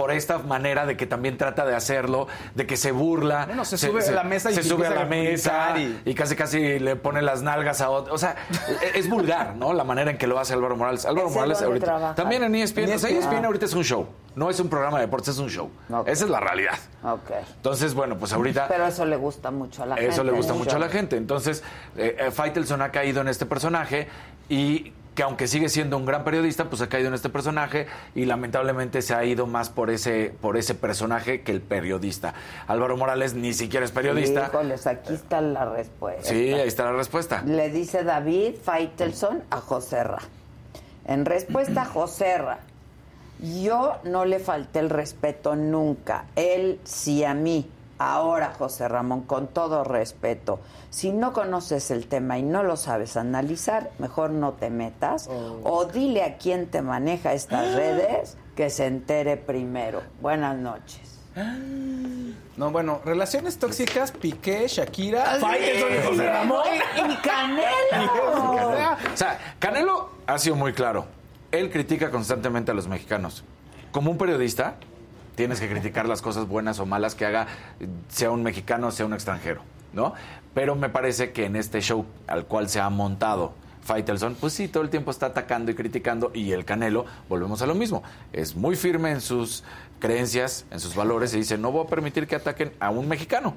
Speaker 6: por esta manera de que también trata de hacerlo, de que se burla.
Speaker 7: Bueno, se sube a la mesa y
Speaker 6: se sube a la mesa y... casi casi le pone las nalgas a otro. O sea, e-, es vulgar, ¿no? La manera en que lo hace Álvaro Morales. Álvaro
Speaker 1: ¿Ese
Speaker 6: Morales ahorita.
Speaker 1: trabaja?
Speaker 6: También en E ESPN.
Speaker 1: En
Speaker 6: O sea,
Speaker 1: ESPN.
Speaker 6: ESPN ahorita es un show. No es un programa de deportes, es un show. Esa es la realidad.
Speaker 1: Ok.
Speaker 6: Entonces, bueno, pues ahorita.
Speaker 1: Pero eso le gusta mucho a la gente.
Speaker 6: Eso le gusta mucho a la gente. Entonces, eh, eh, Faitelson ha caído en este personaje y que aunque sigue siendo un gran periodista, pues ha caído en este personaje y lamentablemente se ha ido más por ese, por ese personaje que el periodista. Álvaro Morales ni siquiera es periodista.
Speaker 1: Híjoles, aquí está la respuesta.
Speaker 6: Sí, ahí está la respuesta.
Speaker 1: Le dice David Faitelson a Joserra. En respuesta a Joserra, yo no le falté el respeto nunca. Él sí a mí. Ahora, José Ramón, con todo respeto, si no conoces el tema y no lo sabes analizar, mejor no te metas o dile a quien te maneja estas redes que se entere primero. Buenas noches.
Speaker 7: No, bueno, relaciones tóxicas, Piqué, Shakira,
Speaker 1: Así
Speaker 7: Faitelson y
Speaker 1: es.
Speaker 7: José Ramón.
Speaker 1: Y Canelo.
Speaker 6: O sea, Canelo ha sido muy claro. Él critica constantemente a los mexicanos. Como un periodista, tienes que criticar las cosas buenas o malas que haga, sea un mexicano, sea un extranjero, ¿no? Pero me parece que en este show al cual se ha montado Faitelson, pues sí, todo el tiempo está atacando y criticando y el Canelo, volvemos a lo mismo, es muy firme en sus creencias, en sus valores y dice, no voy a permitir que ataquen a un mexicano.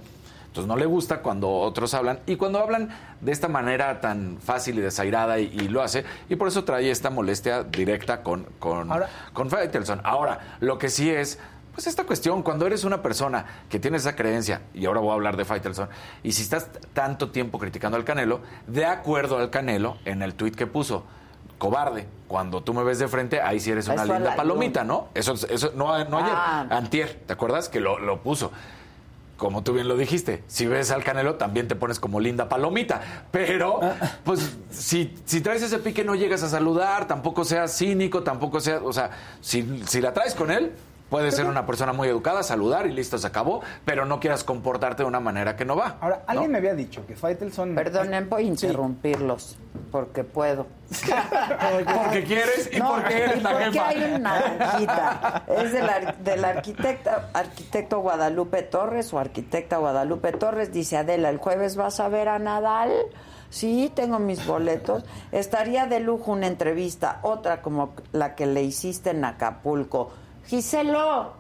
Speaker 6: Entonces no le gusta cuando otros hablan y cuando hablan de esta manera tan fácil y desairada y, y lo hace y por eso trae esta molestia directa con, con, con Faitelson. Ahora, lo que sí es, pues esta cuestión, cuando eres una persona que tiene esa creencia, y ahora voy a hablar de Faitelson, y si estás tanto tiempo criticando al Canelo, de acuerdo al Canelo en el tuit que puso, cobarde, cuando tú me ves de frente, ahí sí eres una
Speaker 1: Eso
Speaker 6: linda palomita, ¿no? Eso, eso no, no ayer,
Speaker 1: Ah.
Speaker 6: antier, ¿te acuerdas? Que lo, lo puso como tú bien lo dijiste, si ves al Canelo también te pones como linda palomita. Pero, pues, si, si traes ese pique no llegas a saludar, tampoco seas cínico, tampoco seas, o sea, si, si la traes con él, puedes ser una persona muy educada, saludar y listo, se acabó, pero no quieras comportarte de una manera que no va.
Speaker 7: Ahora, alguien me había dicho que Faitelson...
Speaker 1: Perdonen, voy a interrumpirlos. porque puedo.
Speaker 6: Porque quieres y
Speaker 1: No,
Speaker 6: porque eres
Speaker 1: y
Speaker 6: la
Speaker 1: porque
Speaker 6: jefa.
Speaker 1: hay una naranjita. Es del, ar- del arquitecta, arquitecto Guadalupe Torres o arquitecta Guadalupe Torres. Dice Adela, el jueves vas a ver a Nadal. Sí, tengo mis boletos. Estaría de lujo una entrevista, otra como la que le hiciste en Acapulco. Giselo,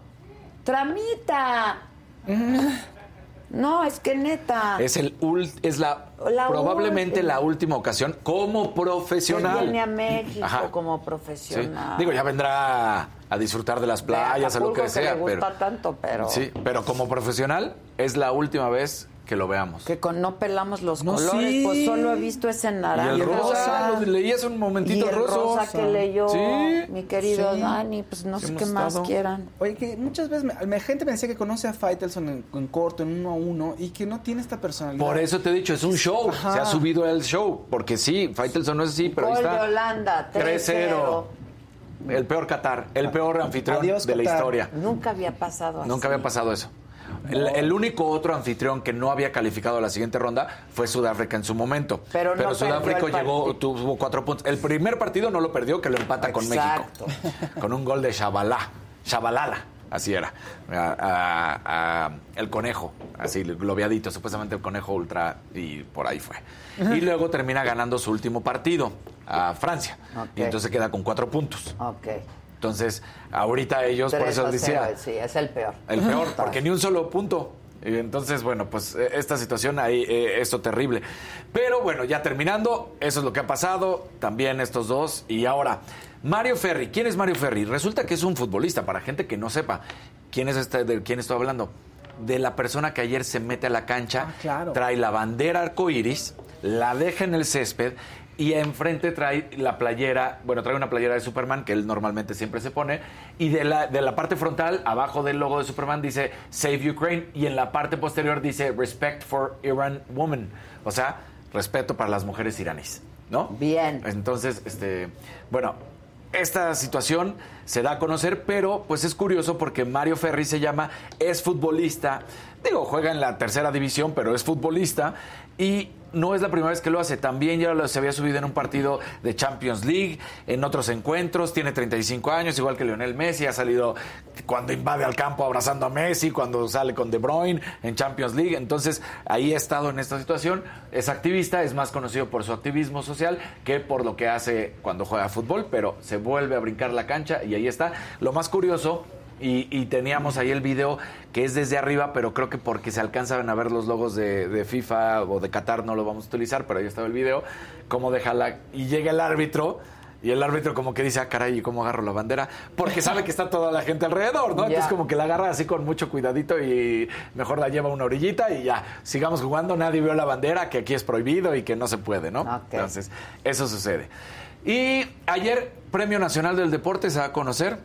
Speaker 1: tramita. No, es que neta.
Speaker 6: Es el es la,
Speaker 1: La
Speaker 6: probablemente
Speaker 1: última.
Speaker 6: la última ocasión como profesional.
Speaker 1: Que viene a México
Speaker 6: Ajá.
Speaker 1: como
Speaker 6: Sí.
Speaker 1: profesional.
Speaker 6: Digo, ya vendrá a disfrutar de las
Speaker 1: De
Speaker 6: playas, a lo
Speaker 1: Acapulco,
Speaker 6: que sea,
Speaker 1: le gusta
Speaker 6: pero
Speaker 1: tanto, pero
Speaker 6: sí, pero como profesional es la última vez que lo veamos.
Speaker 1: que con no pelamos los
Speaker 6: No,
Speaker 1: colores,
Speaker 6: sí.
Speaker 1: pues solo he visto ese
Speaker 6: Y
Speaker 1: naranja.
Speaker 6: el rosa, lo leí hace un momentito
Speaker 1: Y el
Speaker 6: rosa.
Speaker 1: rosa que leyó
Speaker 6: Sí.
Speaker 1: mi querido
Speaker 7: Sí.
Speaker 1: Dani, pues no sé qué más quieran.
Speaker 7: Oye, que muchas veces me, me- gente me decía que conoce a Faitelson en, en corto, en uno a uno, y que no tiene esta personalidad.
Speaker 6: Por eso te he dicho, es un show.
Speaker 7: Ajá.
Speaker 6: Se ha subido el show. Porque sí, Faitelson no es así, pero ahí
Speaker 1: Gol de
Speaker 6: está.
Speaker 1: Holanda,
Speaker 6: 3-0.
Speaker 1: 3-0.
Speaker 6: El peor Qatar, el peor anfitrión
Speaker 7: Adiós,
Speaker 6: de la historia.
Speaker 1: Nunca había pasado así.
Speaker 6: Nunca había pasado eso. El, el único otro anfitrión que no había calificado a la siguiente ronda fue Sudáfrica en su momento.
Speaker 1: Pero no
Speaker 6: Sudáfrica llegó, tuvo cuatro puntos. El primer partido no lo perdió, que lo empata con México. Con un gol de Shabalá. Shabalala. Así era. A- a- a- el conejo. Así, globiadito. Supuestamente el conejo ultra. Y por ahí fue. Y luego termina ganando su último partido a Francia. Y entonces queda con cuatro puntos.
Speaker 1: Ok.
Speaker 6: Entonces, ahorita ellos, por
Speaker 1: 3
Speaker 6: eso decía.
Speaker 1: 0, sí, es el peor.
Speaker 6: El peor, porque ni un solo punto. Y Entonces, bueno, pues eh, esta situación ahí, eh, esto terrible. Pero bueno, ya terminando, eso es lo que ha pasado, también estos dos. Y ahora, Mario Ferri, ¿quién es Mario Ferri? Resulta que es un futbolista, para gente que no sepa quién es este, de quién estoy hablando. De la persona que ayer se mete a la cancha,
Speaker 7: Ah, claro.
Speaker 6: trae la bandera arcoíris, la deja en el césped y enfrente trae la playera, bueno, trae una playera de Superman que él normalmente siempre se pone y de la, de la parte frontal, abajo del logo de Superman dice Save Ukraine y en la parte posterior dice Respect for Iran Woman, o sea, respeto para las mujeres iraníes, ¿no?
Speaker 1: Bien.
Speaker 6: Entonces, este, bueno, esta situación se da a conocer, pero pues es curioso porque Mario Ferri se llama, es futbolista, digo, juega en la tercera división, pero es futbolista y no es la primera vez que lo hace, también ya lo- se había subido en un partido de Champions League, en otros encuentros, tiene 35 años, igual que Lionel Messi, ha salido cuando invade al campo abrazando a Messi, cuando sale con De Bruyne en Champions League, entonces ahí ha estado en esta situación, es activista, es más conocido por su activismo social que por lo que hace cuando juega fútbol, pero se vuelve a brincar la cancha y ahí está. Lo más curioso y, y teníamos ahí el video que es desde arriba, pero creo que porque se alcanzan a ver los logos de, de FIFA o de Qatar no lo vamos a utilizar, pero ahí estaba el video, cómo deja la... Y llega el árbitro y el árbitro como que dice, ah, caray, ¿y cómo agarro la bandera? Porque sabe que está toda la gente alrededor, ¿no?
Speaker 1: Ya.
Speaker 6: Entonces como que la agarra así con mucho cuidadito y mejor la lleva a una orillita y ya, sigamos jugando, nadie vio la bandera, que aquí es prohibido y que no se puede, ¿no? Entonces, eso sucede. Y ayer, Premio Nacional del Deporte se va a conocer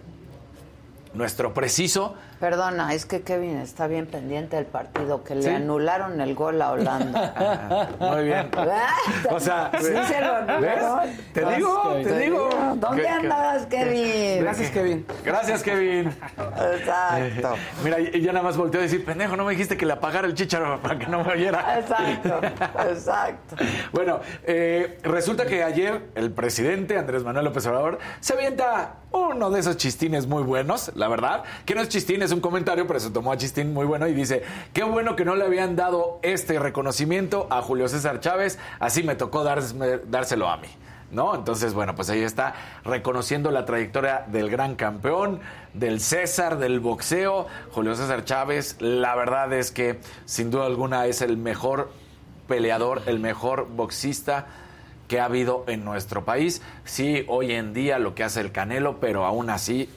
Speaker 6: nuestro preciso.
Speaker 1: Perdona, es que Kevin está bien pendiente del partido, que le
Speaker 6: ¿Sí?
Speaker 1: anularon el gol a Holanda.
Speaker 6: Muy bien. O sea,
Speaker 1: sí se lo anularon.
Speaker 6: ¿ves? Te digo, te digo.
Speaker 1: ¿Dónde
Speaker 6: que-
Speaker 1: andabas, Kevin?
Speaker 7: Gracias, Kevin.
Speaker 6: Gracias, Kevin.
Speaker 1: Exacto.
Speaker 6: Mira, y y ya nada más volteó a decir, pendejo, no me dijiste que le apagara el chicharo para que no me oyera.
Speaker 1: Exacto, exacto.
Speaker 6: Bueno, eh, resulta que ayer el presidente Andrés Manuel López Obrador se avienta uno de esos chistines muy buenos, la verdad, que no es chistín, es un comentario, pero se tomó a chistín muy bueno y dice, qué bueno que no le habían dado este reconocimiento a Julio César Chávez, así me tocó dárselo a mí. ¿No? Entonces, bueno, pues ahí está reconociendo la trayectoria del gran campeón, del César, del boxeo, Julio César Chávez. La verdad es que, sin duda alguna, es el mejor peleador, el mejor boxista que ha habido en nuestro país. Sí, hoy en día lo que hace el Canelo, pero aún así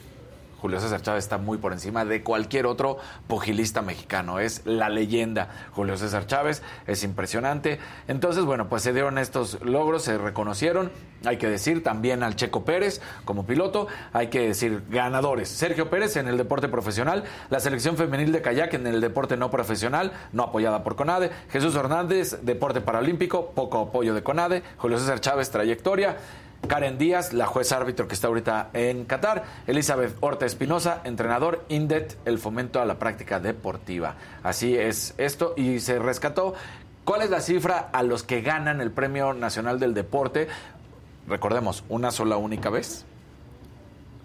Speaker 6: Julio César Chávez está muy por encima de cualquier otro pugilista mexicano. Es la leyenda. Julio César Chávez es impresionante. Entonces, bueno, pues se dieron estos logros, se reconocieron. Hay que decir también al Checo Pérez como piloto. Hay que decir ganadores. Sergio Pérez en el deporte profesional. La selección femenil de kayak en el deporte no profesional, no apoyada por CONADE. Jesús Hernández, deporte paralímpico, poco apoyo de CONADE. Julio César Chávez, trayectoria. Karen Díaz, la juez árbitro que está ahorita en Qatar. Elizabeth Horta Espinosa, entrenador INDET, el fomento a la práctica deportiva. Así es esto. Y se rescató ¿Cuál es la cifra a los que ganan el Premio Nacional del Deporte? Recordemos, una sola única vez.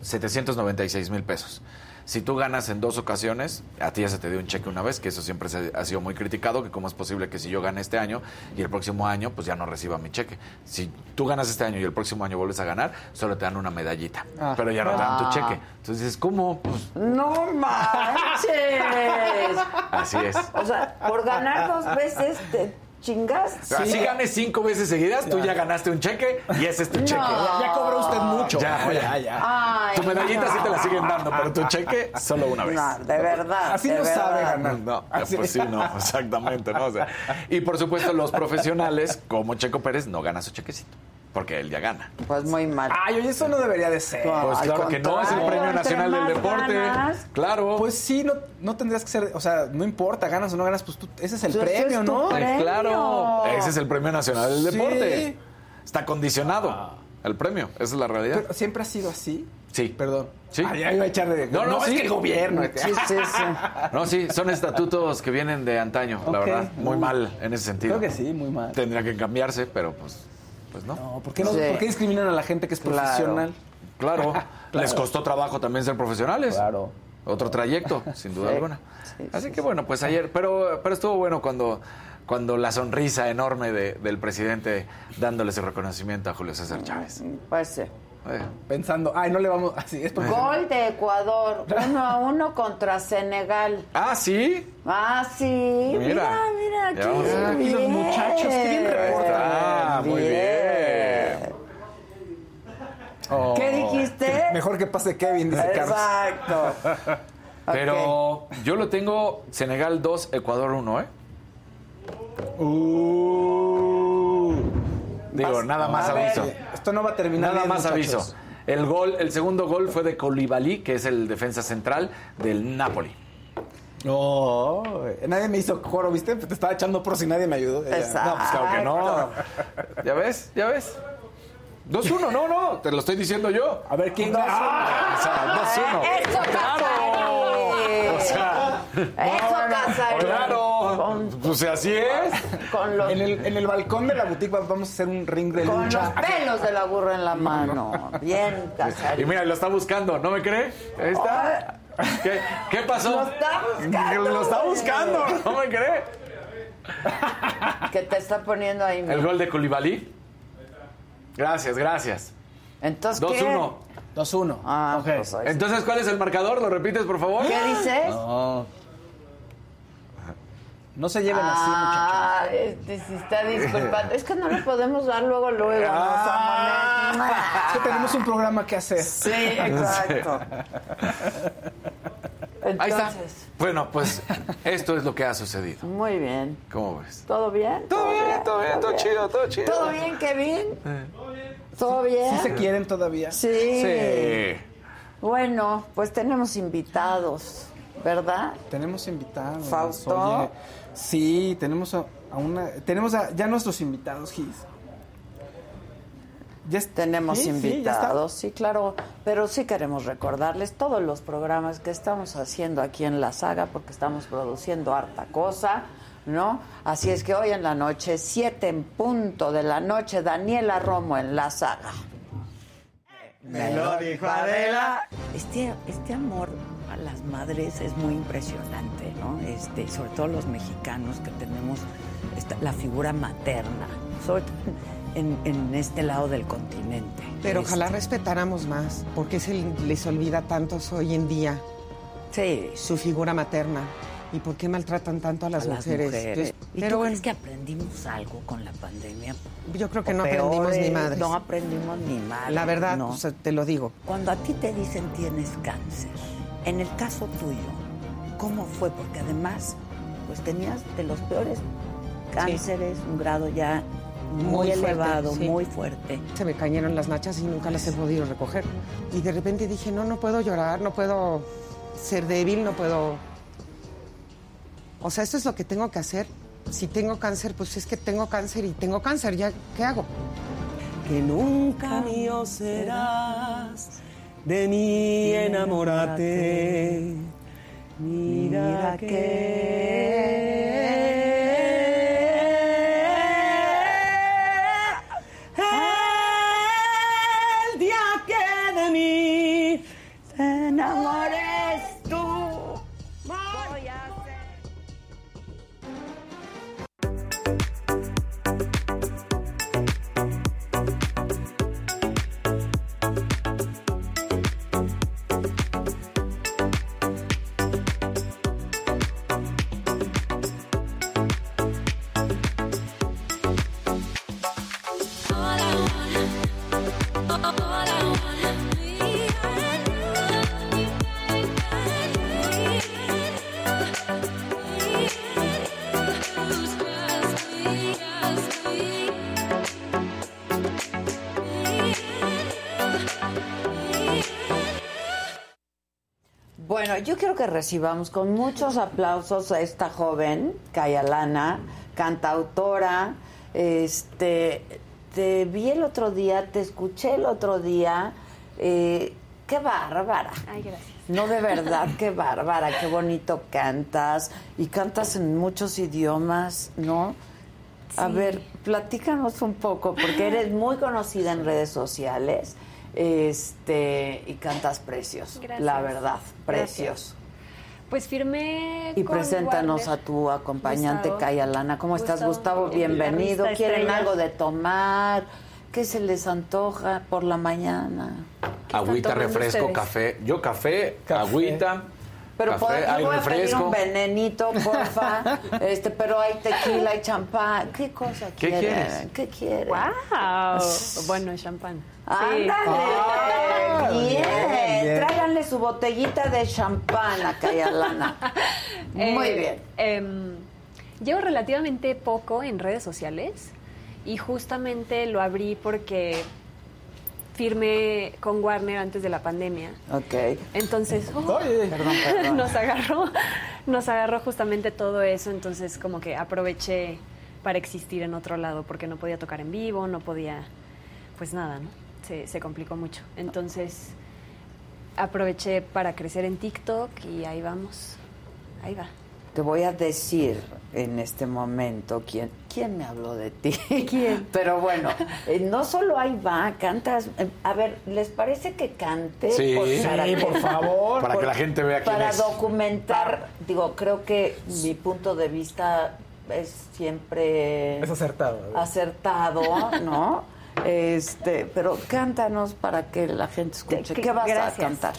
Speaker 6: 796 mil pesos. Si tú ganas en dos ocasiones, a ti ya se te dio un cheque una vez, que eso siempre se ha sido muy criticado, que cómo es posible que si yo gane este año y el próximo año, pues ya no reciba mi cheque. Si tú ganas este año y el próximo año vuelves a ganar, solo te dan una medallita,
Speaker 1: Ah.
Speaker 6: pero ya no te dan tu
Speaker 1: Ah.
Speaker 6: cheque. Entonces dices, ¿cómo? Pues
Speaker 1: ¡No manches!
Speaker 6: así es.
Speaker 1: O sea, por ganar dos veces te chingaste.
Speaker 6: Así ganes cinco veces seguidas, tú ya ganaste un cheque y ese es tu
Speaker 1: No.
Speaker 6: cheque.
Speaker 1: Ya- ya cobró usted mucho.
Speaker 6: Ya, ya,
Speaker 7: ya.
Speaker 1: Ay,
Speaker 6: tu medallita
Speaker 1: no.
Speaker 6: sí te la siguen dando, pero tu cheque solo una vez.
Speaker 1: No, de verdad.
Speaker 7: Así
Speaker 1: de
Speaker 7: no sabe
Speaker 1: verdad.
Speaker 7: ganar.
Speaker 6: No, pues sí, no, exactamente, ¿no? O sea, y por supuesto, los profesionales, como Checo Pérez, no gana su chequecito, porque él ya gana.
Speaker 1: Pues muy mal.
Speaker 7: Ay, oye, eso no debería de ser.
Speaker 6: Pues
Speaker 1: al
Speaker 6: claro que no, es el Premio Nacional del Deporte.
Speaker 1: ganas.
Speaker 6: Claro.
Speaker 7: Pues sí, no, no tendrías que ser, o sea, no importa, ganas o no ganas, pues tú, ese es el
Speaker 1: Pues
Speaker 7: premio,
Speaker 1: es
Speaker 7: ¿no?
Speaker 1: premio.
Speaker 6: claro, ese es el Premio Nacional del
Speaker 7: Sí.
Speaker 6: Deporte. Está condicionado el premio, esa es la realidad.
Speaker 7: Pero siempre ha sido así.
Speaker 6: Sí.
Speaker 7: Perdón.
Speaker 6: Sí.
Speaker 7: Ah, ya iba a echar de.
Speaker 6: No, no,
Speaker 7: es
Speaker 6: sí.
Speaker 7: que el gobierno.
Speaker 1: Sí, sí, sí.
Speaker 6: No, sí, son estatutos que vienen de antaño, la verdad. Muy mal en ese sentido.
Speaker 7: Creo que sí, muy mal.
Speaker 6: Tendría que cambiarse, pero pues, pues no.
Speaker 7: No, ¿por qué, no,
Speaker 1: Sí.
Speaker 7: ¿por qué discriminan a la gente que es
Speaker 1: Claro.
Speaker 7: profesional?
Speaker 6: Claro, les costó trabajo también ser profesionales.
Speaker 7: Claro.
Speaker 6: Otro trayecto, sin duda
Speaker 1: Sí.
Speaker 6: alguna.
Speaker 1: Sí,
Speaker 6: Así
Speaker 1: sí,
Speaker 6: que bueno, pues ayer, pero, pero estuvo bueno cuando, cuando la sonrisa enorme de- del presidente dándole su reconocimiento a Julio César Chávez.
Speaker 1: Pues sí.
Speaker 6: Eh,
Speaker 7: Pensando, ay, no le vamos. Así es porque.
Speaker 1: Gol de Ecuador, uno a uno contra Senegal.
Speaker 6: Ah, sí.
Speaker 1: Ah, sí. Mira,
Speaker 6: Mira.
Speaker 1: mira, aquí.
Speaker 7: Aquí los muchachos, qué bien.
Speaker 6: Ah, muy bien.
Speaker 7: Oh.
Speaker 1: ¿Qué dijiste?
Speaker 7: Mejor que pase Kevin, dice Carlos.
Speaker 1: Exacto.
Speaker 6: Pero yo lo tengo Senegal 2, Ecuador 1, ¿eh?
Speaker 7: Uh.
Speaker 6: Digo, nada más
Speaker 1: ver.
Speaker 6: aviso.
Speaker 7: Esto no va a terminar
Speaker 6: Nada
Speaker 7: bien,
Speaker 6: más
Speaker 7: muchachos.
Speaker 6: aviso. El gol, el segundo gol fue de Koulibaly, que es el defensa central del Napoli.
Speaker 7: No, nadie me hizo coro, ¿viste? Te estaba echando por si nadie me ayudó.
Speaker 1: Exacto.
Speaker 6: No, pues claro que no. ¿Ya ves? ¿Ya ves? 2-1, no, no, te lo estoy diciendo yo.
Speaker 7: A ver quién
Speaker 1: Dos-
Speaker 7: gana.
Speaker 6: O sea, 2-1.
Speaker 1: ¡Eso, Casarín!
Speaker 6: O sea,
Speaker 1: ¡Eso,
Speaker 6: claro.
Speaker 1: Con,
Speaker 6: Pues así es.
Speaker 1: con los,
Speaker 7: En el, en el balcón de la boutique va- vamos a hacer un ring de
Speaker 1: con
Speaker 7: lucha.
Speaker 1: los pelos de la burra en la mano. Bien,
Speaker 6: Y
Speaker 1: Casarín.
Speaker 6: mira, lo está buscando, ¿no me cree? Ahí está. ¿Qué, qué pasó?
Speaker 1: Lo está buscando,
Speaker 6: Lo está buscando, ¿no me cree?
Speaker 1: Que te está poniendo ahí.
Speaker 6: El
Speaker 1: mira.
Speaker 6: gol de Koulibaly. Gracias, gracias.
Speaker 1: Entonces, ¿qué?
Speaker 6: 2-1.
Speaker 7: 2-1.
Speaker 1: Ah,
Speaker 7: Ok.
Speaker 1: pues.
Speaker 6: Entonces, ¿cuál es el marcador? ¿Lo repites, por favor?
Speaker 1: ¿Qué dices?
Speaker 7: No. No se lleven así, muchachos.
Speaker 1: Ah, este se está disculpando. Es que no le podemos dar luego, luego.
Speaker 6: Ah.
Speaker 1: No,
Speaker 7: Es que tenemos un programa que hacer.
Speaker 1: Sí, exacto.
Speaker 6: Ahí está.
Speaker 1: Entonces,
Speaker 6: Bueno, pues esto es lo que ha sucedido.
Speaker 1: muy bien.
Speaker 6: ¿Cómo ves?
Speaker 1: ¿Todo bien?
Speaker 6: Todo bien, todo bien, todo chido, todo chido.
Speaker 1: ¿Todo bien, Kevin? ¿Todo bien?
Speaker 7: ¿Sí se quieren todavía?
Speaker 1: Sí.
Speaker 6: Sí.
Speaker 1: Bueno, pues tenemos invitados, ¿verdad?
Speaker 7: Tenemos invitados.
Speaker 1: Fausto.
Speaker 7: Oye, sí, tenemos a, a una. Tenemos a, ya nuestros invitados, Gis. Ya
Speaker 1: Tenemos
Speaker 7: sí, sí, ya está.
Speaker 1: invitados, sí, claro, pero sí queremos recordarles todos los programas que estamos haciendo aquí en la saga, porque estamos produciendo harta cosa, ¿no? Así es que hoy en la noche, siete en punto de la noche, Daniela Romo en la saga.
Speaker 7: Me lo dijo Adela.
Speaker 1: Este, este amor a las madres es muy impresionante, ¿no? Este, sobre todo los mexicanos que tenemos esta- la figura materna, sobre todo en, en este lado del continente.
Speaker 4: Pero
Speaker 1: Este,
Speaker 4: ojalá respetáramos más, porque se les olvida tantos hoy en día
Speaker 1: Sí,
Speaker 4: su figura materna. ¿Y por qué maltratan tanto a las,
Speaker 1: a las
Speaker 4: mujeres? Entonces,
Speaker 1: ¿Y
Speaker 4: pero
Speaker 1: tú crees que aprendimos algo con la pandemia?
Speaker 4: yo creo que no aprendimos ni madres.
Speaker 1: No aprendimos ni madres.
Speaker 4: La verdad,
Speaker 1: no.
Speaker 4: te lo digo.
Speaker 1: Cuando a ti te dicen tienes cáncer, en el caso tuyo, ¿cómo fue? Porque además, pues tenías de los peores cánceres, un grado ya muy,
Speaker 4: Muy fuerte,
Speaker 1: elevado,
Speaker 4: sí.
Speaker 1: muy fuerte.
Speaker 4: Se me cayeron las nachas y nunca las he podido recoger. Y de repente dije, no, no puedo llorar, no puedo ser débil, no puedo... O sea, esto es lo que tengo que hacer. Si tengo cáncer, pues es que tengo cáncer y tengo cáncer, ¿ya qué hago?
Speaker 5: que nunca mío serás, de mí enamórate. Mira
Speaker 1: Bueno, yo quiero que recibamos con muchos aplausos a esta joven, Lana, cantautora. Este, te vi el otro día, te escuché el otro día. Eh, qué bárbara.
Speaker 15: Ay, gracias.
Speaker 1: No, de verdad, qué bárbara, qué bonito cantas. Y cantas en muchos idiomas, ¿no? A
Speaker 15: Sí.
Speaker 1: ver, platícanos un poco, porque eres muy conocida en redes sociales este y cantas
Speaker 15: Gracias.
Speaker 1: la verdad,
Speaker 15: Gracias.
Speaker 1: precioso.
Speaker 15: Pues firmé.
Speaker 1: Y
Speaker 15: con
Speaker 1: preséntanos a tu acompañante,
Speaker 15: Gustavo.
Speaker 1: Kaya Lana. ¿Cómo estás,
Speaker 15: Gustavo,
Speaker 1: Bienvenido. ¿Quieren
Speaker 15: estrella.
Speaker 1: algo de tomar? ¿Qué se les antoja por la mañana?
Speaker 6: Agüita, refresco,
Speaker 1: ustedes?
Speaker 6: café. Yo café, agüita,
Speaker 1: Pero
Speaker 6: café,
Speaker 1: por- voy a pedir un venenito, porfa. este, pero hay tequila, hay champán. ¿Qué cosa
Speaker 6: ¿Qué
Speaker 1: quieren?
Speaker 6: quieres?
Speaker 1: ¿Qué quieren?
Speaker 15: ¡Wow! Bueno, champán. Sí.
Speaker 1: ¡Ándale! bien.
Speaker 15: bien.
Speaker 1: Tráiganle su botellita de champán a Kaya Lana. Muy
Speaker 15: Eh,
Speaker 1: bien.
Speaker 15: em, llevo relativamente poco en redes sociales y justamente lo abrí porque firmé con Warner antes de la pandemia.
Speaker 1: Ok.
Speaker 15: Entonces, oh,
Speaker 1: Perdón, perdón.
Speaker 15: nos agarró, nos agarró justamente todo eso, entonces como que aproveché para existir en otro lado porque no podía tocar en vivo, no podía, pues nada, ¿no? Se, se complicó mucho. Entonces aproveché para crecer en TikTok y ahí vamos, ahí va.
Speaker 1: Te voy a decir en este momento quién, quién me habló de ti.
Speaker 15: ¿Quién?
Speaker 1: Pero bueno, eh, no solo ahí va, cantas. eh, a ver, ¿les parece que cante?
Speaker 6: Sí.
Speaker 1: para
Speaker 6: Sí, por favor. Para que la gente vea quién
Speaker 1: Para
Speaker 6: es.
Speaker 1: documentar, digo, creo que mi punto de vista es siempre
Speaker 5: Es acertado.
Speaker 1: acertado, ¿no? Este, pero cántanos para que la gente escuche. ¿Qué vas
Speaker 15: gracias.
Speaker 1: a cantar?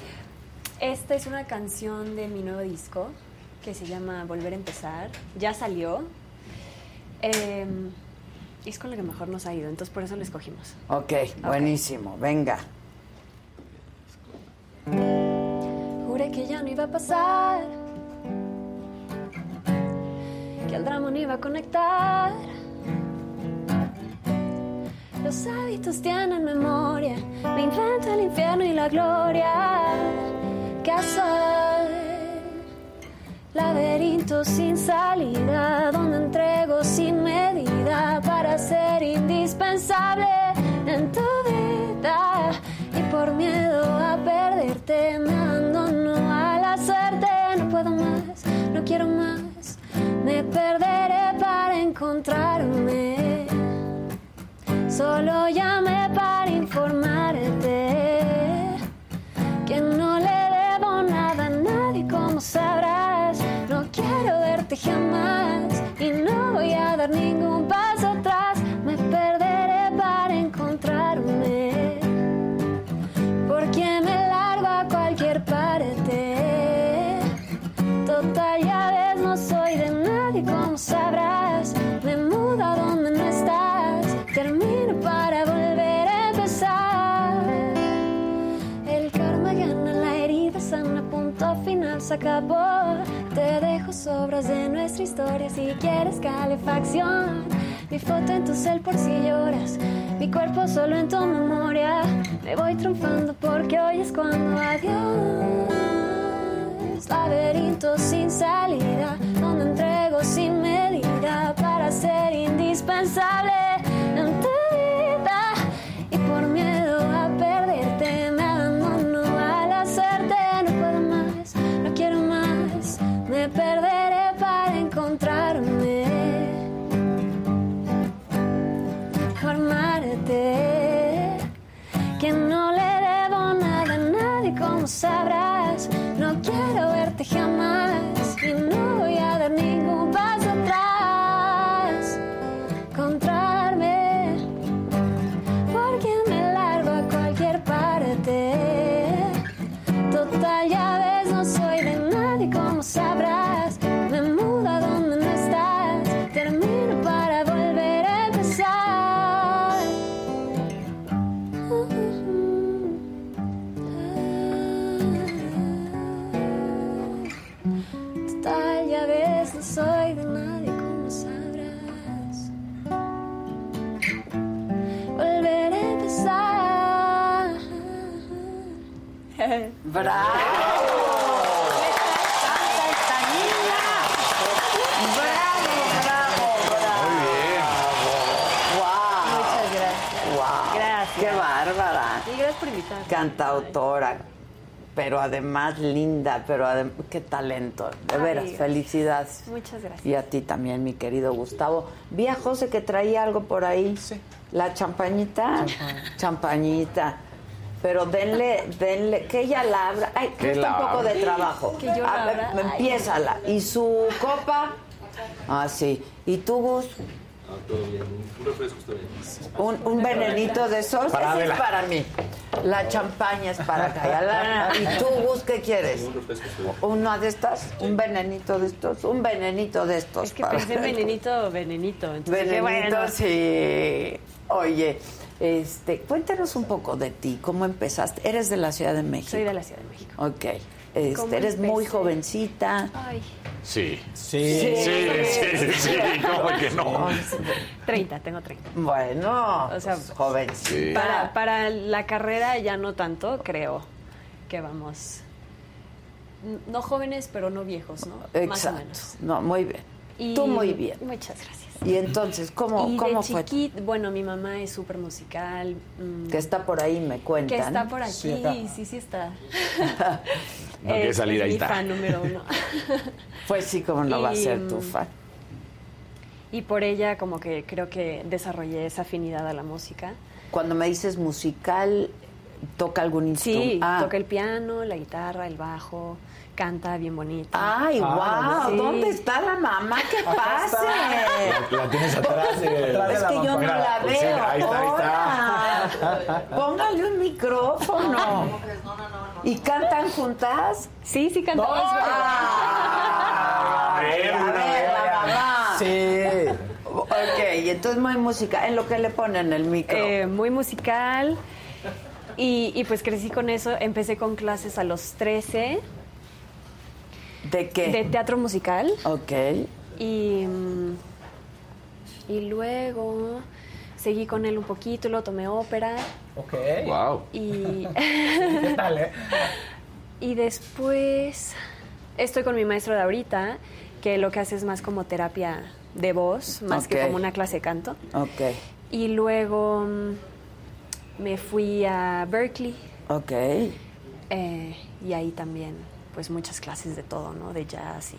Speaker 15: Esta es una canción de mi nuevo disco que se llama Volver a empezar. Ya salió. Eh, y es con la que mejor nos ha ido, entonces por eso la escogimos.
Speaker 1: Ok, buenísimo, venga.
Speaker 15: Juré que ya no iba a pasar, que el drama no iba a conectar. Los hábitos tienen memoria, me invento el infierno y la gloria. ¿Qué? Laberinto sin salida, donde entrego sin medida para ser indispensable en tu vida. Y por miedo a perderte, me abandono a la suerte. No puedo más, no quiero más, me perderé para encontrarme. Solo llamé para informarte que no le debo nada a nadie, como sabrás. Verte jamás y no voy a dar ningún paso atrás. Me perderé para encontrarme, porque me largo a cualquier parte. Total, ya ves, no soy de nadie, como sabrás. Me mudo a donde no estás, termino para volver a empezar. El karma gana la herida sana, punto final se acabó. Te dejo sobras de nuestra historia si quieres calefacción. Mi foto en tu cel por si lloras, mi cuerpo solo en tu memoria. Me voy triunfando porque hoy es cuando adiós. Laberinto sin salida, donde entrego sin medida para ser indispensable en tu vida. Y por miedo sabrás. No quiero verte jamás ¡Bravo! esta tanta estañina bravo, wow Muchas gracias Qué bárbara. Sí,
Speaker 1: gracias
Speaker 16: por invitarme.
Speaker 1: Cantautora, pero además linda, pero adem qué talento. De veras, felicidades.
Speaker 16: Muchas gracias.
Speaker 1: Y a ti también, mi querido Gustavo. Vi a José que traía algo por ahí. Sí. La champañita. Champañita. Pero denle, denle, que ella la abra. Ay,
Speaker 6: Que
Speaker 1: un poco de trabajo.
Speaker 16: Que yo la abra.
Speaker 1: Empiézala. ¿Y su copa? Ah, sí. ¿Y tú, Gus?
Speaker 17: Ah, todo bien. Un refresco está bien.
Speaker 1: Un, venenito de esos.
Speaker 17: Para
Speaker 1: Ese es para mí. La champaña es para Cayalana. ¿Y tú, Gus, qué quieres?
Speaker 17: Un refresco.
Speaker 1: ¿Una de estas? ¿Un venenito de estos? Un venenito de estos.
Speaker 16: Es que pensé venenito, venenito. Entonces
Speaker 1: Venenito,
Speaker 16: bueno,
Speaker 1: sí. Oye, este, cuéntanos un poco de ti. ¿Cómo empezaste? ¿Eres de la Ciudad de México?
Speaker 16: Soy de la Ciudad de México.
Speaker 1: Ok. Este,
Speaker 16: ¿Cómo
Speaker 1: eres muy jovencita.
Speaker 16: Ay,
Speaker 6: Sí.
Speaker 1: Sí.
Speaker 6: Sí, sí, sí. ¿Cómo que no?
Speaker 16: 30, tengo 30.
Speaker 1: Bueno,
Speaker 16: O sea,
Speaker 1: pues, jovencita.
Speaker 16: Para, para la carrera ya no tanto, creo que vamos. No jóvenes, pero no viejos, ¿no? Más o
Speaker 1: Exacto.
Speaker 16: menos.
Speaker 1: No, muy bien.
Speaker 16: Y-
Speaker 1: Tú muy bien.
Speaker 16: Muchas gracias.
Speaker 1: Y entonces, ¿cómo,
Speaker 16: y
Speaker 1: cómo
Speaker 16: de
Speaker 1: fue?
Speaker 16: chiquit, bueno, mi mamá es súper musical. mm,
Speaker 1: Que está por ahí, me cuentan.
Speaker 16: Que está por aquí,
Speaker 1: Sí,
Speaker 16: sí, sí, está.
Speaker 6: No quiere
Speaker 16: Es-
Speaker 6: salir,
Speaker 16: es
Speaker 6: ahí
Speaker 16: mi
Speaker 6: está.
Speaker 16: fan número uno.
Speaker 1: Pues sí, ¿cómo no va a
Speaker 16: Y,
Speaker 1: ser tu
Speaker 16: mm,
Speaker 1: fan?
Speaker 16: Y por ella como que creo que desarrollé esa afinidad a la música.
Speaker 1: Cuando me dices musical, ¿toca algún instrumento?
Speaker 16: Sí,
Speaker 1: Ah.
Speaker 16: toca el piano, la guitarra, el bajo, canta bien bonito.
Speaker 1: Ay, wow,
Speaker 16: Sí.
Speaker 1: ¿dónde está la mamá? ¿Qué pase?
Speaker 6: La, la tienes atrás. de-
Speaker 1: Es que yo no la
Speaker 6: pues sí,
Speaker 1: veo.
Speaker 6: ahí está, ahí está.
Speaker 1: Hola. Póngale un micrófono. ¿Y cantan juntas?
Speaker 16: Sí, sí cantamos.
Speaker 1: Ah, a ver, la mamá.
Speaker 4: Sí.
Speaker 1: Ok, y entonces muy música. ¿En lo que le ponen el micro?
Speaker 16: Eh, muy musical. Y, y pues crecí con eso. Empecé con clases a los 13
Speaker 1: ¿De qué?
Speaker 16: de teatro musical.
Speaker 1: Ok.
Speaker 16: Y, mm, y luego seguí con él un poquito, luego tomé ópera.
Speaker 5: Ok.
Speaker 6: Wow.
Speaker 16: Y,
Speaker 5: ¿Qué tal, eh?
Speaker 16: y después estoy con mi maestro de ahorita, que lo que hace es más como terapia de voz, más que como una clase de canto.
Speaker 1: Ok,
Speaker 16: Y luego mm, me fui a Berkeley
Speaker 1: ok.
Speaker 16: eh, y ahí también, pues muchas clases de todo, ¿no? De jazz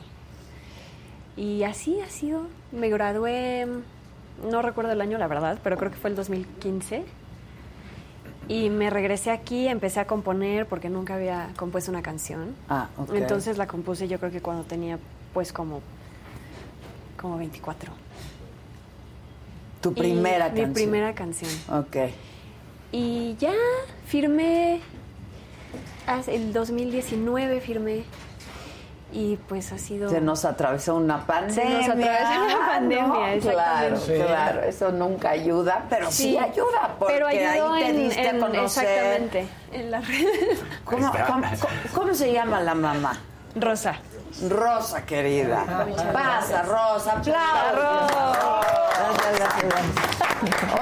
Speaker 16: y... Y así ha sido. Me gradué, no recuerdo el año, la verdad, pero creo que fue el 2015. Y me regresé aquí, empecé a componer porque nunca había compuesto una canción.
Speaker 1: Ah, ok.
Speaker 16: Entonces la compuse yo creo que cuando tenía pues como, como 24.
Speaker 1: Tu
Speaker 16: Y
Speaker 1: primera
Speaker 16: Mi
Speaker 1: canción.
Speaker 16: primera canción.
Speaker 1: Ok.
Speaker 16: Y ya firmé, el 2019 firmé. Y pues ha sido...
Speaker 1: Se nos atravesó una pandemia.
Speaker 16: Se nos atravesó una pandemia,
Speaker 1: ¿no?
Speaker 16: exactamente.
Speaker 1: Claro,
Speaker 16: Sí.
Speaker 1: claro, eso nunca ayuda, pero sí,
Speaker 16: Sí,
Speaker 1: ayuda, porque
Speaker 16: pero ayudó
Speaker 1: ahí te
Speaker 16: en-
Speaker 1: diste a
Speaker 16: en-
Speaker 1: conocer.
Speaker 16: Exactamente, en las redes.
Speaker 1: ¿Cómo,
Speaker 6: Ahí está.
Speaker 1: cómo- cómo- cómo se llama la mamá?
Speaker 16: Rosa.
Speaker 1: Rosa, querida. Pasa, Rosa, aplausos. Gracias, gracias, gracias.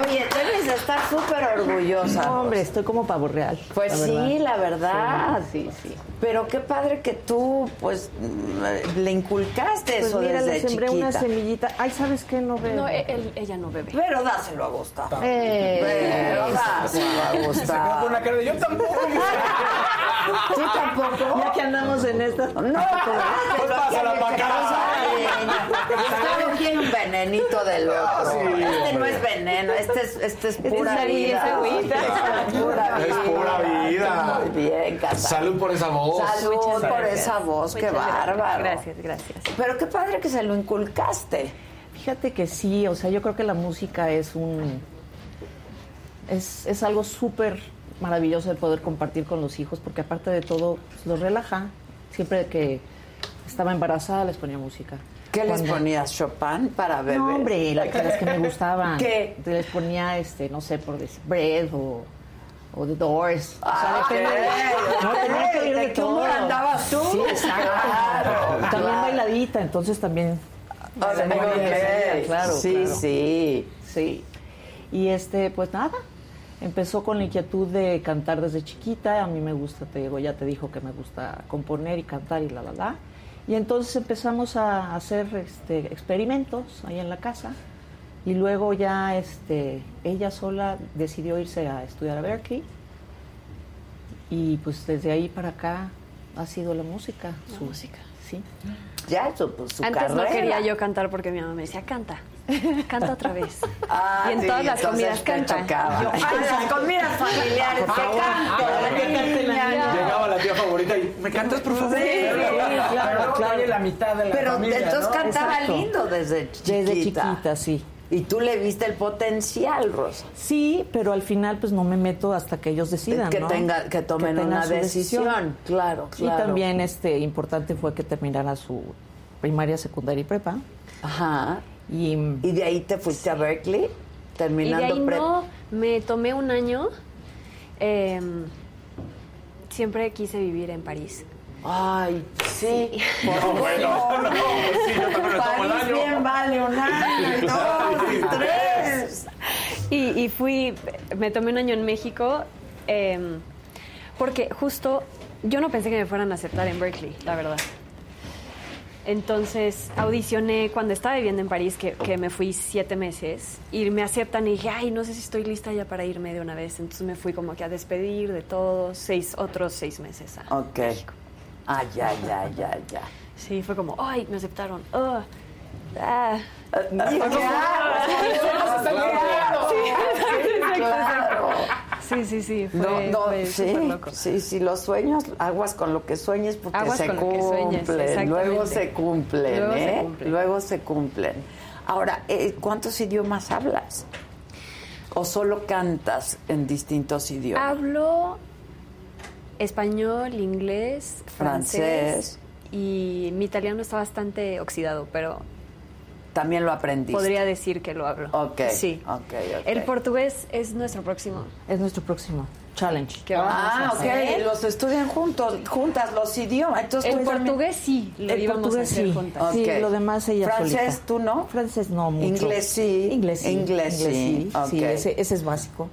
Speaker 1: Oye, debes de estar súper orgullosa.
Speaker 18: No, hombre, estoy como pavo real.
Speaker 1: Pues
Speaker 18: la
Speaker 1: sí,
Speaker 18: verdad.
Speaker 1: la verdad.
Speaker 18: Sí, sí.
Speaker 1: Pero qué padre que tú, pues, mm, le inculcaste
Speaker 18: Pues
Speaker 1: eso
Speaker 18: mira,
Speaker 1: desde
Speaker 18: le sembré una
Speaker 1: chiquita.
Speaker 18: semillita. Ay, ¿sabes qué? No veo.
Speaker 16: No, él- ella no bebe.
Speaker 1: Pero dáselo a Gustavo.
Speaker 18: Eh,
Speaker 1: Pero dáselo a Gustavo.
Speaker 5: con una cara de yo tampoco.
Speaker 1: ¿Tú tampoco?
Speaker 18: Ya que andamos en esta.
Speaker 1: No, pero
Speaker 5: Pues pásala pa' acá.
Speaker 1: Gustavo quiere un venenito del otro.
Speaker 5: Sí,
Speaker 1: este no es veneno, este es, este es pura vida.
Speaker 18: es agüita.
Speaker 1: Es pura
Speaker 6: Es pura vida.
Speaker 1: Muy bien.
Speaker 6: Salud por esa voz.
Speaker 1: Salud por esa voz, qué
Speaker 16: gracias.
Speaker 1: bárbaro.
Speaker 16: Gracias, gracias.
Speaker 1: Pero qué padre que se lo inculcaste.
Speaker 18: Fíjate que sí, o sea, yo creo que la música es un. Es, es algo súper maravilloso de poder compartir con los hijos, porque aparte de todo, pues, los relaja. Siempre que estaba embarazada les ponía música.
Speaker 1: ¿Qué les
Speaker 18: Cuando-
Speaker 1: ponías? ¿Chopin para beber?
Speaker 18: No, hombre, la- las que me gustaban.
Speaker 1: ¿Qué?
Speaker 18: Les ponía, este, no sé, por decir, Bread o, o The Doors.
Speaker 1: Ah,
Speaker 18: o sea, depende de-
Speaker 1: ok,
Speaker 18: no, tenía que oír
Speaker 1: ¿De
Speaker 18: de
Speaker 1: qué humor
Speaker 18: todo.
Speaker 1: andabas tú?
Speaker 18: Sí, exacto.
Speaker 1: Claro,
Speaker 18: también
Speaker 1: claro.
Speaker 18: bailadita, entonces también.
Speaker 1: Ah,
Speaker 18: se me
Speaker 1: ok.
Speaker 18: ponía, claro,
Speaker 1: Sí,
Speaker 18: claro.
Speaker 1: sí.
Speaker 18: Sí. Y este, pues nada, empezó con la inquietud de cantar desde chiquita. A mí me gusta, te digo, ya te dijo que me gusta componer y cantar y la, la, la. Y entonces empezamos a hacer este, experimentos ahí en la casa. Y luego ya este, ella sola decidió irse a estudiar a Berkeley. Y pues desde ahí para acá ha sido la música.
Speaker 16: La
Speaker 18: su-
Speaker 16: música.
Speaker 18: Sí.
Speaker 1: Ya, su, pues, su
Speaker 16: Antes no quería yo cantar porque mi mamá me decía, canta, canta otra vez.
Speaker 1: Ah,
Speaker 16: y en
Speaker 1: sí,
Speaker 16: todas las comidas
Speaker 1: te
Speaker 16: canta. Yo,
Speaker 1: Ay, las comidas familiares, niña.
Speaker 16: niña.
Speaker 5: Llegaba la tía favorita y ¿me cantas por favor?
Speaker 1: Sí, sí, claro, claro.
Speaker 5: la mitad de la
Speaker 1: Pero
Speaker 5: familia,
Speaker 1: entonces
Speaker 5: ¿no?
Speaker 1: cantaba
Speaker 18: Exacto.
Speaker 1: lindo desde chiquita.
Speaker 18: Desde chiquita, sí.
Speaker 1: Y tú le viste el potencial, Rosa.
Speaker 18: Sí, pero al final pues no me meto hasta que ellos decidan,
Speaker 1: Que
Speaker 18: ¿no?
Speaker 1: tenga- que tomen una decisión. Claro, claro.
Speaker 18: Y también este importante fue que terminara su primaria, secundaria y prepa.
Speaker 1: Ajá.
Speaker 18: Y,
Speaker 1: ¿Y de ahí te fuiste a Berkeley?
Speaker 16: Y de
Speaker 1: Terminando
Speaker 16: ahí no, me tomé un año. eh, siempre quise vivir en París.
Speaker 1: Ay, sí.
Speaker 16: No,
Speaker 1: Por
Speaker 16: bueno, no, sí, yo también me tomo el
Speaker 1: París
Speaker 16: año.
Speaker 1: bien vale un año, y dos, y tres.
Speaker 16: Y, y fui, me tomé un año en México, eh, porque justo yo no pensé que me fueran a aceptar en Berkeley, la verdad. Entonces audicioné cuando estaba viviendo en París, que, que me fui siete meses, y me aceptan y dije, ay, no sé si estoy lista ya para irme de una vez. Entonces me fui como que a despedir de todos, seis, otros seis meses. a-
Speaker 1: Ok. Ah, ya, ya, ya, ya.
Speaker 16: Sí, fue como, ay, me aceptaron. ah, ah. Sí. Sí, sí, fue,
Speaker 1: No, no,
Speaker 16: fue
Speaker 1: sí,
Speaker 16: loco.
Speaker 1: sí, sí, los sueños, aguas con lo que sueñes porque
Speaker 16: Aguas
Speaker 1: se
Speaker 16: sueñes,
Speaker 1: cumplen,
Speaker 16: exactamente.
Speaker 1: luego se cumplen,
Speaker 16: Luego se
Speaker 1: ¿eh?
Speaker 16: cumplen.
Speaker 1: Luego se cumplen. Ahora, eh, ¿cuántos idiomas hablas? ¿O solo cantas en distintos idiomas?
Speaker 16: Hablo español, inglés, francés,
Speaker 1: Francés.
Speaker 16: y mi italiano está bastante oxidado, pero
Speaker 1: También lo aprendiste.
Speaker 16: podría decir que lo hablo.
Speaker 1: Ok,
Speaker 16: Sí.
Speaker 1: ok, ok.
Speaker 16: El portugués es nuestro próximo.
Speaker 18: Es nuestro próximo challenge.
Speaker 16: ¿Qué vamos
Speaker 1: Ah, ok,
Speaker 16: hacer?
Speaker 1: los estudian juntos, juntas los idiomas. Entonces,
Speaker 16: El
Speaker 1: tú también-
Speaker 16: portugués sí, lo
Speaker 18: El
Speaker 16: íbamos
Speaker 18: portugués
Speaker 16: a hacer
Speaker 18: sí.
Speaker 16: juntas.
Speaker 18: Sí, lo demás ella
Speaker 1: Francés,
Speaker 18: solita.
Speaker 1: ¿tú no?
Speaker 18: Francés no mucho.
Speaker 1: Inglés sí.
Speaker 18: Inglés sí.
Speaker 1: Inglés sí. Ok.
Speaker 18: Sí, ese, ese es básico.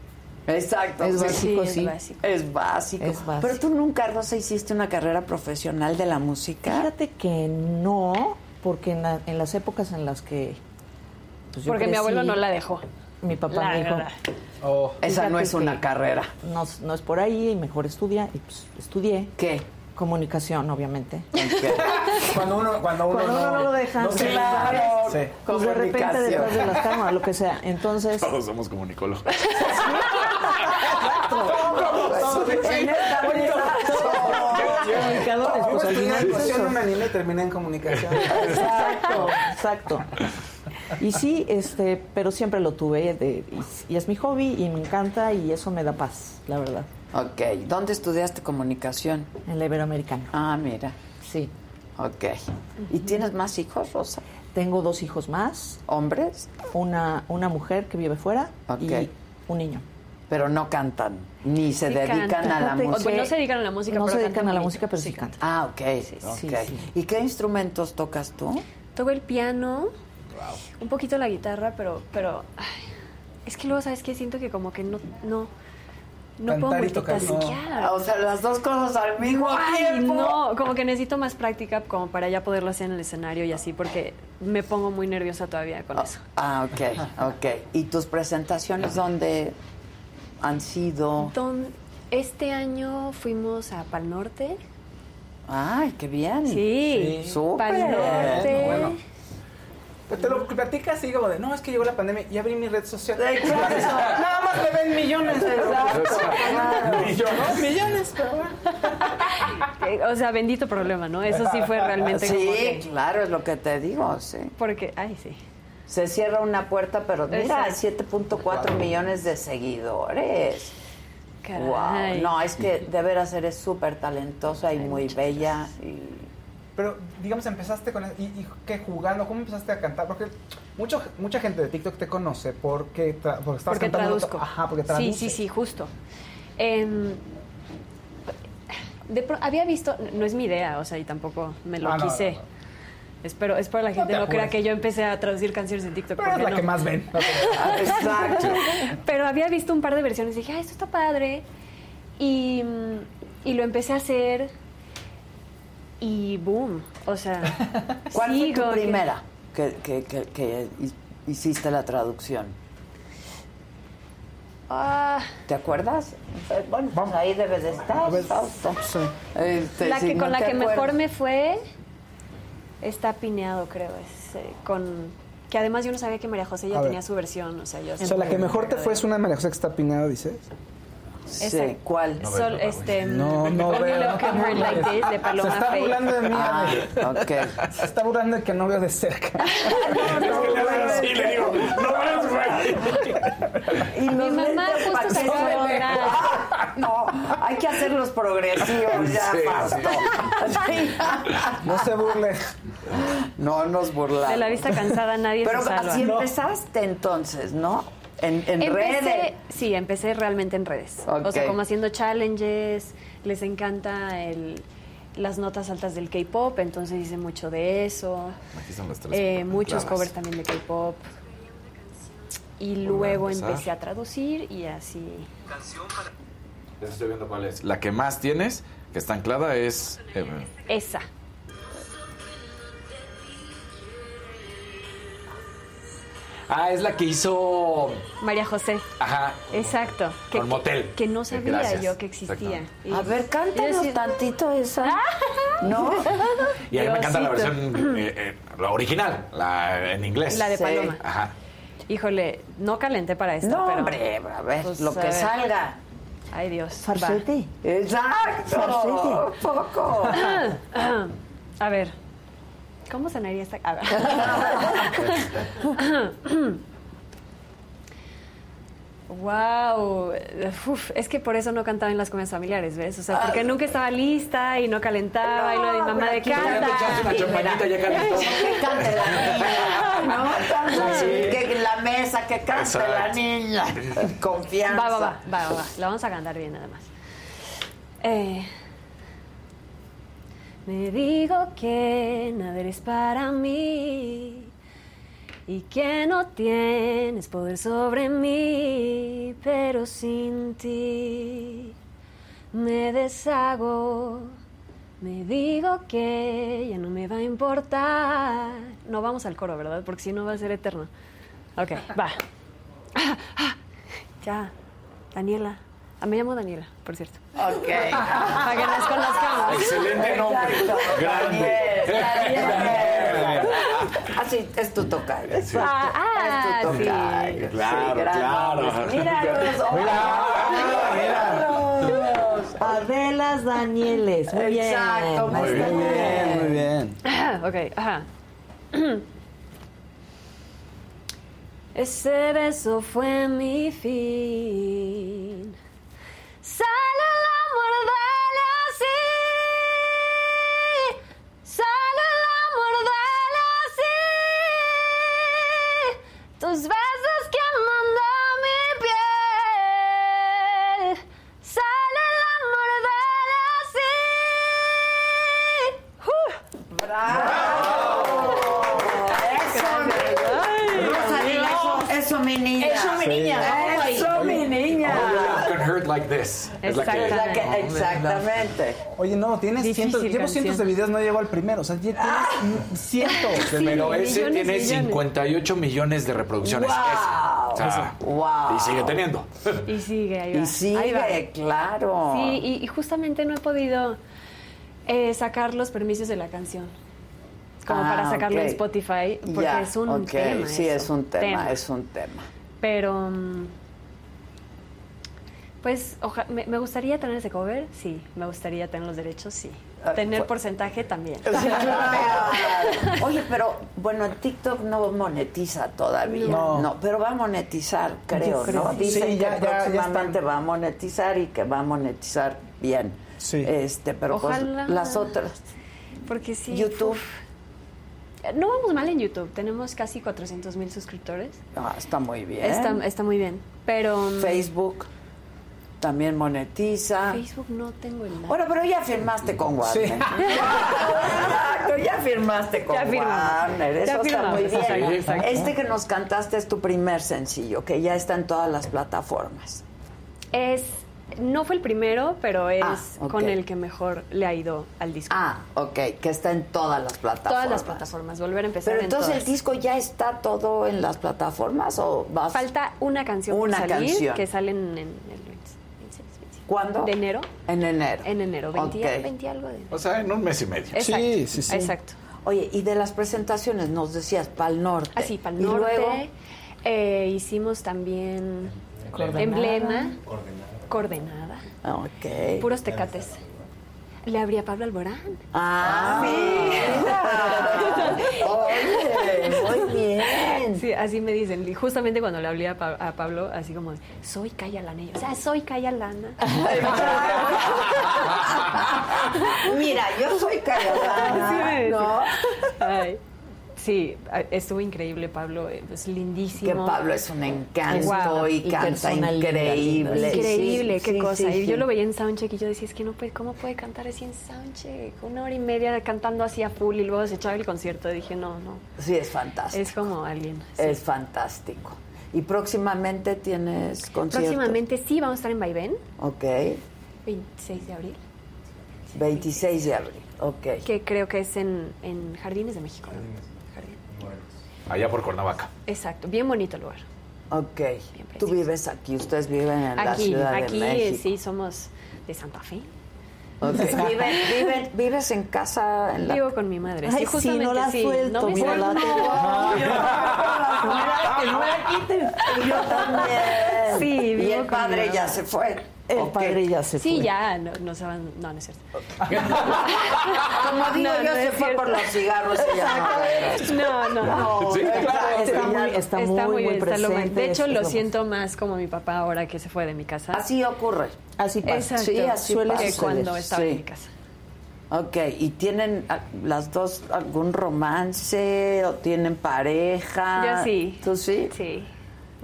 Speaker 1: Exacto.
Speaker 18: Es básico,
Speaker 16: Sí,
Speaker 18: sí.
Speaker 16: es básico.
Speaker 1: Es básico.
Speaker 18: Es básico.
Speaker 1: Pero tú nunca, Rosa, hiciste una carrera profesional de la música.
Speaker 18: Fíjate que no, porque en, la- en las épocas en las que... pues, yo
Speaker 16: Porque mi
Speaker 18: crecí,
Speaker 16: abuelo no la dejó.
Speaker 18: Mi papá
Speaker 16: La
Speaker 18: me dijo...
Speaker 16: verdad.
Speaker 1: Esa no
Speaker 18: "Fíjate
Speaker 1: es una carrera.
Speaker 18: No, no es por ahí, y mejor estudia. Y pues estudié.
Speaker 1: ¿Qué?
Speaker 18: Comunicación, obviamente.
Speaker 5: Cuando uno, cuando uno,
Speaker 18: Cuando uno no lo deja.
Speaker 5: no se-
Speaker 1: Claro.
Speaker 5: Sí.
Speaker 18: Pues de repente detrás de las cámaras, lo que sea. Entonces,
Speaker 6: Todos somos comunicólogos.
Speaker 1: En esta vida,
Speaker 18: comunicadores, pues al final es
Speaker 5: Yo
Speaker 18: eso.
Speaker 5: no me animé, terminé en comunicación.
Speaker 18: Exacto, exacto. Y sí, este, pero siempre lo tuve de- y, y es mi hobby y me encanta y eso me da paz, la verdad.
Speaker 1: Ok, ¿dónde estudiaste comunicación?
Speaker 18: En la Iberoamericana.
Speaker 1: Ah, mira.
Speaker 18: Sí.
Speaker 1: Ok. ¿Y tienes más hijos, Rosa?
Speaker 18: Tengo dos hijos más,
Speaker 1: ¿Hombres?
Speaker 18: una, una mujer que vive fuera y un niño.
Speaker 1: Pero no cantan, ni se
Speaker 16: Sí
Speaker 1: dedican a la música.
Speaker 16: Pues no se dedican a la música,
Speaker 18: no
Speaker 16: pero
Speaker 18: se dedican
Speaker 16: cantan
Speaker 18: a la
Speaker 16: bonito.
Speaker 18: música, pero sí, cantan.
Speaker 1: Ah, ok.
Speaker 18: sí,
Speaker 1: ok.
Speaker 18: sí.
Speaker 1: ¿Y qué instrumentos tocas tú?
Speaker 16: Toco el piano, un poquito la guitarra, pero, pero ay, es que luego, ¿sabes qué? Siento que como que no, no, no puedo
Speaker 5: Cantar y tocar, no.
Speaker 16: multitasear.
Speaker 1: O sea, las dos cosas al mismo
Speaker 16: Ay,
Speaker 1: tiempo.
Speaker 16: no, como que necesito más práctica como para ya poderlo hacer en el escenario y así, porque me pongo muy nerviosa todavía con eso.
Speaker 1: Ah, ok, ok. ¿Y tus presentaciones dónde han sido?
Speaker 16: Don- este año fuimos a Pal Norte.
Speaker 1: Ay, qué bien.
Speaker 16: Sí,
Speaker 1: Súper.
Speaker 16: Pal Norte.
Speaker 5: Bueno. Pero te lo platicas así como de, no, es que llegó la pandemia y abrí mi red social.
Speaker 1: Exacto.
Speaker 5: Nada más le ven millones.
Speaker 1: Exacto.
Speaker 5: Millones. Millones, pero bueno.
Speaker 16: O sea, bendito problema, ¿no? Eso sí fue realmente como
Speaker 1: Sí,
Speaker 16: que-
Speaker 1: claro, es lo que te digo, sí.
Speaker 16: Porque, ay, sí.
Speaker 1: Se cierra una puerta, pero mira,
Speaker 16: Exacto.
Speaker 1: 7.4 millones de seguidores.
Speaker 16: Caray.
Speaker 1: Wow. No, es que de veras eres súper talentosa y muy bella. Y...
Speaker 5: Pero, digamos, empezaste con... ¿Y, y qué jugando? ¿Cómo empezaste a cantar? Porque mucho, mucha gente de TikTok te conoce porque, tra- porque estás
Speaker 16: Porque
Speaker 5: cantando...
Speaker 16: traduzco.
Speaker 5: Ajá, porque
Speaker 16: Sí, sí, sí, justo. Em, de pro- había visto, no es mi idea, o sea, y tampoco me lo
Speaker 5: Ah, no,
Speaker 16: quise.
Speaker 5: no, no.
Speaker 16: Espero, espero la gente
Speaker 5: te
Speaker 16: no, crea que yo empecé a traducir canciones en TikTok.
Speaker 5: Pero es
Speaker 16: porque
Speaker 5: la
Speaker 16: no.
Speaker 5: que más ven. No
Speaker 1: Exacto.
Speaker 16: Pero había visto un par de versiones y dije, ah, esto está padre. Y, y lo empecé a hacer y boom. O sea,
Speaker 1: ¿Cuál
Speaker 16: sí,
Speaker 1: fue tu primera que, que, que- que hi- hiciste la traducción?
Speaker 16: Ah,
Speaker 1: ¿Te acuerdas? Eh, Bueno, pues ahí debe de estar. Este,
Speaker 16: la
Speaker 1: si
Speaker 16: que
Speaker 1: no
Speaker 16: con la que mejor me fue está pineado, creo. Es, eh, con que además yo no sabía que María José ya
Speaker 5: A ver.
Speaker 16: tenía su versión. O sea, yo
Speaker 5: O sea, la que mejor te fue es una María José que está pinada, dices.
Speaker 16: Esa.
Speaker 1: ¿Cuál?
Speaker 16: Sol, este,
Speaker 5: No, no veo.
Speaker 16: Like This, de Paloma
Speaker 5: Se está burlando de mí.
Speaker 1: Ah,
Speaker 5: Ale.
Speaker 1: ok.
Speaker 5: Se está burlando de que no veo de cerca.
Speaker 6: Sí, le digo, no ves, güey.
Speaker 1: Y
Speaker 16: Mi
Speaker 1: los
Speaker 16: mamá justo
Speaker 1: para
Speaker 16: se
Speaker 1: que
Speaker 16: acaba de
Speaker 1: no. No, hay que hacerlos progresivos ya,
Speaker 6: Sí.
Speaker 1: Sí.
Speaker 5: No se burle.
Speaker 1: No nos burlamos.
Speaker 16: De la vista cansada nadie
Speaker 1: Pero
Speaker 16: se salva.
Speaker 1: así empezaste entonces, ¿no? En, en
Speaker 16: Empecé,
Speaker 1: redes.
Speaker 16: sí, empecé realmente en redes. O sea, como haciendo challenges, les encanta el, las notas altas del K-pop, entonces hice mucho de eso.
Speaker 6: Aquí están las tres
Speaker 16: Eh, muchos covers también de K-pop. Y
Speaker 6: a
Speaker 16: luego empecé a traducir y así.
Speaker 6: Ya estoy viendo cuál es. La que más tienes, que está anclada, es... eh,
Speaker 16: Esa.
Speaker 6: Ah, es la que hizo...
Speaker 16: María José.
Speaker 6: Ajá.
Speaker 16: Exacto. Que,
Speaker 6: Con motel.
Speaker 16: que no sabía
Speaker 6: Gracias.
Speaker 16: yo que existía. Y-
Speaker 1: A ver, cántanos tantito esa. ¿No?
Speaker 6: Y a mí me encanta la versión, eh, eh, la original, la en inglés.
Speaker 16: La de Paloma.
Speaker 6: Ajá.
Speaker 16: Híjole, no calenté para esto.
Speaker 1: No,
Speaker 16: pero,
Speaker 1: hombre, a ver,
Speaker 16: pues,
Speaker 1: lo que
Speaker 16: ver.
Speaker 1: salga.
Speaker 16: Ay, Dios.
Speaker 1: Farsetti. Exacto.
Speaker 16: Farsetti.
Speaker 1: Poco.
Speaker 16: A ver. ¿Cómo sonaría esta? A ver. Wow, Uf, es que por eso no cantaba en las comidas familiares, ¿ves? O sea, porque nunca estaba lista y no calentaba y lo de mamá de canta.
Speaker 6: una
Speaker 16: mira,
Speaker 6: ya calentó.
Speaker 1: Que cante la niña, ¿no? Entonces, que la mesa, que cante la
Speaker 6: Exacto.
Speaker 1: niña. Confianza.
Speaker 16: Va, va, va, va, va, va. La vamos a cantar bien nada más. Eh, me digo que nada eres para mí y que no tienes poder sobre mí, pero sin ti me deshago. Me digo que ya no me va a importar. No vamos al coro, ¿verdad? Porque si no va a ser eterno. Ok, va. Ya, Daniela. Ah, me llamo Daniela, por cierto.
Speaker 1: Ok.
Speaker 16: Para que nos conozcamos.
Speaker 6: Excelente nombre. Grande.
Speaker 1: Daniel. Así es tu tocayo. es tu-
Speaker 16: Ah, ah,
Speaker 1: es tu
Speaker 16: sí.
Speaker 1: tocayo.
Speaker 6: Claro,
Speaker 1: gran
Speaker 6: claro.
Speaker 1: hombre. Míralos. Míralos.
Speaker 18: Adelas Danieles. Muy bien.
Speaker 1: Exacto, muy. Bien,
Speaker 5: muy bien.
Speaker 16: ok, ajá. Ese beso fue mi fin. Sale el amor de así. Sale el amor de así. Tus besos
Speaker 6: Es la que...
Speaker 1: La que- exactamente.
Speaker 5: Oye, no, tienes
Speaker 16: Difícil
Speaker 5: cientos, llevo cientos de videos, no llego al primero. O sea, ya tienes cientos. de
Speaker 6: Pero ese
Speaker 16: millones,
Speaker 6: tiene
Speaker 16: millones.
Speaker 6: 58 millones de reproducciones.
Speaker 1: Wow.
Speaker 6: Ese. O sea,
Speaker 1: Wow.
Speaker 6: Y sigue teniendo.
Speaker 16: Y sigue, ahí va.
Speaker 1: Y
Speaker 16: Ahí
Speaker 1: sigue,
Speaker 16: va.
Speaker 1: claro.
Speaker 16: Sí, y, y justamente no he podido eh, sacar los permisos de la canción. Como
Speaker 1: Ah,
Speaker 16: para sacarlo en
Speaker 1: ok.
Speaker 16: Spotify, porque es un tema.
Speaker 1: Sí,
Speaker 16: eso.
Speaker 1: es un tema, es un tema.
Speaker 16: Pero. mm, Pues oja- me, me gustaría tener ese cover, sí. Me gustaría tener los derechos, sí.
Speaker 1: Ah,
Speaker 16: Tener
Speaker 1: pues-
Speaker 16: porcentaje también.
Speaker 1: Sí, claro. Oye, pero bueno, TikTok no monetiza todavía.
Speaker 5: No.
Speaker 1: No, pero va a monetizar, creo, ¿no? Dicen
Speaker 5: Sí, ya-
Speaker 1: que
Speaker 5: ya-
Speaker 1: próximamente va a monetizar y que va a monetizar bien.
Speaker 5: Sí.
Speaker 1: Este, pero
Speaker 16: Ojalá.
Speaker 1: pues las otras.
Speaker 16: Porque sí.
Speaker 1: YouTube.
Speaker 16: uf. No vamos mal en YouTube. Tenemos casi 400 mil suscriptores.
Speaker 1: Ah, está muy bien.
Speaker 16: Está, está muy bien. Pero. mm,
Speaker 1: Facebook también monetiza.
Speaker 16: Facebook no tengo el
Speaker 1: Bueno, pero ya firmaste con Warner.
Speaker 5: Sí.
Speaker 1: Exacto, ya firmaste con
Speaker 16: Ya.
Speaker 1: Warner. Eso
Speaker 16: Ya
Speaker 1: está muy bien. Este que nos cantaste es tu primer sencillo, que ya está en todas las plataformas.
Speaker 16: Es No fue el primero, pero es
Speaker 1: Ah,
Speaker 16: con el que mejor le ha ido al disco.
Speaker 1: Ah, ok, que está en todas las plataformas.
Speaker 16: Todas las plataformas, volver a empezar
Speaker 1: Pero
Speaker 16: en
Speaker 1: entonces el disco ya está todo en las plataformas o vas
Speaker 16: Falta una canción
Speaker 1: Una
Speaker 16: por salir
Speaker 1: canción.
Speaker 16: que sale en, el 26, 25.
Speaker 1: ¿Cuándo?
Speaker 16: De enero.
Speaker 1: En enero.
Speaker 16: En enero, 20,
Speaker 1: Ok.
Speaker 16: 20 algo de
Speaker 6: O sea, en un mes y medio.
Speaker 16: Exacto, Exacto.
Speaker 1: Oye, y de las presentaciones nos decías Pal Norte.
Speaker 16: Así, para
Speaker 1: Y
Speaker 16: el norte.
Speaker 1: luego
Speaker 16: eh, hicimos también
Speaker 1: Coordenada.
Speaker 16: Emblema. Coordenada.
Speaker 1: Ok.
Speaker 16: Puros tecates. Le abría a Pablo Alborán.
Speaker 1: Ah, Oye, muy bien.
Speaker 16: Sí, así me dicen. Y justamente cuando le hablé a, Pa- a Pablo, así como, soy Calla Lana. O sea, soy Calla Lana.
Speaker 1: Mira, yo soy callada,
Speaker 16: Sí, me
Speaker 1: ¿no?
Speaker 16: Ay, sí, estuvo increíble Pablo, eh, es lindísimo.
Speaker 1: Que Pablo es un encanto y, canta increíble.
Speaker 16: Increíble,
Speaker 1: Sí,
Speaker 16: qué
Speaker 1: sí,
Speaker 16: cosa.
Speaker 1: sí,
Speaker 16: y
Speaker 1: sí.
Speaker 16: yo lo veía en soundcheck y yo decía, es que no puede, ¿cómo puede cantar así en soundcheck? Una hora y media cantando así a full y luego se echaba el concierto. Y dije, no, no.
Speaker 1: Sí, es fantástico.
Speaker 16: Es como alguien. sí.
Speaker 1: Es fantástico. ¿Y próximamente tienes conciertos?
Speaker 16: Próximamente sí vamos a estar en Vaivén,
Speaker 1: Ok.
Speaker 16: 26 de abril,
Speaker 1: 26 de abril. Ok.
Speaker 16: que creo que es en, en Jardines de México. ¿no?
Speaker 6: Allá por Cuernavaca.
Speaker 16: Exacto, bien bonito el lugar.
Speaker 1: Ok. Tú vives aquí, ustedes viven en la
Speaker 16: Aquí,
Speaker 1: Ciudad
Speaker 16: aquí
Speaker 1: de México.
Speaker 16: sí somos de Santa Fe.
Speaker 1: Ok. Viven- viven- ¿Vives en casa? En la...
Speaker 16: Vivo con mi madre.
Speaker 1: Ay,
Speaker 16: sí,
Speaker 1: sí,
Speaker 16: justamente
Speaker 1: no la
Speaker 16: sí.
Speaker 1: suelto,
Speaker 16: no me
Speaker 1: mira, la no la quiten. Yo también.
Speaker 16: Sí,
Speaker 1: y
Speaker 16: vivo
Speaker 1: el
Speaker 16: con
Speaker 1: padre
Speaker 16: mi
Speaker 1: ya se fue.
Speaker 18: El
Speaker 1: Ok.
Speaker 18: padre ya se
Speaker 16: Sí,
Speaker 18: fue.
Speaker 16: ya, no, no se van, no, no es cierto.
Speaker 1: Como digo
Speaker 16: No,
Speaker 1: yo,
Speaker 16: no
Speaker 1: se fue
Speaker 16: cierto.
Speaker 1: por los cigarros y ya
Speaker 16: No, no,
Speaker 1: No,
Speaker 16: Sí,
Speaker 1: está-
Speaker 16: claro.
Speaker 1: está
Speaker 18: muy- está muy, muy
Speaker 16: está lo
Speaker 18: presente,
Speaker 16: De hecho, lo siento más como mi papá ahora que se fue de mi casa.
Speaker 1: Así ocurre.
Speaker 18: Así pasa.
Speaker 16: Exacto.
Speaker 1: Sí, así
Speaker 18: Suele
Speaker 16: que cuando estaba
Speaker 1: Sí.
Speaker 16: en mi casa.
Speaker 1: Ok, ¿y tienen ah, las dos algún romance o tienen pareja?
Speaker 16: Yo sí.
Speaker 1: ¿Tú sí?
Speaker 16: Sí,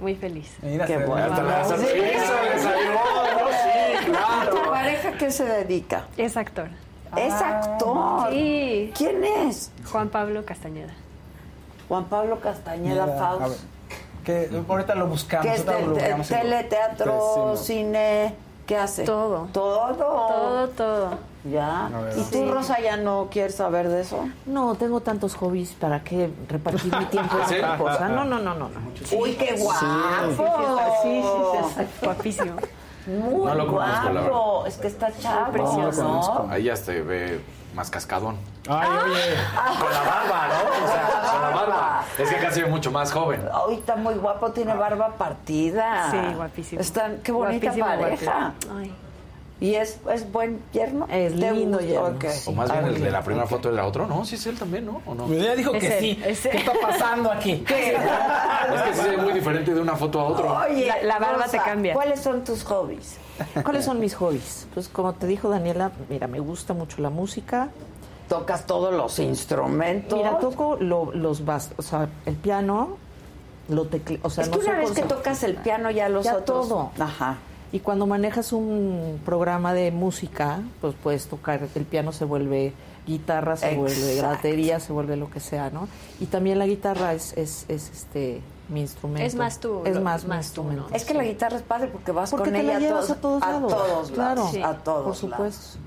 Speaker 16: muy feliz.
Speaker 5: Mira,
Speaker 1: Qué bueno.
Speaker 6: Sí, claro.
Speaker 1: ¿Tu pareja qué se dedica?
Speaker 16: Es actor.
Speaker 1: Es actor.
Speaker 16: Sí.
Speaker 1: ¿Quién es?
Speaker 16: Juan Pablo Castañeda.
Speaker 1: Juan Pablo Castañeda
Speaker 5: Mira, a ver,
Speaker 1: Faust.
Speaker 5: que ahorita lo buscamos.
Speaker 1: ¿Qué es
Speaker 5: ahorita lo buscamos y lo-
Speaker 1: tele, teatro,
Speaker 5: decimos.
Speaker 1: cine? ¿Qué hace?
Speaker 16: Todo.
Speaker 1: Todo.
Speaker 16: Todo, todo.
Speaker 1: Ya. ¿Y tú, Rosa, ya no quieres saber de eso?
Speaker 18: No, tengo tantos hobbies para qué repartir mi tiempo en otra cosa. No, no, no, no. no.
Speaker 1: Uy, qué guapo.
Speaker 18: Sí, sí, sí.
Speaker 16: Guapísimo.
Speaker 1: Muy
Speaker 6: No lo conozco, la
Speaker 1: guapo. Es que está chavo,
Speaker 16: precioso.
Speaker 1: ¿no?
Speaker 6: Ahí ya se ve más cascadón.
Speaker 5: Ay, oye.
Speaker 6: Con la barba, ¿no? O sea, con la barba. Es que ve mucho más joven.
Speaker 1: Hoy está muy guapo, tiene barba partida.
Speaker 16: Sí, guapísimo.
Speaker 1: Están, qué bonita
Speaker 16: Guapísimo,
Speaker 1: pareja.
Speaker 16: guapísimo. Ay.
Speaker 1: ¿Y es, es buen yerno?
Speaker 18: Es
Speaker 1: ¿Te
Speaker 18: lindo yerno,
Speaker 1: Ok.
Speaker 6: O más bien el de la primera foto era otro. No, sí es él también, ¿no? ¿O no?
Speaker 5: Pues ya dijo
Speaker 16: Es
Speaker 5: que
Speaker 16: él,
Speaker 5: sí.
Speaker 16: es él.
Speaker 5: ¿Qué está pasando aquí?
Speaker 6: Es que sí se ve muy diferente de una foto a otra.
Speaker 1: Oye,
Speaker 16: La- la barba te cambia.
Speaker 1: ¿Cuáles son tus hobbies?
Speaker 18: ¿Cuáles son mis hobbies? Pues como te dijo Daniela, mira, me gusta mucho la música.
Speaker 1: ¿Tocas todos los instrumentos?
Speaker 18: Mira, toco lo- los bas, o sea, el piano, lo tecle, o sea,
Speaker 1: es
Speaker 18: no
Speaker 1: que una
Speaker 18: soy
Speaker 1: vez que tocas el piano ya los
Speaker 18: Ya
Speaker 1: otros...
Speaker 18: todo.
Speaker 1: Ajá.
Speaker 18: Y cuando manejas un programa de música, pues puedes tocar, el piano se vuelve guitarra, se vuelve batería, se vuelve lo que sea, ¿no? Y también la guitarra es, es, es este mi instrumento.
Speaker 16: Es más tú,
Speaker 18: Es
Speaker 16: lo-
Speaker 18: más, mi
Speaker 16: más tú, ¿no?
Speaker 18: instrumento.
Speaker 1: Es que la guitarra es padre porque vas
Speaker 18: Porque
Speaker 1: con
Speaker 18: te
Speaker 1: ella
Speaker 18: la llevas a todos lados.
Speaker 1: A todos
Speaker 18: claro,
Speaker 1: a todos
Speaker 18: por supuesto.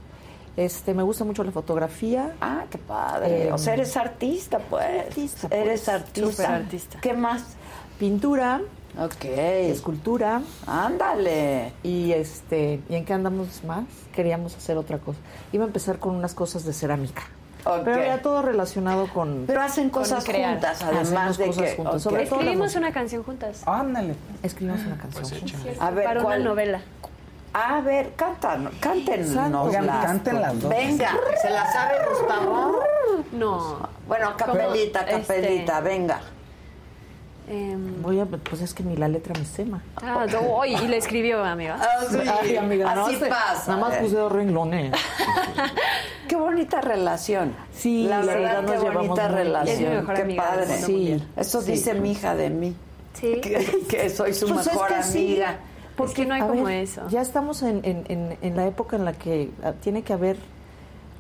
Speaker 18: Este, me gusta mucho la fotografía.
Speaker 1: Ah, qué padre.
Speaker 18: Eh,
Speaker 1: o sea, eres artista, pues.
Speaker 18: artista,
Speaker 1: Eres
Speaker 18: pues.
Speaker 1: artista.
Speaker 16: Súper artista.
Speaker 1: ¿Qué más?
Speaker 18: Pintura,
Speaker 1: Ok.
Speaker 18: escultura
Speaker 1: Ándale.
Speaker 18: y este, ¿y en qué andamos más? Queríamos hacer otra cosa. Iba a empezar con unas cosas de cerámica. Pero era todo relacionado con
Speaker 1: Pero hacen cosas juntas, además de
Speaker 18: cosas
Speaker 1: que...
Speaker 18: juntas,
Speaker 1: ok.
Speaker 18: sobre todo la
Speaker 16: Escribimos una canción juntas.
Speaker 5: Ándale.
Speaker 18: escribimos una canción.
Speaker 6: Pues
Speaker 18: juntas.
Speaker 1: A ver,
Speaker 16: para
Speaker 1: ¿cuál?
Speaker 16: una novela.
Speaker 1: A ver, cantan, cántenos.
Speaker 5: Canten las dos.
Speaker 1: Venga, ¿se la sabe Gustavo?
Speaker 16: No.
Speaker 1: Bueno, capelita,
Speaker 16: Pero,
Speaker 1: capelita, venga.
Speaker 16: Em,
Speaker 18: Voy a, pues es que ni la letra me sema.
Speaker 16: ah, no, y, y le escribió, amiga.
Speaker 18: Ay, amiga,
Speaker 1: así
Speaker 18: nada más-
Speaker 1: pasa.
Speaker 18: Nada más puse dos renglones.
Speaker 1: Qué bonita relación.
Speaker 18: Sí,
Speaker 1: la verdad,
Speaker 18: verdad nos
Speaker 1: qué bonita relación.
Speaker 16: Es mi mejor
Speaker 1: qué
Speaker 16: amiga
Speaker 1: padre.
Speaker 18: Sí.
Speaker 1: Eso
Speaker 18: sí.
Speaker 1: dice mi hija de mí.
Speaker 16: Sí.
Speaker 1: Que, que soy su
Speaker 18: Pues es
Speaker 1: mejor
Speaker 18: que sí.
Speaker 1: amiga.
Speaker 16: Porque no hay
Speaker 18: a
Speaker 16: como
Speaker 18: ver,
Speaker 16: eso.
Speaker 18: Ya estamos en, en- en- en la época en la que ah, tiene que haber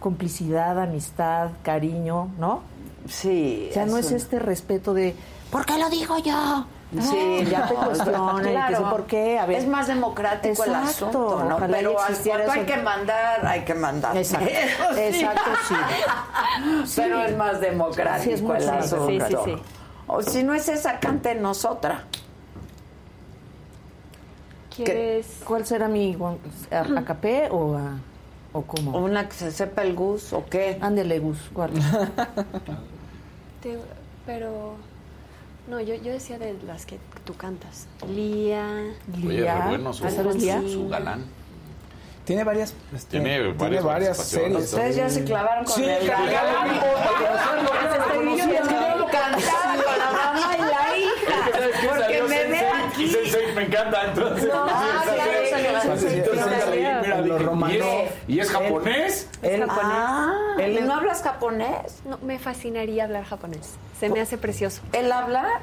Speaker 18: complicidad, amistad, cariño, ¿no?
Speaker 1: Sí.
Speaker 18: Ya no es
Speaker 1: un-
Speaker 18: este respeto de ¿por qué lo digo yo?
Speaker 1: Sí,
Speaker 18: ya te
Speaker 1: no,
Speaker 18: cuestionan, sí, ¿por qué? A ver.
Speaker 1: Es más democrático el asunto, ¿no? Pero
Speaker 18: existiera
Speaker 1: cuando hay que mandar, hay que mandar.
Speaker 18: Exacto,
Speaker 1: sí.
Speaker 18: exacto, sí.
Speaker 1: Pero es más democrático
Speaker 18: Sí, es mucho
Speaker 1: el asunto.
Speaker 18: Sí, sí, sí.
Speaker 1: O si no es esa, cántenos otra.
Speaker 18: ¿Qué- ¿Cuál será mi guan- a, a capé o a o cómo?
Speaker 1: Una que se sepa el gus o qué.
Speaker 18: Ándele gus, ¿cuál?
Speaker 16: Te- pero no, yo, yo decía de las que tú cantas. Lía.
Speaker 6: Oye, re bueno su, su, su galán.
Speaker 7: Tiene varias, este,
Speaker 6: Tiene varias
Speaker 7: varias series.
Speaker 1: Ustedes ya se clavaron con
Speaker 7: Sí,
Speaker 1: el galán. Encantada con la mamá y la hija. Porque me ve aquí.
Speaker 6: me encanta, entonces.
Speaker 1: No,
Speaker 6: ¿y es- ¿Y es japonés?
Speaker 7: Él-
Speaker 1: Ah,
Speaker 7: Él
Speaker 1: ¿y
Speaker 7: es-
Speaker 1: no hablas japonés?
Speaker 16: No, me fascinaría hablar japonés. Se me hace precioso.
Speaker 1: ¿Él habla?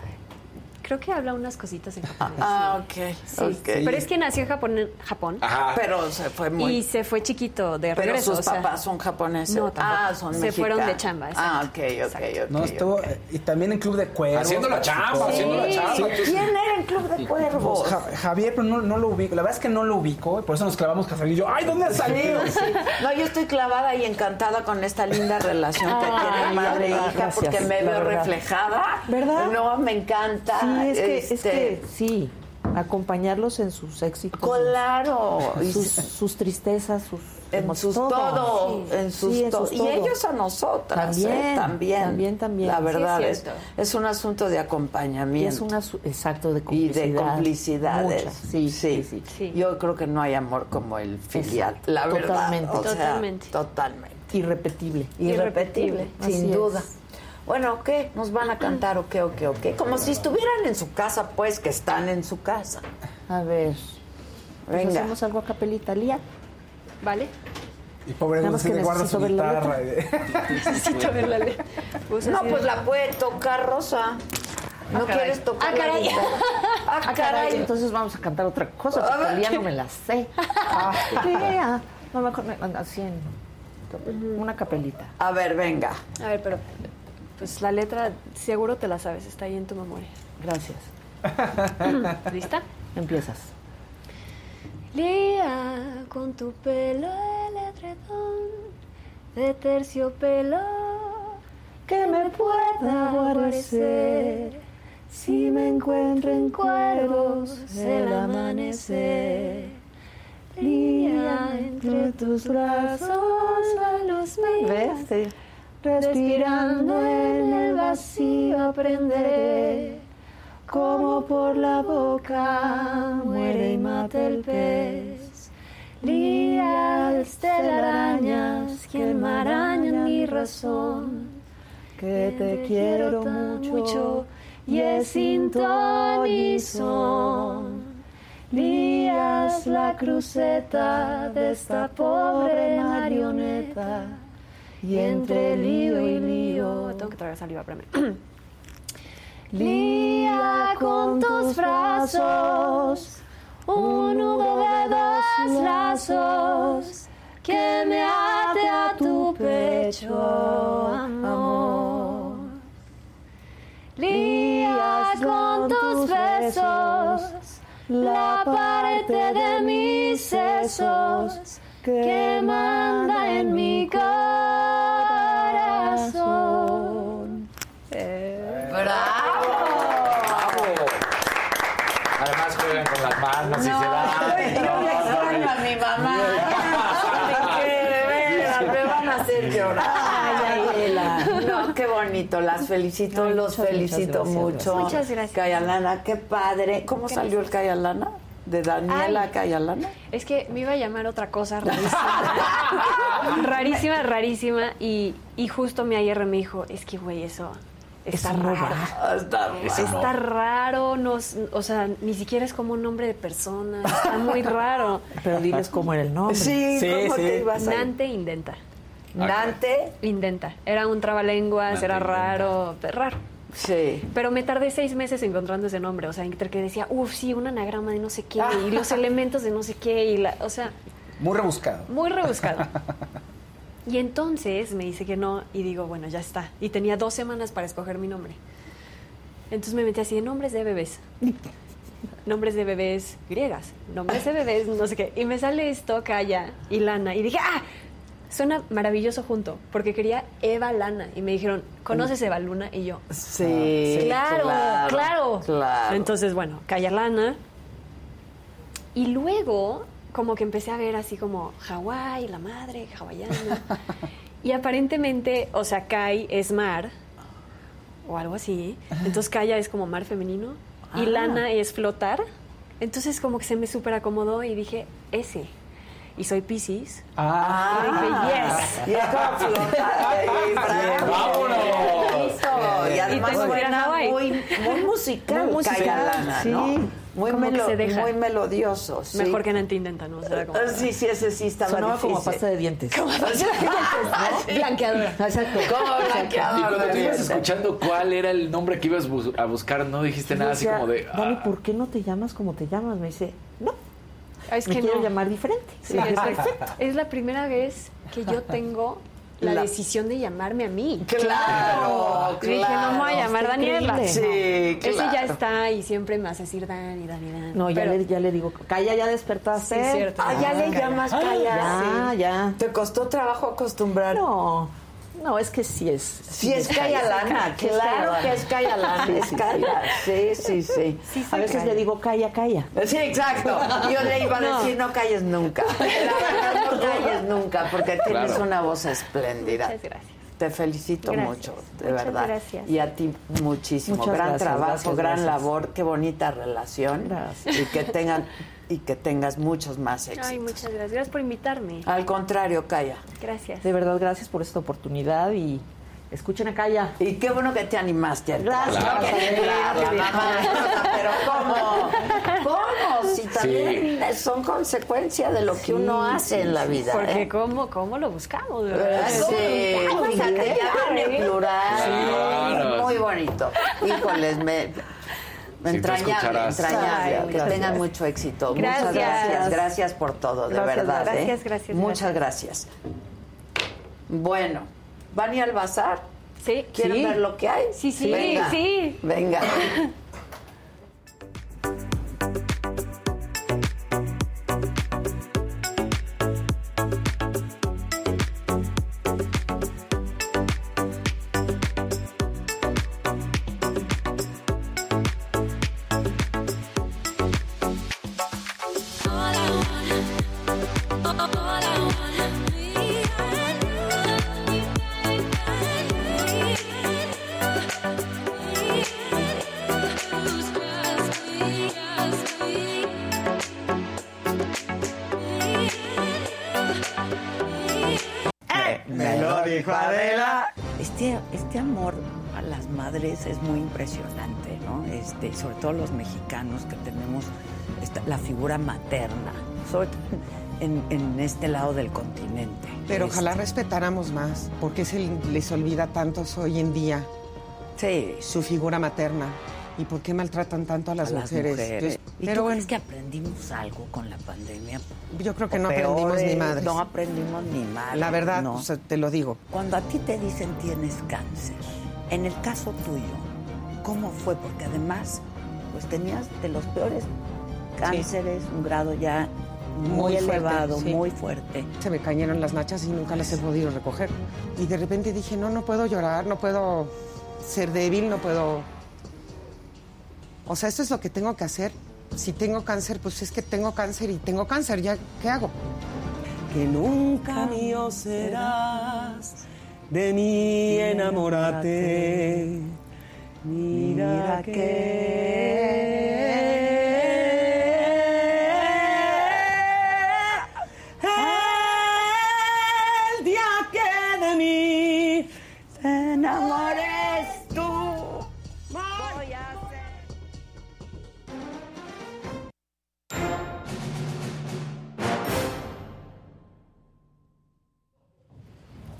Speaker 16: Creo que habla unas cositas en japonés.
Speaker 1: Ah,
Speaker 16: sí.
Speaker 1: ok.
Speaker 16: Sí,
Speaker 1: ok.
Speaker 16: Pero es que nació en Japón, Japón
Speaker 6: Ajá.
Speaker 1: Pero se fue muy...
Speaker 16: y se fue chiquito de
Speaker 1: Pero
Speaker 16: regreso.
Speaker 1: sus
Speaker 16: o sea,
Speaker 1: papás son japoneses.
Speaker 16: No, tampoco.
Speaker 1: ah, son
Speaker 16: Se fueron de
Speaker 1: mexicanos.
Speaker 16: chamba,
Speaker 1: Ah, ok, ok, ok.
Speaker 7: No, estuvo,
Speaker 1: ok.
Speaker 7: y también en Club de Cuervos.
Speaker 6: Haciendo la chamba, haciendo la chamba.
Speaker 7: Sí.
Speaker 1: ¿Quién era en Club de Cuervos?
Speaker 7: Pues, Ja- Javier, pero no, no lo ubico. La verdad es que no lo ubico, y por eso nos clavamos Javier y yo. ¡Ay, ¿dónde ha salido?
Speaker 1: No, yo estoy clavada y encantada con esta linda relación que
Speaker 18: Ay,
Speaker 1: tiene madre e hija porque me veo reflejada.
Speaker 18: ¿Verdad?
Speaker 1: No, me encanta.
Speaker 18: Sí, es que, es
Speaker 1: Este,
Speaker 18: que sí, acompañarlos en sus éxitos.
Speaker 1: Claro. Y
Speaker 18: sus, sus tristezas, sus
Speaker 1: en sus todo,
Speaker 18: Sí,
Speaker 1: en sus
Speaker 18: sí, en
Speaker 1: todo.
Speaker 18: sus
Speaker 1: Y
Speaker 18: todo.
Speaker 1: ellos a nosotras.
Speaker 18: También,
Speaker 1: ¿eh? también.
Speaker 18: también, también.
Speaker 1: La
Speaker 18: Sí, es
Speaker 1: verdad es, es un asunto de
Speaker 18: Y
Speaker 1: acompañamiento.
Speaker 18: es su- exacto de
Speaker 1: y
Speaker 18: complicidad.
Speaker 1: de complicidades.
Speaker 18: Sí, sí, sí.
Speaker 16: Sí.
Speaker 1: Yo creo que no hay amor como el filial,
Speaker 18: Exacto,
Speaker 1: la verdad.
Speaker 18: totalmente.
Speaker 1: o sea,
Speaker 16: Totalmente.
Speaker 1: totalmente.
Speaker 18: Irrepetible.
Speaker 1: Irrepetible,
Speaker 18: Así
Speaker 1: sin
Speaker 18: es.
Speaker 1: duda. Bueno, ¿qué? ¿Nos van a cantar o qué, o qué, o qué? Como si estuvieran en su casa, pues, que están en su casa.
Speaker 18: A ver. pues
Speaker 1: Venga.
Speaker 18: hacemos algo a capelita, Lía.
Speaker 16: ¿Vale?
Speaker 7: Y pobre Dulce
Speaker 18: que
Speaker 7: le guarda su
Speaker 18: necesito ver la
Speaker 7: guitarra.
Speaker 16: Necesito ver la letra. Pues
Speaker 1: No,
Speaker 16: así
Speaker 1: pues la puede tocar Rosa. ¿No
Speaker 16: Ah, caray.
Speaker 1: quieres tocar
Speaker 16: Ah,
Speaker 1: la
Speaker 16: caray.
Speaker 1: guitarra? Ah,
Speaker 18: Ah, caray, entonces vamos a cantar otra cosa, porque
Speaker 1: ver,
Speaker 18: Lía
Speaker 1: ¿qué?
Speaker 18: no me la sé. Ah, Lía. No, mejor me- así en una capelita.
Speaker 1: A ver, venga.
Speaker 16: A ver, pero pues la letra seguro te la sabes, está ahí en tu memoria.
Speaker 18: Gracias.
Speaker 16: ¿Lista?
Speaker 18: Empiezas.
Speaker 16: Lía con tu pelo el edredón de terciopelo
Speaker 18: Que me pueda guarecer si me encuentro en cuervos el amanecer. Lía entre tus brazos la luz mía.
Speaker 16: ¿Ves?
Speaker 18: Respirando en el vacío aprenderé cómo por la boca muere y mata el pez. Lías telarañas que enmarañan mi razón, que te quiero mucho y es sin ton y son. Lías la cruceta de esta pobre marioneta y entre lío y lío
Speaker 16: Tengo que traer saliva, espérame.
Speaker 18: Lía con tus brazos un nudo de dos lazos que me ate a tu pecho, amor. Lías con tus besos la parte de mis sesos que manda en mi corazón.
Speaker 6: Las manos y se
Speaker 1: No,
Speaker 6: dan.
Speaker 1: yo le extraño a mi mamá. Me van a hacer llorar.
Speaker 18: Ay, Adela.
Speaker 1: No, qué bonito, las felicito, los
Speaker 18: muchas,
Speaker 1: felicito
Speaker 18: muchas gracias,
Speaker 1: mucho.
Speaker 16: Muchas gracias.
Speaker 1: Cayalana, qué padre. ¿Cómo salió el Cayalana? ¿De Daniela
Speaker 16: Ay.
Speaker 1: Cayalana?
Speaker 16: Es que me iba a llamar otra cosa rarísima. rarísima, rarísima. Y, y justo mi ayer me dijo, es que, güey, eso está raro.
Speaker 1: Ah, Está
Speaker 16: raro, no, o sea, ni siquiera es como un nombre de persona, está muy raro.
Speaker 18: Pero diles cómo era el nombre.
Speaker 1: Sí,
Speaker 7: Sí,
Speaker 1: ¿cómo
Speaker 7: sí.
Speaker 1: te ibas a
Speaker 16: Nante indenta.
Speaker 1: Nante?
Speaker 16: Indenta. Era un trabalenguas,
Speaker 6: Nante
Speaker 16: era raro, raro.
Speaker 1: Sí.
Speaker 16: Pero me tardé seis meses encontrando ese nombre, o sea, entre que decía, uff, sí, un anagrama de no sé qué, y los elementos de no sé qué, y la, o sea,
Speaker 7: Muy rebuscado.
Speaker 16: muy rebuscado. Y entonces me dice que no, y digo, bueno, ya está. Y tenía dos semanas para escoger mi nombre. Entonces me metí así de nombres de bebés. Nombres de bebés griegas, nombres de bebés, no sé qué. Y me sale esto, Calla y Lana. Y dije, ¡ah! Suena maravilloso junto, porque quería Eva Lana. Y me dijeron, ¿conoces Eva Luna? Y yo,
Speaker 1: Sí,
Speaker 16: claro,
Speaker 1: claro,
Speaker 16: claro.
Speaker 1: claro.
Speaker 16: Entonces, bueno, Calla Lana. Y luego, como que empecé a ver así como Hawái, la madre, hawaiana. y aparentemente, o sea, Kai es mar, o algo así. Entonces, Kaya es como mar femenino. Y
Speaker 1: Ah.
Speaker 16: Lana es flotar. Entonces, como que se me súper acomodó y dije, ese. Y soy Pisces.
Speaker 5: Ah.
Speaker 16: Y dije, yes.
Speaker 1: Y es como flotar.
Speaker 5: ¡Vámonos!
Speaker 1: Eso, Y además
Speaker 16: tengo
Speaker 1: suena muy, muy musical,
Speaker 16: Muy musical,
Speaker 1: Kaya Lana,
Speaker 16: sí.
Speaker 1: ¿No? Muy,
Speaker 16: Como que
Speaker 1: melo-
Speaker 16: se deja.
Speaker 1: muy melodioso. sí.
Speaker 16: Mejor que ¿no? O sea, como-
Speaker 1: Sí, sí, ese sí estaba
Speaker 18: Sonaba como pasta de dientes.
Speaker 16: Como pasta de dientes, ¿no? Blanqueadora.
Speaker 18: Exacto.
Speaker 1: Como blanqueador
Speaker 6: Y cuando tú ibas escuchando cuál era el nombre que ibas bus- a buscar, no dijiste nada así como de.
Speaker 18: Dani,
Speaker 6: ah,
Speaker 18: ¿por qué no te llamas como te llamas? Me dice, no,
Speaker 16: Es
Speaker 18: me
Speaker 16: que
Speaker 18: quiero
Speaker 16: no.
Speaker 18: llamar diferente.
Speaker 16: Sí,
Speaker 18: perfecto.
Speaker 16: Es la primera vez que yo tengo la,
Speaker 1: La-
Speaker 16: decisión de llamarme a mí.
Speaker 1: Claro,
Speaker 16: Y dije, no me voy a
Speaker 1: claro,
Speaker 16: llamar Daniela.
Speaker 1: Sí,
Speaker 16: Ese ya
Speaker 1: claro.
Speaker 16: está y siempre me hace decir Dani, Dani, Dani.
Speaker 18: No, ya
Speaker 16: Pero-
Speaker 18: le, ya le digo, Calla, ya despertaste.
Speaker 16: Sí, cierto.
Speaker 1: Ah, ya le llamas Kaya.
Speaker 18: Ya, ya.
Speaker 1: ¿Te costó trabajo acostumbrar?
Speaker 18: No, no, es que sí es.
Speaker 1: Sí, es Kaya Lana,
Speaker 18: Sí
Speaker 1: claro que es Kaya Lana,
Speaker 18: Sí,
Speaker 1: es
Speaker 18: sí,
Speaker 1: Kaya. Sí, sí, sí.
Speaker 18: A veces le digo, calla, calla.
Speaker 1: Sí, exacto. Yo le iba a
Speaker 16: No.
Speaker 1: decir, no calles nunca. La verdad, no calles nunca, porque tienes
Speaker 6: Claro.
Speaker 1: una voz espléndida.
Speaker 16: Muchas gracias.
Speaker 1: Te felicito
Speaker 16: Gracias.
Speaker 1: mucho, de
Speaker 16: Muchas
Speaker 1: verdad.
Speaker 16: gracias.
Speaker 1: Y a ti muchísimo.
Speaker 18: Muchas
Speaker 1: gran
Speaker 18: gracias,
Speaker 1: trabajo,
Speaker 18: gracias,
Speaker 1: gran
Speaker 18: gracias.
Speaker 1: labor, qué bonita relación.
Speaker 18: Gracias.
Speaker 1: Y que tengan y que tengas muchos más éxitos.
Speaker 16: Ay, muchas gracias. Gracias por invitarme.
Speaker 1: Al contrario, Calla.
Speaker 16: Gracias.
Speaker 18: De verdad, gracias por esta oportunidad y escuchen a Calla.
Speaker 1: Y qué bueno que te animaste.
Speaker 18: Gracias.
Speaker 1: De Rosa, pero ¿cómo? ¿Cómo? Si también son consecuencia de lo que uno hace en la vida.
Speaker 16: Porque
Speaker 1: ¿eh?
Speaker 16: ¿cómo, cómo lo buscamos? de verdad?
Speaker 1: Sí,
Speaker 16: ¿Cómo?
Speaker 1: ya viene plural.
Speaker 6: Claro.
Speaker 1: Muy bonito. Híjoles, me... Entrañable, entrañable.
Speaker 16: Ay,
Speaker 1: que
Speaker 16: gracias.
Speaker 1: tengan mucho éxito.
Speaker 16: Gracias.
Speaker 1: Muchas gracias. Gracias por todo, de
Speaker 16: Gracias,
Speaker 1: verdad. ¿eh?
Speaker 16: gracias, gracias,
Speaker 1: Muchas gracias. Bueno, ¿van a ir al bazar?
Speaker 16: Sí.
Speaker 1: ¿Quieren
Speaker 16: Sí.
Speaker 1: ver lo que hay?
Speaker 16: Sí, sí,
Speaker 1: Venga,
Speaker 16: sí.
Speaker 1: Venga. lo dijo Adela. Este, este amor a las madres es muy impresionante, ¿no? Este, sobre todo los mexicanos que tenemos esta- la figura materna, sobre todo en, en este lado del continente.
Speaker 4: Pero
Speaker 1: Este,
Speaker 4: ojalá respetáramos más, porque se les olvida tantos hoy en día
Speaker 1: Sí.
Speaker 4: su figura materna. ¿Y por qué maltratan tanto a las,
Speaker 1: a las
Speaker 4: mujeres?
Speaker 1: ¿Y
Speaker 4: pero
Speaker 1: tú
Speaker 4: bueno,
Speaker 1: crees que aprendimos algo con la pandemia?
Speaker 4: yo creo que
Speaker 1: O
Speaker 4: no aprendimos ni madres.
Speaker 1: No aprendimos ni madres.
Speaker 4: La verdad,
Speaker 1: no.
Speaker 4: o sea, te lo digo.
Speaker 1: Cuando a ti te dicen tienes cáncer, en el caso tuyo, ¿cómo fue? Porque además, pues tenías de los peores cánceres, un grado ya muy,
Speaker 4: Muy fuerte,
Speaker 1: elevado,
Speaker 4: sí.
Speaker 1: muy fuerte.
Speaker 4: Se me cayeron las nachas y nunca las he podido recoger. Y de repente dije, no, no puedo llorar, no puedo ser débil, no puedo... O sea, esto es lo que tengo que hacer. Si tengo cáncer, pues es que tengo cáncer y tengo cáncer, ¿ya qué hago?
Speaker 19: que nunca mío serás, de mí enamórate. Mira que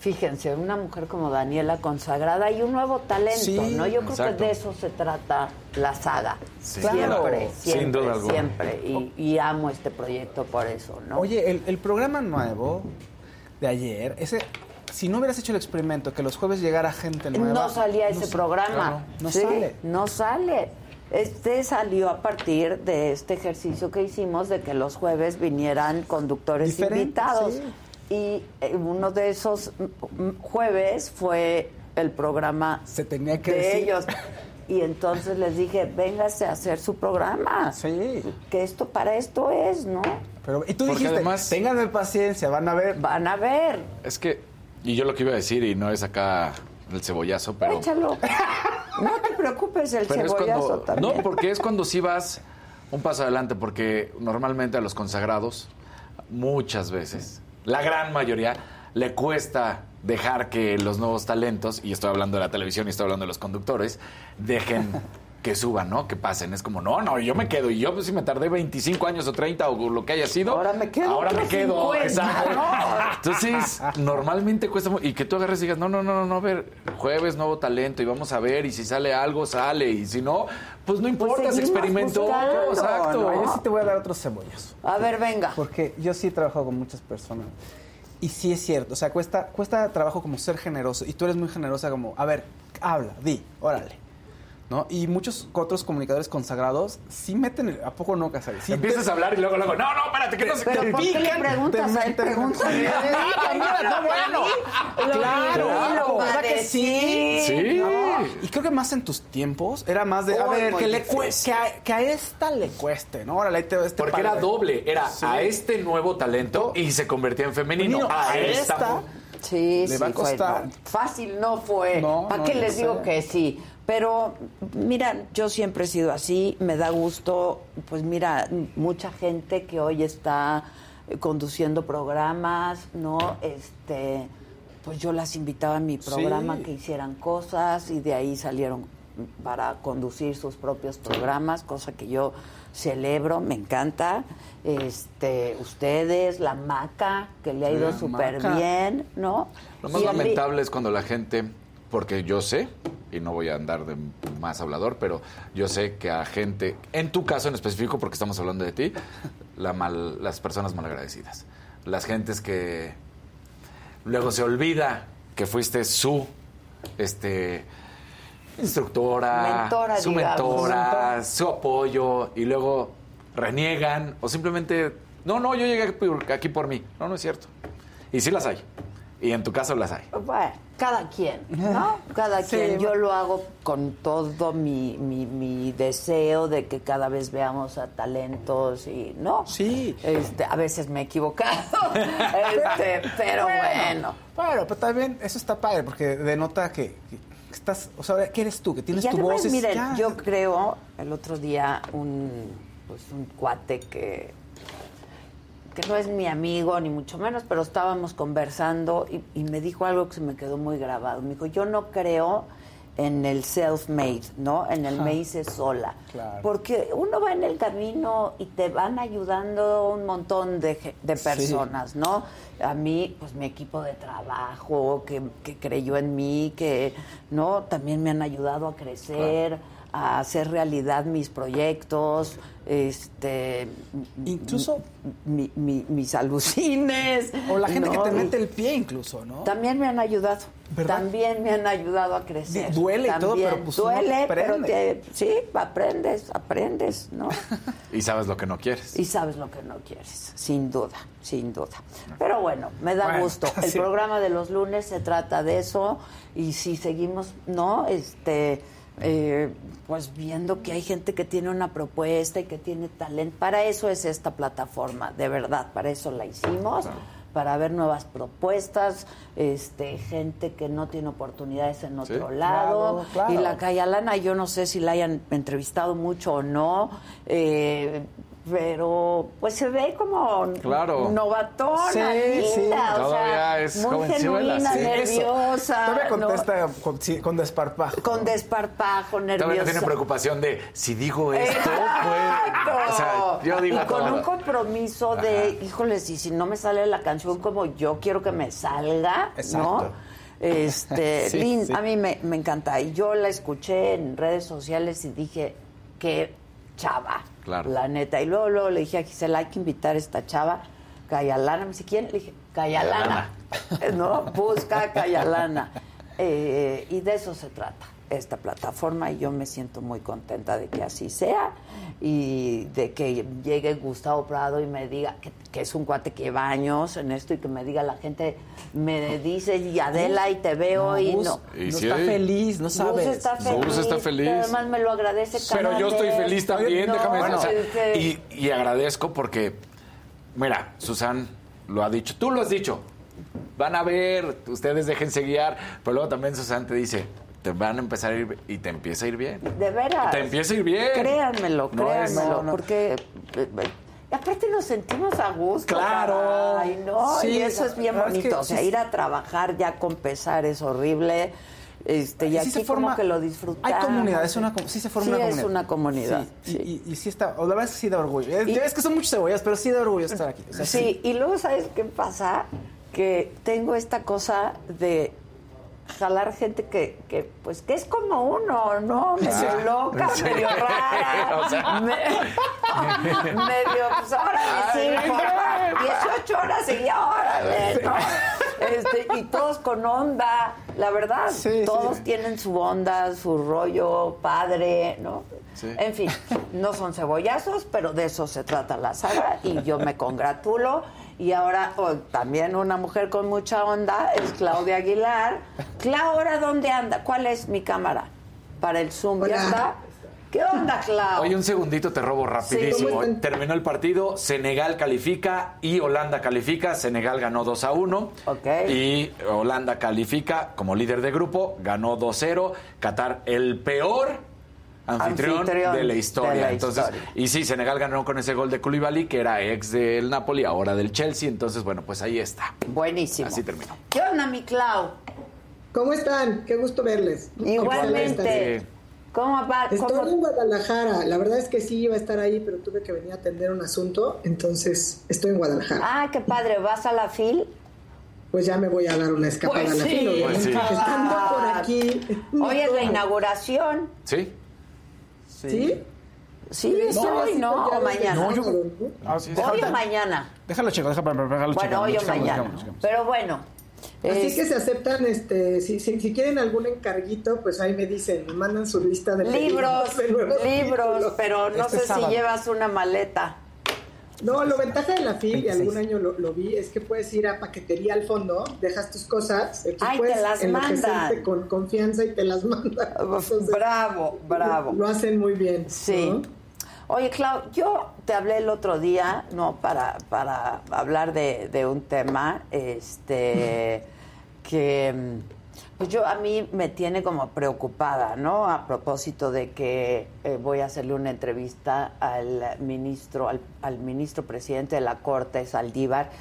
Speaker 1: Fíjense, una mujer como Daniela consagrada y un nuevo talento,
Speaker 6: Sí,
Speaker 1: ¿no? Yo creo que de eso se trata la saga.
Speaker 6: Sí,
Speaker 1: siempre,
Speaker 6: claro.
Speaker 1: siempre,
Speaker 6: Sin duda alguna.
Speaker 1: siempre. Y, y amo este proyecto por eso, ¿no?
Speaker 5: Oye, el, el programa nuevo de ayer, ese si no hubieras hecho el experimento, que los jueves llegara gente nueva.
Speaker 1: No salía ese programa.
Speaker 5: claro, no
Speaker 1: Sí,
Speaker 5: sale.
Speaker 1: No sale. Este salió a partir de este ejercicio que hicimos de que los jueves vinieran conductores invitados.
Speaker 5: sí.
Speaker 1: Y eh, uno de esos mm, mm, jueves fue el programa
Speaker 5: Se tenía que
Speaker 1: de
Speaker 5: decir.
Speaker 1: ellos. Y entonces les dije, véngase a hacer su programa.
Speaker 5: Sí.
Speaker 1: Que esto para esto es, ¿no?
Speaker 5: Pero, y tú
Speaker 6: Porque
Speaker 5: dijiste,
Speaker 6: además-
Speaker 5: ténganme paciencia, van a ver.
Speaker 1: Van a ver.
Speaker 6: Es que, y yo lo que iba a decir, y no es acá el cebollazo, pero...
Speaker 1: Échalo. No te preocupes, el
Speaker 6: Pero
Speaker 1: cebollazo
Speaker 6: cuando,
Speaker 1: también.
Speaker 6: no, porque es cuando sí vas un paso adelante, porque normalmente a los consagrados, muchas veces, la gran mayoría, le cuesta dejar que los nuevos talentos, y estoy hablando de la televisión y estoy hablando de los conductores, dejen que suban, ¿no? Que pasen. Es como, no, no, yo me quedo. Y yo, pues, si me tardé 25 años o 30 o lo que haya sido.
Speaker 1: Ahora me quedo
Speaker 6: Ahora me quedo.
Speaker 1: 50,
Speaker 6: exacto. Entonces, normalmente cuesta Y que tú agarres y digas, no, no, no, no, no, a ver, jueves, nuevo talento, y vamos a ver, y si sale algo, sale, y si no, pues no importa, se
Speaker 1: seguimos
Speaker 6: experimentó.
Speaker 1: buscando.
Speaker 6: Exacto.
Speaker 5: No, yo sí te voy a dar otros cebollas.
Speaker 1: A ver, venga.
Speaker 5: Porque yo sí he trabajado con muchas personas. Y sí es cierto, o sea, cuesta, cuesta trabajo como ser generoso. Y tú eres muy generosa como, a ver, habla, di, órale. ¿No? Y muchos otros comunicadores consagrados sí meten, el- ¿a poco no, Casares? Sí
Speaker 6: Empiezas a hablar y luego, luego, no, no, espérate, que no se te
Speaker 1: ¿por qué le
Speaker 6: pican.
Speaker 1: preguntas
Speaker 5: te-
Speaker 1: Pregúntale a mí,
Speaker 5: Mira, no, bueno.
Speaker 1: Lo
Speaker 5: Claro,
Speaker 1: a
Speaker 5: ¿verdad que sí?
Speaker 6: Sí.
Speaker 5: No, Y creo que más en tus tiempos era más de, a ver, que, le que, a, que a esta le cueste, ¿no? Órale, este
Speaker 6: Porque era doble, era
Speaker 5: Sí.
Speaker 6: a este nuevo talento y se convertía en femenino. A
Speaker 5: a
Speaker 6: esta.
Speaker 5: esta.
Speaker 1: Sí,
Speaker 5: Le
Speaker 1: sí,
Speaker 5: va a
Speaker 1: fue,
Speaker 5: costar.
Speaker 1: no, fácil no fue.
Speaker 5: No,
Speaker 1: ¿Para
Speaker 5: no,
Speaker 1: qué les
Speaker 5: sé.
Speaker 1: digo que sí? Pero, mira, yo siempre he sido así, me da gusto, pues mira, mucha gente que hoy está eh, conduciendo programas, ¿no? Este, pues yo las invitaba a mi programa
Speaker 5: Sí.
Speaker 1: que hicieran cosas y de ahí salieron para conducir sus propios programas, cosa que yo celebro, me encanta. Este, ustedes, la maca, que le ha ido súper bien, ¿no?
Speaker 6: Lo más
Speaker 1: Y el-
Speaker 6: lamentable es cuando la gente, porque yo sé, y no voy a andar de más hablador, pero yo sé que a gente, en tu caso en específico, porque estamos hablando de ti, la mal- las personas malagradecidas. Las gentes que luego se olvida que fuiste su este instructora,
Speaker 1: Mentora,
Speaker 6: su
Speaker 1: digamos.
Speaker 6: mentora, su apoyo, y luego reniegan o simplemente, no, no, yo llegué aquí por mí. No, no es cierto. Y sí las hay. Y en tu caso las hay.
Speaker 1: Bueno, cada quien, ¿no? Cada
Speaker 5: Sí,
Speaker 1: quien. Yo lo hago con todo mi, mi, mi deseo de que cada vez veamos a talentos y, ¿no?
Speaker 5: Sí.
Speaker 1: Este, a veces me he equivocado, este, pero bueno.
Speaker 5: Bueno, pero también eso está padre porque denota que, que estás, o sea, que eres tú, que tienes
Speaker 1: Y
Speaker 5: tu
Speaker 1: además,
Speaker 5: voz.
Speaker 1: miren,
Speaker 5: ya.
Speaker 1: yo creo, el otro día, un, pues, un cuate que, que no es mi amigo, ni mucho menos, pero estábamos conversando y, y me dijo algo que se me quedó muy grabado. Me dijo, yo no creo en el self-made, ¿no? En el me hice sola.
Speaker 5: Claro.
Speaker 1: Porque uno va en el camino y te van ayudando un montón de, de
Speaker 5: Sí.
Speaker 1: personas, ¿no? A mí, pues mi equipo de trabajo, que, que creyó en mí, que, ¿no? También me han ayudado a crecer, a hacer realidad mis proyectos, este...
Speaker 5: Incluso-
Speaker 1: mi- mi- mis alucines.
Speaker 5: O la gente
Speaker 1: ¿no?
Speaker 5: que te mete el pie incluso, ¿no?
Speaker 1: También me han ayudado.
Speaker 5: ¿Verdad?
Speaker 1: También me han ayudado a crecer.
Speaker 5: Duele y todo, pero pues uno
Speaker 1: Duele, pero te- sí, aprendes, aprendes, ¿no?
Speaker 6: Y sabes lo que no quieres.
Speaker 1: y sabes lo que no quieres, sin duda, sin duda. Pero bueno, me da
Speaker 5: Bueno,
Speaker 1: gusto. El
Speaker 5: sí.
Speaker 1: programa de los lunes se trata de eso y si seguimos, ¿no? Este, eh, pues viendo que hay gente que tiene una propuesta y que tiene talento. Para eso es esta plataforma, de verdad, para eso la hicimos. para ver nuevas propuestas, este, gente que no tiene oportunidades en otro
Speaker 5: Sí.
Speaker 1: lado.
Speaker 5: Claro, claro.
Speaker 1: Y la Cayalana, yo no sé si la hayan entrevistado mucho o no, eh, pero pues se ve como
Speaker 6: Claro.
Speaker 1: novatona,
Speaker 5: Sí,
Speaker 1: linda,
Speaker 5: sí.
Speaker 1: o
Speaker 6: Todavía
Speaker 1: sea,
Speaker 6: es
Speaker 1: muy genuina,
Speaker 6: sí.
Speaker 1: nerviosa.
Speaker 5: Todavía
Speaker 1: ¿no?
Speaker 5: contesta con, sí, con desparpajo.
Speaker 1: Con desparpajo, nerviosa.
Speaker 6: Todavía no tienen preocupación de si digo esto,
Speaker 1: Exacto.
Speaker 6: pues. O sea, yo digo
Speaker 1: y con
Speaker 6: todo.
Speaker 1: un compromiso de, híjoles, y si no me sale la canción como yo quiero que me salga,
Speaker 5: Exacto.
Speaker 1: ¿no? Este,
Speaker 5: Sí,
Speaker 1: Lin,
Speaker 5: sí.
Speaker 1: a mí me, me encanta. Y yo la escuché en redes sociales y dije, qué chava.
Speaker 6: Claro.
Speaker 1: La neta. Y luego, luego le dije a Gisela, hay que invitar a esta chava. Cayalana. Me dice, ¿quién? Le dije, Cayalana. ¿No? Busca Cayalana. Eh, y de eso se trata esta plataforma y yo me siento muy contenta de que así sea y de que llegue Gustavo Prado y me diga que, que es un cuate que lleva años en esto y que me diga la gente me dice y Adela y te veo
Speaker 5: No,
Speaker 1: y
Speaker 5: Gus
Speaker 1: no
Speaker 5: Y no sí está hay. feliz, no
Speaker 1: Gus
Speaker 5: sabes.
Speaker 1: está
Speaker 6: Gus
Speaker 1: feliz,
Speaker 6: está feliz.
Speaker 1: además me lo agradece
Speaker 6: Pero yo estoy feliz también,
Speaker 1: No,
Speaker 6: déjame
Speaker 1: bueno,
Speaker 6: decir. o sea,
Speaker 1: que-
Speaker 6: y, y agradezco porque, mira, Susan lo ha dicho, tú lo has dicho. Van a ver, ustedes déjense guiar, pero luego también Susan te dice, te van a empezar a ir y te empieza a ir bien.
Speaker 1: De veras.
Speaker 6: Te empieza a ir bien.
Speaker 1: Créanmelo,
Speaker 6: es-
Speaker 1: créanmelo,
Speaker 6: no, no.
Speaker 1: porque eh, eh, aparte nos sentimos a gusto.
Speaker 5: Claro.
Speaker 1: Ay, no,
Speaker 5: Sí,
Speaker 1: y eso es bien
Speaker 5: es
Speaker 1: bonito.
Speaker 5: que
Speaker 1: o sea,
Speaker 5: sí-
Speaker 1: ir a trabajar ya con pesar es horrible. Este, y
Speaker 5: Sí
Speaker 1: aquí
Speaker 5: se
Speaker 1: como
Speaker 5: forma-
Speaker 1: que lo disfrutamos.
Speaker 5: Hay comunidad, es una, sí se forma
Speaker 1: Sí,
Speaker 5: una
Speaker 1: es
Speaker 5: comunidad.
Speaker 1: una comunidad.
Speaker 5: Sí, Y, y- y sí está, o la verdad es que sí da orgullo. Es, es que son muchas cebollas, pero sí da orgullo estar aquí. O sea,
Speaker 1: sí, y luego ¿sabes qué pasa? Que tengo esta cosa de jalar gente que, que pues que es como uno, ¿no? Medio
Speaker 6: Ah,
Speaker 1: loca,
Speaker 6: sí.
Speaker 1: medio rara,
Speaker 6: O sea.
Speaker 1: me- medio, pues órale, sí,
Speaker 6: Ay,
Speaker 1: por 18 horas seguía, órale, ¿no? Este, y todos con onda, la verdad, todos tienen su onda, su rollo padre, ¿no? En fin, no son cebollazos, pero de eso se trata la saga y yo me congratulo. Y ahora oh, también una mujer con mucha onda es Claudia Aguilar. Clau, ¿ahora dónde anda? ¿Cuál es mi cámara? Para el Zoom, ¿ya está? ¿Qué onda, Clau?
Speaker 6: Oye, un segundito te robo rapidísimo. Terminó el partido, Senegal califica y Holanda califica. Senegal ganó 2 a 1. Y Holanda califica como líder de grupo, ganó 2-0. Qatar, el peor anfitrión,
Speaker 1: Anfitrión
Speaker 6: de la historia.
Speaker 1: de la
Speaker 6: entonces,
Speaker 1: historia.
Speaker 6: y sí, Senegal ganó con ese gol de Koulibaly, que era ex del Napoli, ahora del Chelsea. Entonces, bueno, pues ahí está.
Speaker 1: Buenísimo.
Speaker 6: Así terminó.
Speaker 1: ¿Qué onda, mi Clau?
Speaker 20: ¿Cómo están? Qué gusto verles.
Speaker 1: Igualmente. ¿Cómo va?
Speaker 20: Estoy
Speaker 1: ¿Cómo-
Speaker 20: en Guadalajara. La verdad es que sí iba a estar ahí, pero tuve que venir a atender un asunto. Entonces, estoy en Guadalajara.
Speaker 1: Ah, qué padre. ¿Vas a la FIL?
Speaker 20: Pues ya me voy a dar una escapada
Speaker 1: Pues
Speaker 20: a la
Speaker 1: sí.
Speaker 20: obviamente.
Speaker 6: Pues sí.
Speaker 20: Estando por aquí.
Speaker 1: Hoy es la inauguración.
Speaker 6: ¿Sí?
Speaker 20: ¿Sí?
Speaker 1: Sí, es hoy, ¿no? O mañana.
Speaker 5: No, yo- Ah,
Speaker 1: Hoy
Speaker 5: déjalo-
Speaker 1: o mañana.
Speaker 5: Déjalo, chico, déjalo, déjalo,
Speaker 1: Bueno, hoy o mañana. Pero bueno.
Speaker 20: Así
Speaker 1: es-
Speaker 20: que se aceptan, este, si, si, si quieren algún encarguito, pues ahí me dicen, me mandan su lista de
Speaker 1: Libros, libros, pero no
Speaker 20: Este
Speaker 1: sé si llevas una maleta.
Speaker 20: No, lo ventaja de la FIL, y
Speaker 1: 26.
Speaker 20: algún año lo, lo vi, es que puedes ir a paquetería al fondo, dejas tus cosas, aquí
Speaker 1: Ay, te
Speaker 20: puedes
Speaker 1: las
Speaker 20: enloquecerte
Speaker 1: mandan.
Speaker 20: con confianza y te las mandan. Entonces,
Speaker 1: bravo, bravo.
Speaker 20: Lo hacen muy bien.
Speaker 1: Sí.
Speaker 20: ¿no?
Speaker 1: Oye, Clau, yo te hablé el otro día, no, para, para hablar de, de un tema, este, que mm, pues yo a mí me tiene como preocupada, ¿no? A propósito de que eh, voy a hacerle una entrevista al ministro, al, al ministro presidente de la Corte, Saldívar,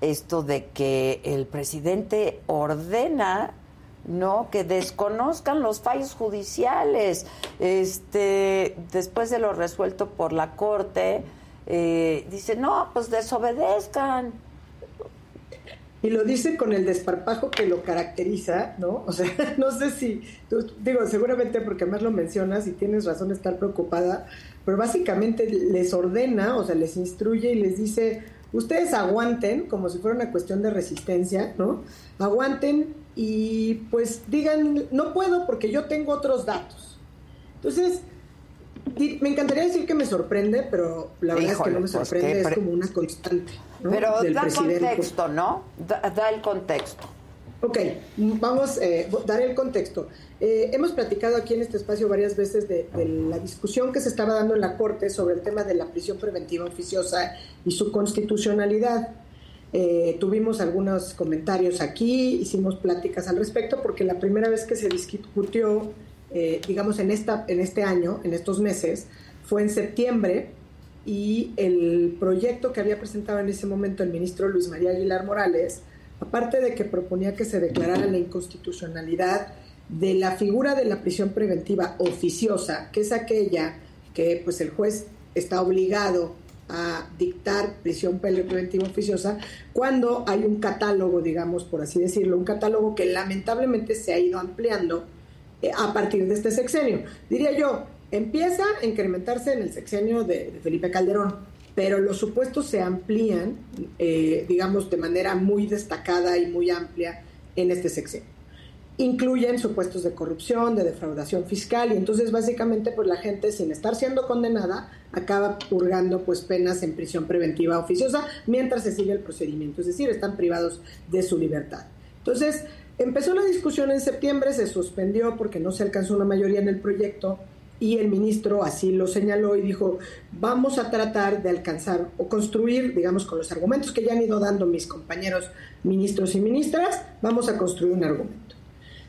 Speaker 1: esto de que el presidente ordena no que desconozcan los fallos judiciales. Este después de lo resuelto por la corte eh, dice no pues desobedezcan
Speaker 20: Y lo dice con el desparpajo que lo caracteriza, ¿no? O sea, no sé si, tú- digo, seguramente porque más lo mencionas y tienes razón de estar preocupada, pero básicamente les ordena, o sea, les instruye y les dice, ustedes aguanten, como si fuera una cuestión de resistencia, ¿no? Aguanten y pues digan, no puedo porque yo tengo otros datos. Entonces, me encantaría decir que me sorprende, pero la verdad es que no me
Speaker 1: pues,
Speaker 20: sorprende, es como una constante. ¿no?
Speaker 1: pero
Speaker 20: del
Speaker 1: da
Speaker 20: presidente.
Speaker 1: contexto no da, da el contexto
Speaker 20: Ok, vamos a dar el contexto. Eh, hemos platicado aquí en este espacio varias veces de, de la discusión que se estaba dando en la Corte sobre el tema de la prisión preventiva oficiosa y su constitucionalidad. Eh, tuvimos algunos comentarios aquí, hicimos pláticas al respecto, porque la primera vez que se discutió, eh, digamos, en, esta, en este año, en estos meses, fue en septiembre y el proyecto que había presentado en ese momento el ministro Luis María Aguilar Morales, aparte de que proponía que se declarara la inconstitucionalidad de la figura de la prisión preventiva oficiosa, que es aquella que pues el juez está obligado a dictar prisión preventiva oficiosa cuando hay un catálogo, digamos, por así decirlo, un catálogo que lamentablemente se ha ido ampliando a partir de este sexenio. Diría yo, empieza a incrementarse en el sexenio de, de Felipe Calderón, pero los supuestos se amplían, eh, digamos, de manera muy destacada y muy amplia en este sexenio. Incluyen supuestos de corrupción, de defraudación fiscal, y entonces básicamente pues la gente sin estar siendo condenada acaba purgando pues penas en prisión preventiva oficiosa mientras se sigue el procedimiento, es decir, están privados de su libertad. Entonces, empezó la discusión en septiembre, se suspendió porque no se alcanzó una mayoría en el proyecto y el ministro así lo señaló y dijo, vamos a tratar de alcanzar o construir, digamos, con los argumentos que ya han ido dando mis compañeros ministros y ministras, vamos a construir un argumento.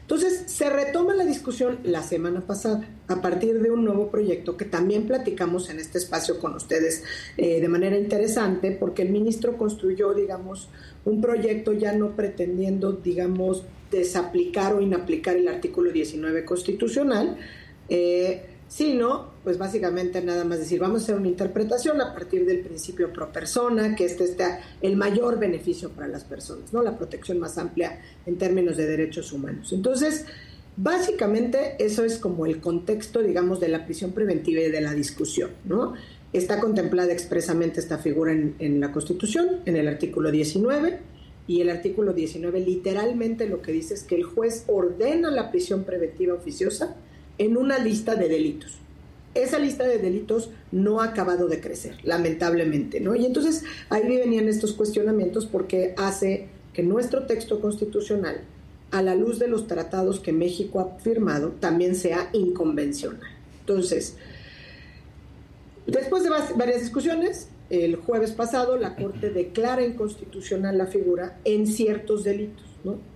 Speaker 20: Entonces, se retoma la discusión la semana pasada a partir de un nuevo proyecto que también platicamos en este espacio con ustedes eh, de manera interesante, porque el ministro construyó, digamos, un proyecto ya no pretendiendo, digamos, desaplicar o inaplicar el artículo 19 constitucional, eh, sino, pues básicamente nada más decir, vamos a hacer una interpretación a partir del principio pro persona, que este está el mayor beneficio para las personas, ¿no? La protección más amplia en términos de derechos humanos. Entonces, básicamente eso es como el contexto, digamos, de la prisión preventiva y de la discusión, ¿no? Está contemplada expresamente esta figura en, en la Constitución, en el artículo 19, y el artículo 19 literalmente lo que dice es que el juez ordena la prisión preventiva oficiosa, en una lista de delitos. Esa lista de delitos no ha acabado de crecer, lamentablemente, ¿no? Y entonces ahí venían estos cuestionamientos porque hace que nuestro texto constitucional, a la luz de los tratados que México ha firmado, también sea inconvencional. Entonces, después de varias discusiones, el jueves pasado la Corte declara inconstitucional la figura en ciertos delitos.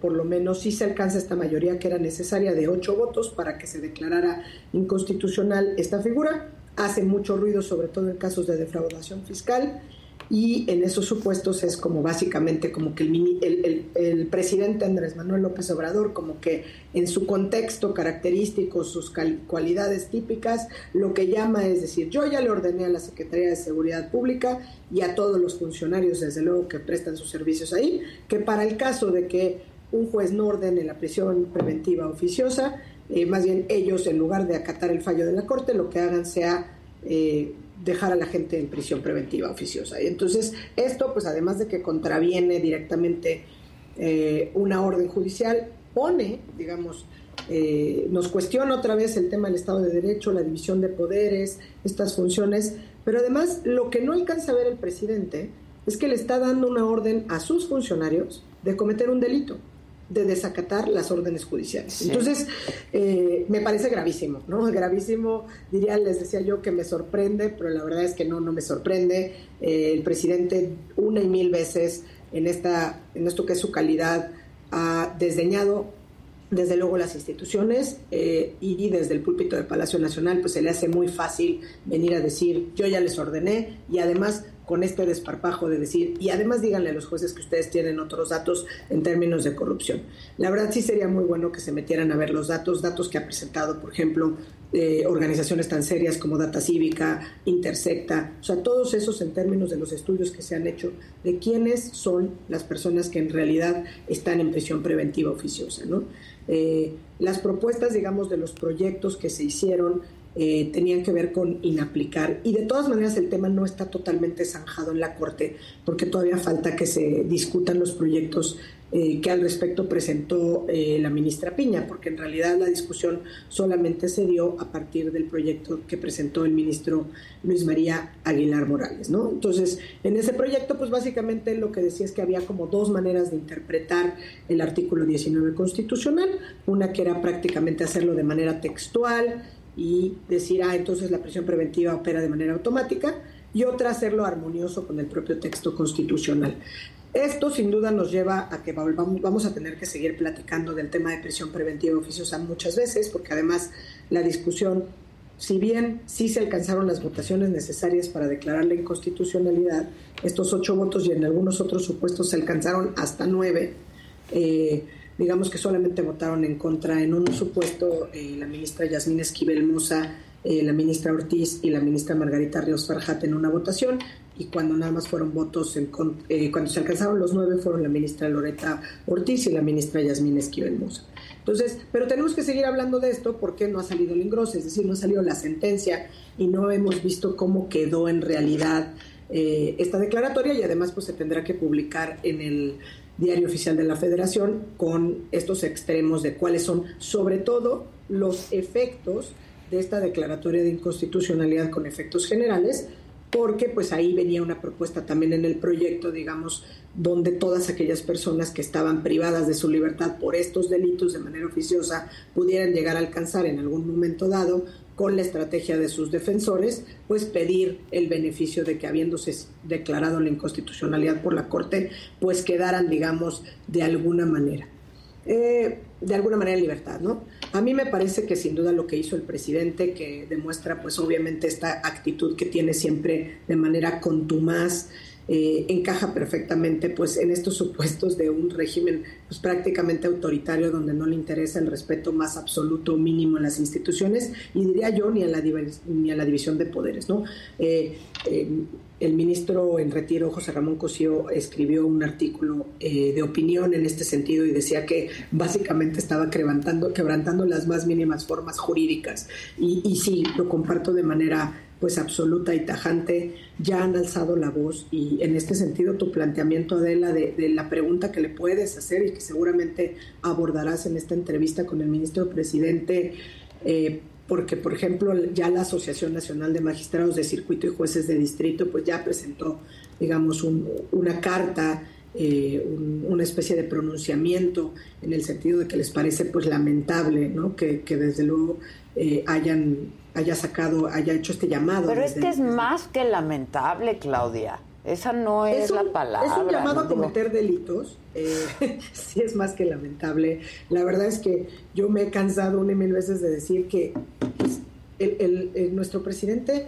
Speaker 20: Por lo menos sí se alcanza esta mayoría que era necesaria de ocho votos para que se declarara inconstitucional esta figura. Hace mucho ruido, sobre todo en casos de defraudación fiscal, y en esos supuestos es como básicamente como que el, el, presidente Andrés Manuel López Obrador, como que en su contexto característico, sus cualidades típicas, lo que llama es decir, yo ya le ordené a la Secretaría de Seguridad Pública y a todos los funcionarios, desde luego, que prestan sus servicios ahí, que para el caso de que un juez no ordene la prisión preventiva oficiosa, eh, más bien ellos, en lugar de acatar el fallo de la Corte, lo que hagan sea... Eh, dejar a la gente en prisión preventiva oficiosa. Y entonces esto, pues además de que contraviene directamente eh, una orden judicial, pone, digamos, eh, nos cuestiona otra vez el tema del Estado de Derecho, la división de poderes, estas funciones, pero además lo que no alcanza a ver el presidente es que le está dando una orden a sus funcionarios de cometer un delito de desacatar las órdenes judiciales. Entonces, eh, me parece gravísimo, ¿no? Gravísimo, diría, les decía yo que me sorprende, pero la verdad es que no, no me sorprende. Eh, el presidente una y mil veces en, esta, en esto que es su calidad ha desdeñado desde luego las instituciones eh, y desde el púlpito del Palacio Nacional pues se le hace muy fácil venir a decir yo ya les ordené y además con este desparpajo de decir, y además díganle a los jueces que ustedes tienen otros datos en términos de corrupción. La verdad sí sería muy bueno que se metieran a ver los datos, datos que ha presentado, por ejemplo, eh, organizaciones tan serias como Data Cívica, Intersecta, o sea, todos esos en términos de los estudios que se han hecho de quiénes son las personas que en realidad están en prisión preventiva oficiosa, ¿no? Eh, las propuestas, digamos, de los proyectos que se hicieron eh, tenían que ver con inaplicar. Y de todas maneras el tema no está totalmente zanjado en la Corte, porque todavía falta que se discutan los proyectos eh, que al respecto presentó eh, la ministra Piña, porque en realidad la discusión solamente se dio a partir del proyecto que presentó el ministro Luis María Aguilar Morales, ¿no? Entonces, en ese proyecto, pues básicamente lo que decía es que había como dos maneras de interpretar el artículo 19 constitucional, una que era prácticamente hacerlo de manera textual, y decir, ah, entonces la prisión preventiva opera de manera automática, y otra hacerlo armonioso con el propio texto constitucional. Esto sin duda nos lleva a que vamos a tener que seguir platicando del tema de prisión preventiva oficiosa muchas veces, porque además la discusión, si bien sí se alcanzaron las votaciones necesarias para declarar la inconstitucionalidad, estos ocho votos y en algunos otros supuestos se alcanzaron hasta nueve. Eh, digamos que solamente votaron en contra en un supuesto eh, la ministra Yasmín Esquivel Musa, eh, la ministra Ortiz y la ministra Margarita Ríos Farjat en una votación y cuando nada más fueron votos, en, eh, cuando se alcanzaron los nueve fueron la ministra Loreta Ortiz y la ministra Yasmín Esquivel Musa. Entonces, pero tenemos que seguir hablando de esto porque no ha salido el engrose, es decir, no ha salido la sentencia y no hemos visto cómo quedó en realidad eh, esta declaratoria y además pues se tendrá que publicar en el diario oficial de la Federación con estos extremos de cuáles son sobre todo los efectos de esta declaratoria de inconstitucionalidad con efectos generales porque pues ahí venía una propuesta también en el proyecto, digamos, donde todas aquellas personas que estaban privadas de su libertad por estos delitos de manera oficiosa pudieran llegar a alcanzar en algún momento dado con la estrategia de sus defensores, pues pedir el beneficio de que habiéndose declarado la inconstitucionalidad por la Corte, pues quedaran, digamos, de alguna manera. Eh, de alguna manera en libertad, ¿no? A mí me parece que sin duda lo que hizo el presidente, que demuestra pues obviamente esta actitud que tiene siempre de manera contumaz, eh, encaja perfectamente pues en estos supuestos de un régimen pues prácticamente autoritario donde no le interesa el respeto más absoluto mínimo en las instituciones y diría yo ni a la, ni a la división de poderes no eh, eh, el ministro en retiro José Ramón Cosío escribió un artículo de opinión en este sentido y decía que básicamente estaba quebrantando, quebrantando las más mínimas formas jurídicas. Y, y sí lo comparto de manera pues absoluta y tajante, ya han alzado la voz y en este sentido tu planteamiento, Adela, de, de la pregunta que le puedes hacer y que seguramente abordarás en esta entrevista con el ministro presidente, eh, porque por ejemplo ya la Asociación Nacional de Magistrados de Circuito y Jueces de Distrito pues ya presentó, digamos, una carta eh, una especie de pronunciamiento en el sentido de que les parece pues lamentable ¿no? que, que desde luego eh, hayan haya sacado, haya hecho este llamado.
Speaker 1: Pero es que es más que lamentable, Claudia. Esa no es, la palabra.
Speaker 20: Es un llamado a cometer delitos. Eh, sí es más que lamentable. La verdad es que yo me he cansado una y mil veces de decir que pues, el, nuestro presidente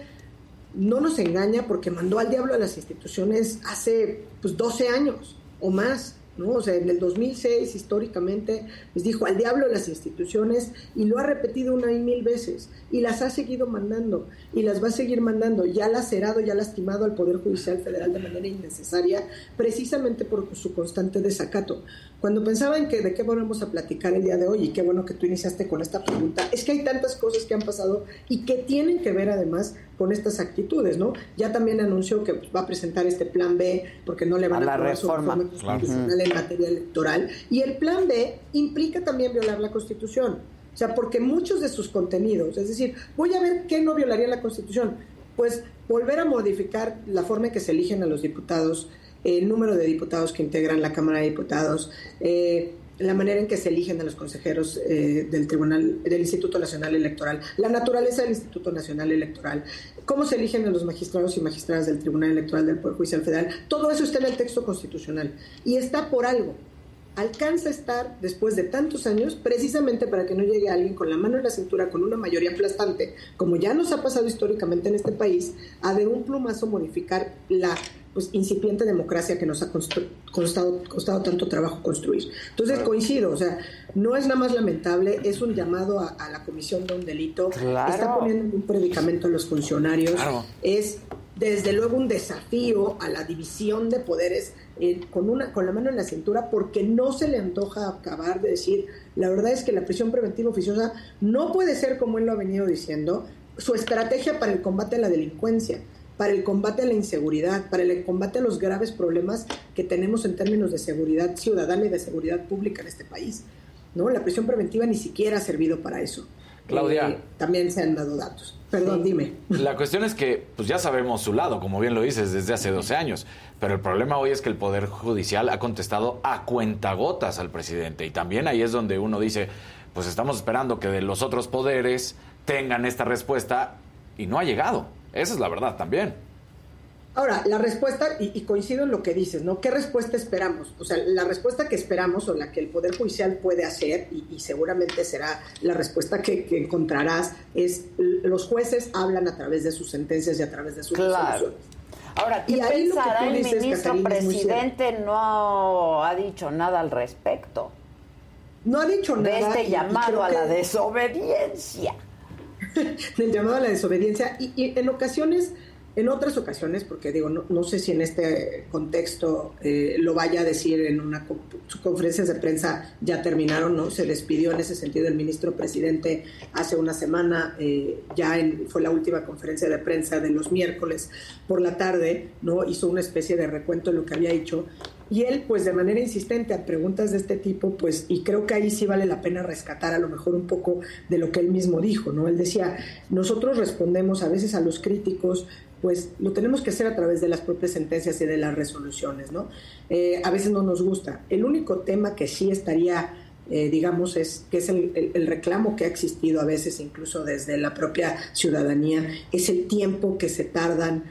Speaker 20: no nos engaña porque mandó al diablo a las instituciones hace pues 12 años o más. O sea, en el 2006 históricamente les dijo al diablo las instituciones y lo ha repetido una y mil veces y las ha seguido mandando y las va a seguir mandando, ya ha lacerado, ya ha lastimado al Poder Judicial Federal de manera innecesaria precisamente por su constante desacato. Cuando pensaba en que de qué volvemos a platicar el día de hoy y qué bueno que tú iniciaste con esta pregunta, es que hay tantas cosas que han pasado y que tienen que ver además con estas actitudes, ¿no? Ya también anunció que va a presentar este plan B porque no le van a,
Speaker 1: a la reforma,
Speaker 20: constitucional en materia electoral y el plan B implica también violar la Constitución. O sea, porque muchos de sus contenidos, es decir, voy a ver qué no violaría la Constitución, pues volver a modificar la forma en que se eligen a los diputados, el número de diputados que integran la Cámara de Diputados, eh, la manera en que se eligen a los consejeros eh, del Tribunal, del Instituto Nacional Electoral, la naturaleza del Instituto Nacional Electoral, cómo se eligen a los magistrados y magistradas del Tribunal Electoral del Poder Judicial Federal, todo eso está en el texto constitucional y está por algo. Alcanza a estar después de tantos años precisamente para que no llegue alguien con la mano en la cintura, con una mayoría aplastante, como ya nos ha pasado históricamente en este país, a de un plumazo modificar la pues, incipiente democracia que nos ha costado, costado tanto trabajo construir. Entonces coincido, o sea, no es nada más lamentable, es un llamado a, la comisión de un delito, está poniendo un predicamento a los funcionarios, es desde luego un desafío a la división de poderes eh, con, una, con la mano en la cintura porque no se le antoja acabar de decir, la verdad es que la prisión preventiva oficiosa no puede ser como él lo ha venido diciendo, su estrategia para el combate a la delincuencia para el combate a la inseguridad, para el combate a los graves problemas que tenemos en términos de seguridad ciudadana y de seguridad pública en este país. ¿no? La prisión preventiva ni siquiera ha servido para eso.
Speaker 6: Claudia.
Speaker 20: Eh, también se han dado datos. Perdón, dime.
Speaker 6: La cuestión es que pues ya sabemos su lado, como bien lo dices, desde hace 12 años. Pero el problema hoy es que el Poder Judicial ha contestado a cuentagotas al presidente. Y también ahí es donde uno dice, pues estamos esperando que de los otros poderes tengan esta respuesta y no ha llegado. Esa es la verdad también.
Speaker 20: Ahora, la respuesta, y, coincido en lo que dices, ¿no? ¿Qué respuesta esperamos? O sea, la respuesta que esperamos o la que el Poder Judicial puede hacer, y, seguramente será la respuesta que, encontrarás, es los jueces hablan a través de sus sentencias y a través de sus
Speaker 1: claro. Ahora, ¿qué y pensará el ministro presidente? No ha dicho nada al respecto.
Speaker 20: No ha dicho nada.
Speaker 1: De este llamado a la desobediencia.
Speaker 20: del llamado a la desobediencia y, en ocasiones En otras ocasiones, porque digo, no, no sé si en este contexto eh, lo vaya a decir en una co- sus conferencias de prensa ya terminaron, ¿no? Se despidió en ese sentido el ministro presidente hace una semana, eh, ya en- fue la última conferencia de prensa de los miércoles por la tarde, ¿no? Hizo una especie de recuento de lo que había hecho. Y él, pues de manera insistente a preguntas de este tipo, pues, y creo que ahí sí vale la pena rescatar a lo mejor un poco de lo que él mismo dijo, ¿no? Él decía, nosotros respondemos a veces a los críticos, pues lo tenemos que hacer a través de las propias sentencias y de las resoluciones, ¿no? Eh, a veces no nos gusta. El único tema que sí estaría eh, digamos, es que es el, el- el reclamo que ha existido a veces incluso desde la propia ciudadanía, es el tiempo que se tardan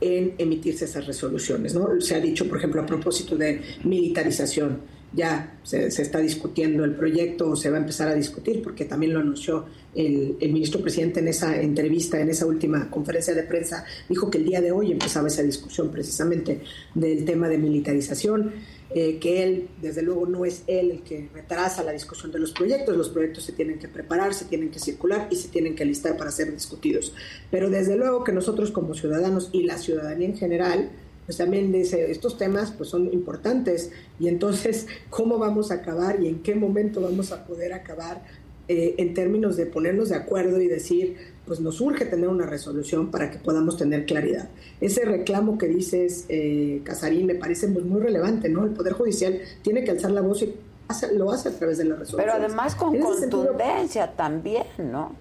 Speaker 20: en emitirse esas resoluciones. ¿no? Se ha dicho, por ejemplo, a propósito de militarización, ya se, está discutiendo el proyecto o se va a empezar a discutir, porque también lo anunció el, el ministro presidente en esa entrevista, en esa última conferencia de prensa, dijo que el día de hoy empezaba esa discusión precisamente del tema de militarización. Eh, que él, desde luego, no es él el que retrasa la discusión de los proyectos, los proyectos se tienen que preparar, se tienen que circular y se tienen que listar para ser discutidos. Pero desde luego que nosotros como ciudadanos y la ciudadanía en general, pues también dice, estos temas pues son importantes y entonces, ¿cómo vamos a acabar y en qué momento vamos a poder acabar eh, en términos de ponernos de acuerdo y decir, pues nos urge tener una resolución para que podamos tener claridad. Ese reclamo que dices, eh, Casarín, me parece muy relevante, ¿no? El Poder Judicial tiene que alzar la voz y hace- lo hace a través de la resolución.
Speaker 1: Pero además con
Speaker 20: sentido,
Speaker 1: contundencia también, ¿no?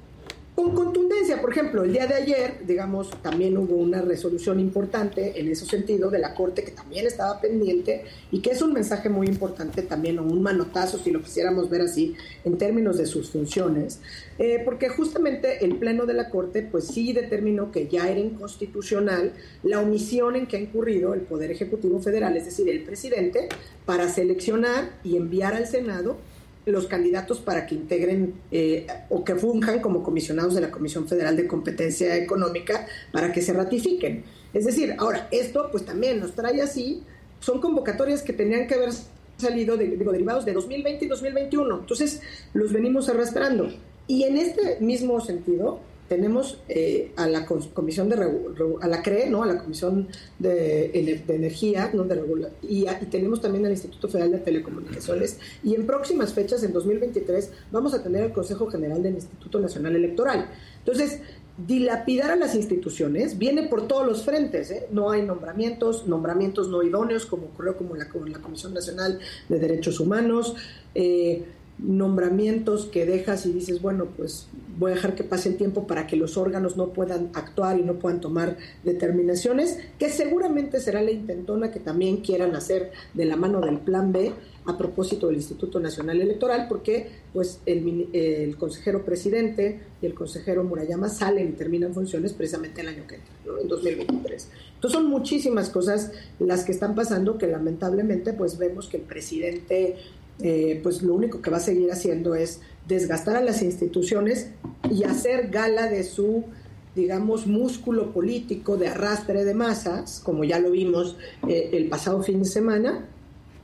Speaker 20: Con contundencia. Por ejemplo, el día de ayer, digamos, también hubo una resolución importante en ese sentido de la Corte que también estaba pendiente y que es un mensaje muy importante también, o un manotazo, si lo quisiéramos ver así, en términos de sus funciones, eh, porque justamente el Pleno de la Corte, pues sí determinó que ya era inconstitucional la omisión en que ha incurrido el Poder Ejecutivo Federal, es decir, el presidente, para seleccionar y enviar al Senado los candidatos para que integren eh, o que funjan como comisionados de la Comisión Federal de Competencia Económica para que se ratifiquen. Es decir, ahora, esto pues también nos trae así, son convocatorias que tenían que haber salido, de, derivados de 2020 y 2021. Entonces, los venimos arrastrando. Y en este mismo sentido, tenemos eh, a la Comisión de a la CRE, ¿no? a la Comisión de, Ener- de Energía, ¿no? de y, a- y tenemos también al Instituto Federal de Telecomunicaciones. Y en próximas fechas, en 2023, vamos a tener el Consejo General del Instituto Nacional Electoral. Entonces, dilapidar a las instituciones viene por todos los frentes. ¿eh? No hay nombramientos, nombramientos no idóneos, como ocurrió como la, con la Comisión Nacional de Derechos Humanos. eh, nombramientos que dejas y dices, bueno, pues voy a dejar que pase el tiempo para que los órganos no puedan actuar y no puedan tomar determinaciones, que seguramente será la intentona que también quieran hacer de la mano del Plan B a propósito del Instituto Nacional Electoral, porque pues el, consejero presidente y el consejero Murayama salen y terminan funciones precisamente el año que entra, en 2023. Entonces son muchísimas cosas las que están pasando que lamentablemente pues vemos que el presidente eh, pues lo único que va a seguir haciendo es desgastar a las instituciones y hacer gala de su digamos, músculo político de arrastre de masas, como ya lo vimos eh, el pasado fin de semana,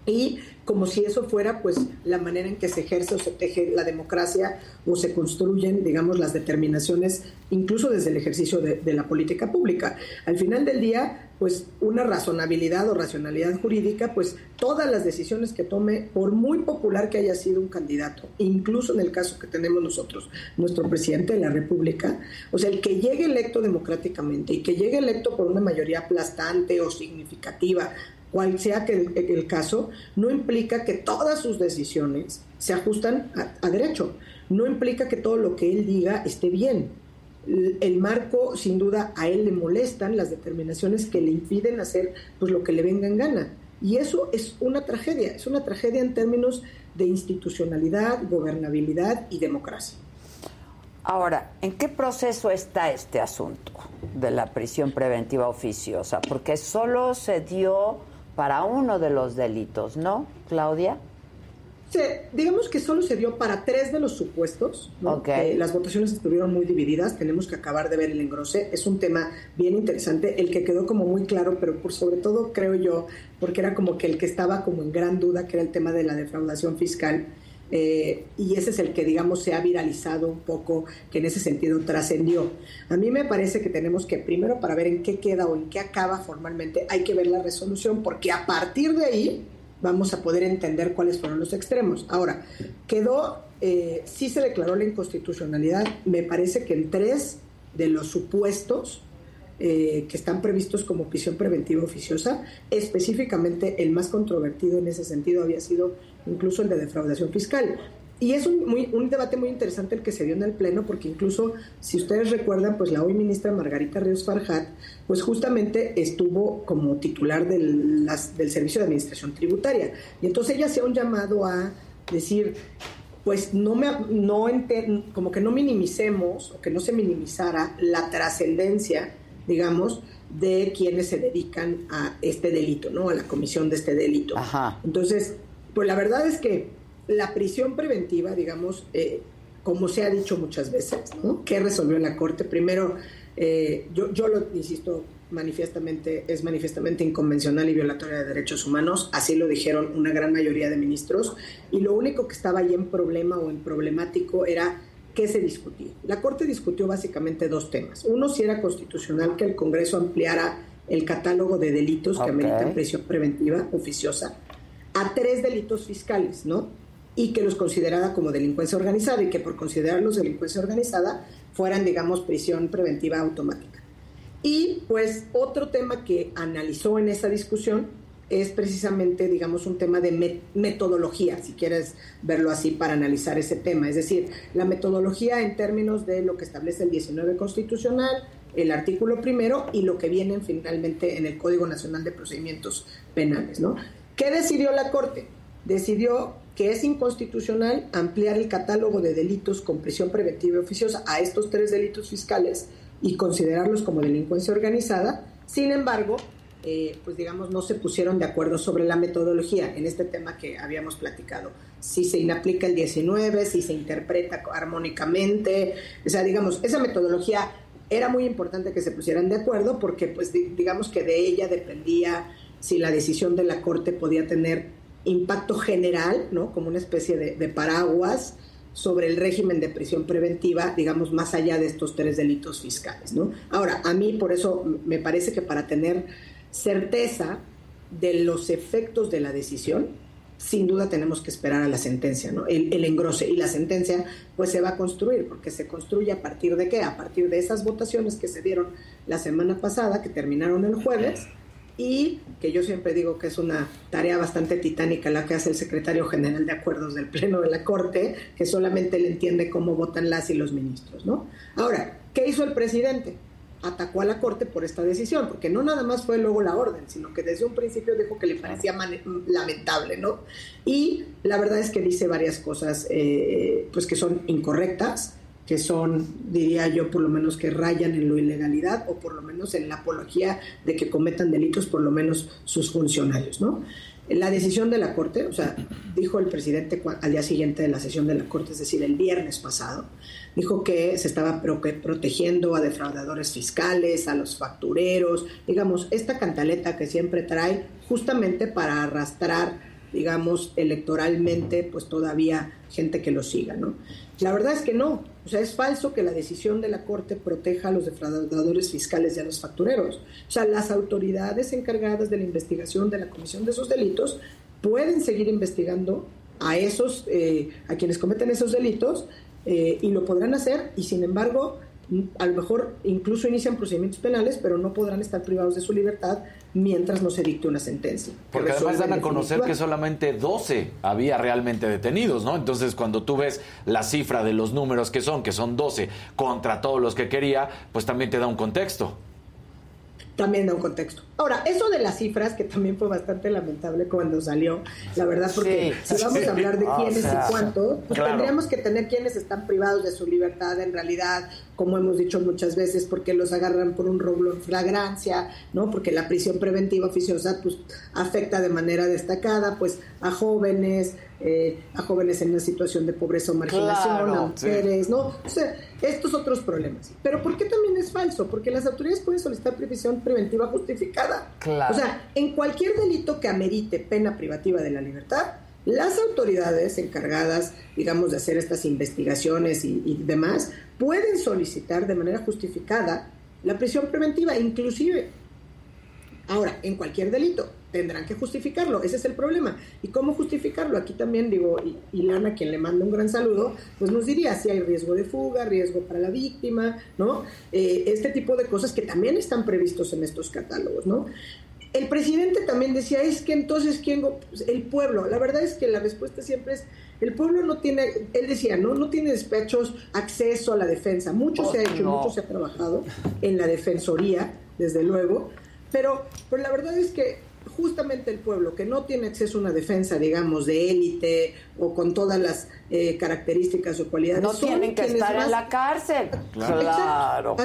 Speaker 20: y como si eso fuera pues la manera en que se ejerce o se teje la democracia o se construyen, digamos, las determinaciones, incluso desde el ejercicio de, la política pública. Al final del día, pues una razonabilidad o racionalidad jurídica, pues todas las decisiones que tome, por muy popular que haya sido un candidato, incluso en el caso que tenemos nosotros, nuestro presidente de la República, o sea, el que llegue electo democráticamente y que llegue electo por una mayoría aplastante o significativa, cual sea que el, caso, no implica que todas sus decisiones se ajustan a, a derecho. No implica que todo lo que él diga esté bien. El, el marco, sin duda, a él le molestan las determinaciones que le impiden hacer pues, lo que le venga en gana. Y eso es una tragedia, es una tragedia en términos de institucionalidad, gobernabilidad y democracia.
Speaker 1: Ahora, ¿en qué proceso está este asunto de la prisión preventiva oficiosa? Porque solo se dio para uno de los delitos, ¿no, Claudia?
Speaker 20: Se, digamos que solo se dio para tres de los supuestos. ¿no?
Speaker 1: Ok.
Speaker 20: Eh, las votaciones estuvieron muy divididas, tenemos que acabar de ver el engrose. Es un tema bien interesante, el que quedó como muy claro, pero por sobre todo creo yo, porque era como que el que estaba como en gran duda, que era el tema de la defraudación fiscal. Eh, y ese es el que, digamos, se ha viralizado un poco, que en ese sentido trascendió. A mí me parece que tenemos que, primero, para ver en qué queda o en qué acaba formalmente, hay que ver la resolución, porque a partir de ahí vamos a poder entender cuáles fueron los extremos. Ahora, quedó, eh, sí se declaró la inconstitucionalidad, me parece que en tres de los supuestos eh, que están previstos como prisión preventiva oficiosa, específicamente el más controvertido en ese sentido había sido incluso el de defraudación fiscal. Y es un, muy, un debate muy interesante el que se dio en el Pleno, porque incluso, si ustedes recuerdan, pues la hoy ministra Margarita Ríos Farjat, pues justamente estuvo como titular del, las, del Servicio de Administración Tributaria. Y entonces ella hacía un llamado a decir, pues no me, no ente- como que no minimicemos, o que no se minimizara la trascendencia, digamos, de quienes se dedican a este delito, ¿no? A la comisión de este delito. Entonces, pues la verdad es que la prisión preventiva, digamos, eh, como se ha dicho muchas veces, ¿no? ¿Qué resolvió la Corte? Primero, eh, yo, yo lo insisto manifiestamente, es manifiestamente inconvencional y violatoria de derechos humanos, así lo dijeron una gran mayoría de ministros, y lo único que estaba ahí en problema o en problemático era qué se discutía. La Corte discutió básicamente dos temas. Uno, si era constitucional que el Congreso ampliara el catálogo de delitos que ameritan prisión preventiva oficiosa a tres delitos fiscales, ¿no? Y que los considerara como delincuencia organizada y que por considerarlos delincuencia organizada fueran, digamos, prisión preventiva automática. Y pues otro tema que analizó en esa discusión es precisamente, digamos, un tema de met- metodología, si quieres verlo así para analizar ese tema. Es decir, la metodología en términos de lo que establece el 19 constitucional, el artículo primero y lo que viene finalmente en el Código Nacional de Procedimientos Penales, ¿no? ¿Qué decidió la Corte? Decidió que es inconstitucional ampliar el catálogo de delitos con prisión preventiva y oficiosa a estos tres delitos fiscales y considerarlos como delincuencia organizada. Sin embargo, eh, pues digamos, no se pusieron de acuerdo sobre la metodología en este tema que habíamos platicado. Si se inaplica el 19, si se interpreta armónicamente, o sea, digamos, esa metodología era muy importante que se pusieran de acuerdo porque, pues, di- digamos que de ella dependía si la decisión de la Corte podía tener impacto general, ¿no? Como una especie de, paraguas sobre el régimen de prisión preventiva, digamos, más allá de estos tres delitos fiscales, ¿no? Ahora, a mí por eso me parece que para tener certeza de los efectos de la decisión, sin duda tenemos que esperar a la sentencia, ¿no? El, el engrose. Y la sentencia, pues se va a construir, porque se construye a partir de qué? A partir de esas votaciones que se dieron la semana pasada, que terminaron el jueves, y que yo siempre digo que es una tarea bastante titánica la que hace el secretario general de acuerdos del Pleno de la Corte, que solamente le entiende cómo votan las y los ministros, ¿no? Ahora, ¿qué hizo el presidente? Atacó a la Corte por esta decisión, porque no nada más fue luego la orden, sino que desde un principio dijo que le parecía lamentable, ¿no? Y la verdad es que dice varias cosas, eh, pues que son incorrectas, que son, diría yo, por lo menos que rayan en la ilegalidad o por lo menos en la apología de que cometan delitos por lo menos sus funcionarios, ¿no? La decisión de la Corte, o sea, dijo el presidente al día siguiente de la sesión de la Corte, es decir, el viernes pasado, dijo que se estaba protegiendo a defraudadores fiscales, a los factureros, digamos, esta cantaleta que siempre trae justamente para arrastrar digamos, electoralmente, pues todavía gente que lo siga, ¿no? La verdad es que no, o sea, es falso que la decisión de la Corte proteja a los defraudadores fiscales y a los factureros. O sea, las autoridades encargadas de la investigación de la comisión de esos delitos pueden seguir investigando a esos, eh, a quienes cometen esos delitos eh, y lo podrán hacer y sin embargo a lo mejor incluso inician procedimientos penales, pero no podrán estar privados de su libertad mientras no se dicte una sentencia. que
Speaker 6: Porque además dan a conocer que solamente 12 había realmente detenidos, ¿no? Entonces, cuando tú ves la cifra de los números que son, que son 12 contra todos los que quería, pues también te da un contexto.
Speaker 20: También da un contexto. Ahora, eso de las cifras, que también fue bastante lamentable cuando salió, la verdad, porque
Speaker 1: Sí,
Speaker 20: si vamos
Speaker 1: sí.
Speaker 20: a hablar de
Speaker 1: O
Speaker 20: quiénes
Speaker 1: sea,
Speaker 20: y cuántos, pues
Speaker 1: claro.
Speaker 20: tendríamos que tener quiénes están privados de su libertad en realidad, como hemos dicho muchas veces, porque los agarran por un robo en flagrancia, ¿no? Porque la prisión preventiva oficiosa pues, afecta de manera destacada pues a jóvenes, eh, a jóvenes en una situación de pobreza o marginación,
Speaker 1: Claro,
Speaker 20: a mujeres, ¿no? O sea, estos otros problemas. Pero ¿por qué también es falso? Porque las autoridades pueden solicitar prisión preventiva justificada.
Speaker 1: Claro.
Speaker 20: O sea, en cualquier delito que amerite pena privativa de la libertad, Las autoridades encargadas, digamos, de hacer estas investigaciones y, y demás, pueden solicitar de manera justificada la prisión preventiva, inclusive. Ahora, en cualquier delito, tendrán que justificarlo, ese es el problema. ¿Y cómo justificarlo? Aquí también digo, y- Ilana, quien le manda un gran saludo, pues nos diría si hay riesgo de fuga, riesgo para la víctima, ¿no? Eh, este tipo de cosas que también están previstos en estos catálogos, ¿no? El presidente también decía, es que entonces, ¿quién? go-?" Pues, el pueblo. La verdad es que la respuesta siempre es, el pueblo no tiene, él decía, no, no tiene despechos, acceso a la defensa. Mucho
Speaker 1: Oh,
Speaker 20: se ha hecho,
Speaker 1: no.
Speaker 20: mucho se ha trabajado en la defensoría, desde luego, pero, pero la verdad es que justamente el pueblo que no tiene acceso a una defensa, digamos, de élite o con todas las eh, características o cualidades,
Speaker 1: No
Speaker 20: son
Speaker 1: tienen que estar en la cárcel. Claro.
Speaker 20: Claro.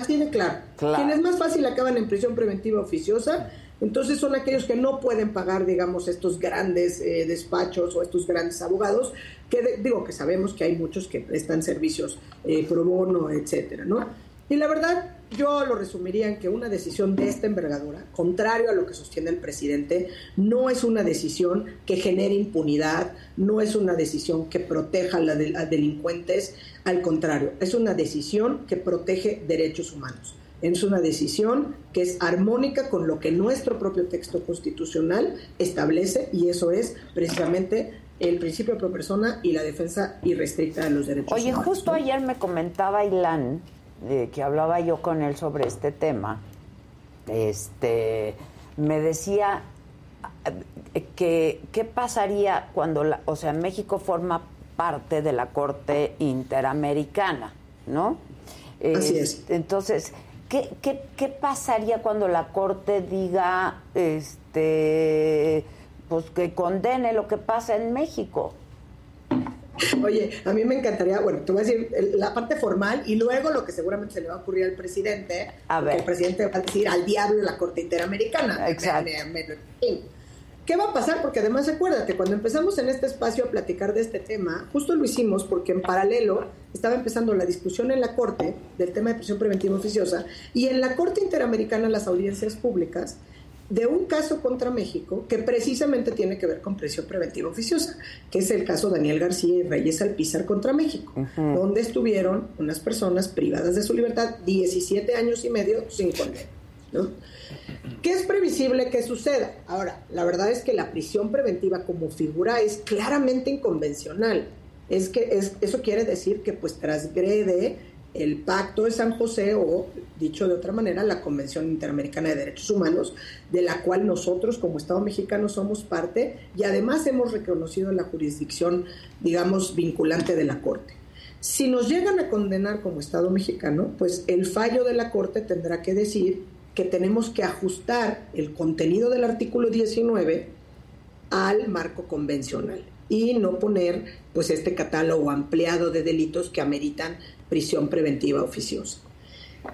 Speaker 1: Claro.
Speaker 20: Quienes más fácil acaban en prisión preventiva oficiosa, entonces son aquellos que no pueden pagar, digamos, estos grandes eh, despachos o estos grandes abogados, que de- digo que sabemos que hay muchos que prestan servicios eh, pro bono, etcétera, ¿no? Y la verdad, yo lo resumiría en que una decisión de esta envergadura, contrario a lo que sostiene el presidente, no es una decisión que genere impunidad, no es una decisión que proteja a, la de- a delincuentes, al contrario, es una decisión que protege derechos humanos. Es una decisión que es armónica con lo que nuestro propio texto constitucional establece y eso es precisamente el principio pro persona y la defensa irrestricta de los derechos
Speaker 1: Oye,
Speaker 20: humanos.
Speaker 1: justo ayer me comentaba Ilan, eh, que hablaba yo con él sobre este tema, este, me decía eh, que qué pasaría cuando, la, o sea, México forma parte de la Corte Interamericana, ¿no?
Speaker 20: Así
Speaker 1: Eh,
Speaker 20: es.
Speaker 1: Entonces, ¿qué, qué, qué pasaría cuando la Corte diga, este, pues que condene lo que pasa en México?
Speaker 20: Oye, a mí me encantaría, bueno, te voy a decir la parte formal y luego lo que seguramente se le va a ocurrir al presidente,
Speaker 1: A ver.
Speaker 20: el presidente va a decir al diablo la Corte Interamericana.
Speaker 1: Exacto.
Speaker 20: Me- me- me- en fin. ¿Qué va a pasar? Porque además acuérdate, cuando empezamos en este espacio a platicar de este tema, justo lo hicimos porque en paralelo estaba empezando la discusión en la Corte del tema de prisión preventiva oficiosa y en la Corte Interamericana las audiencias públicas de un caso contra México que precisamente tiene que ver con prisión preventiva oficiosa, que es el caso Daniel García y Reyes Alpizar contra México, donde estuvieron unas personas privadas de su libertad 17 años y medio sin condena. ¿no? ¿Qué es previsible que suceda? Ahora, la verdad es que la prisión preventiva como figura es claramente inconvencional. Es que es, eso quiere decir que pues transgrede el Pacto de San José o, dicho de otra manera, la Convención Interamericana de Derechos Humanos, de la cual nosotros como Estado mexicano somos parte y además hemos reconocido la jurisdicción, digamos, vinculante de la Corte. Si nos llegan a condenar como Estado mexicano, pues el fallo de la Corte tendrá que decir que tenemos que ajustar el contenido del artículo 19 al marco convencional y no poner pues este catálogo ampliado de delitos que ameritan prisión preventiva oficiosa.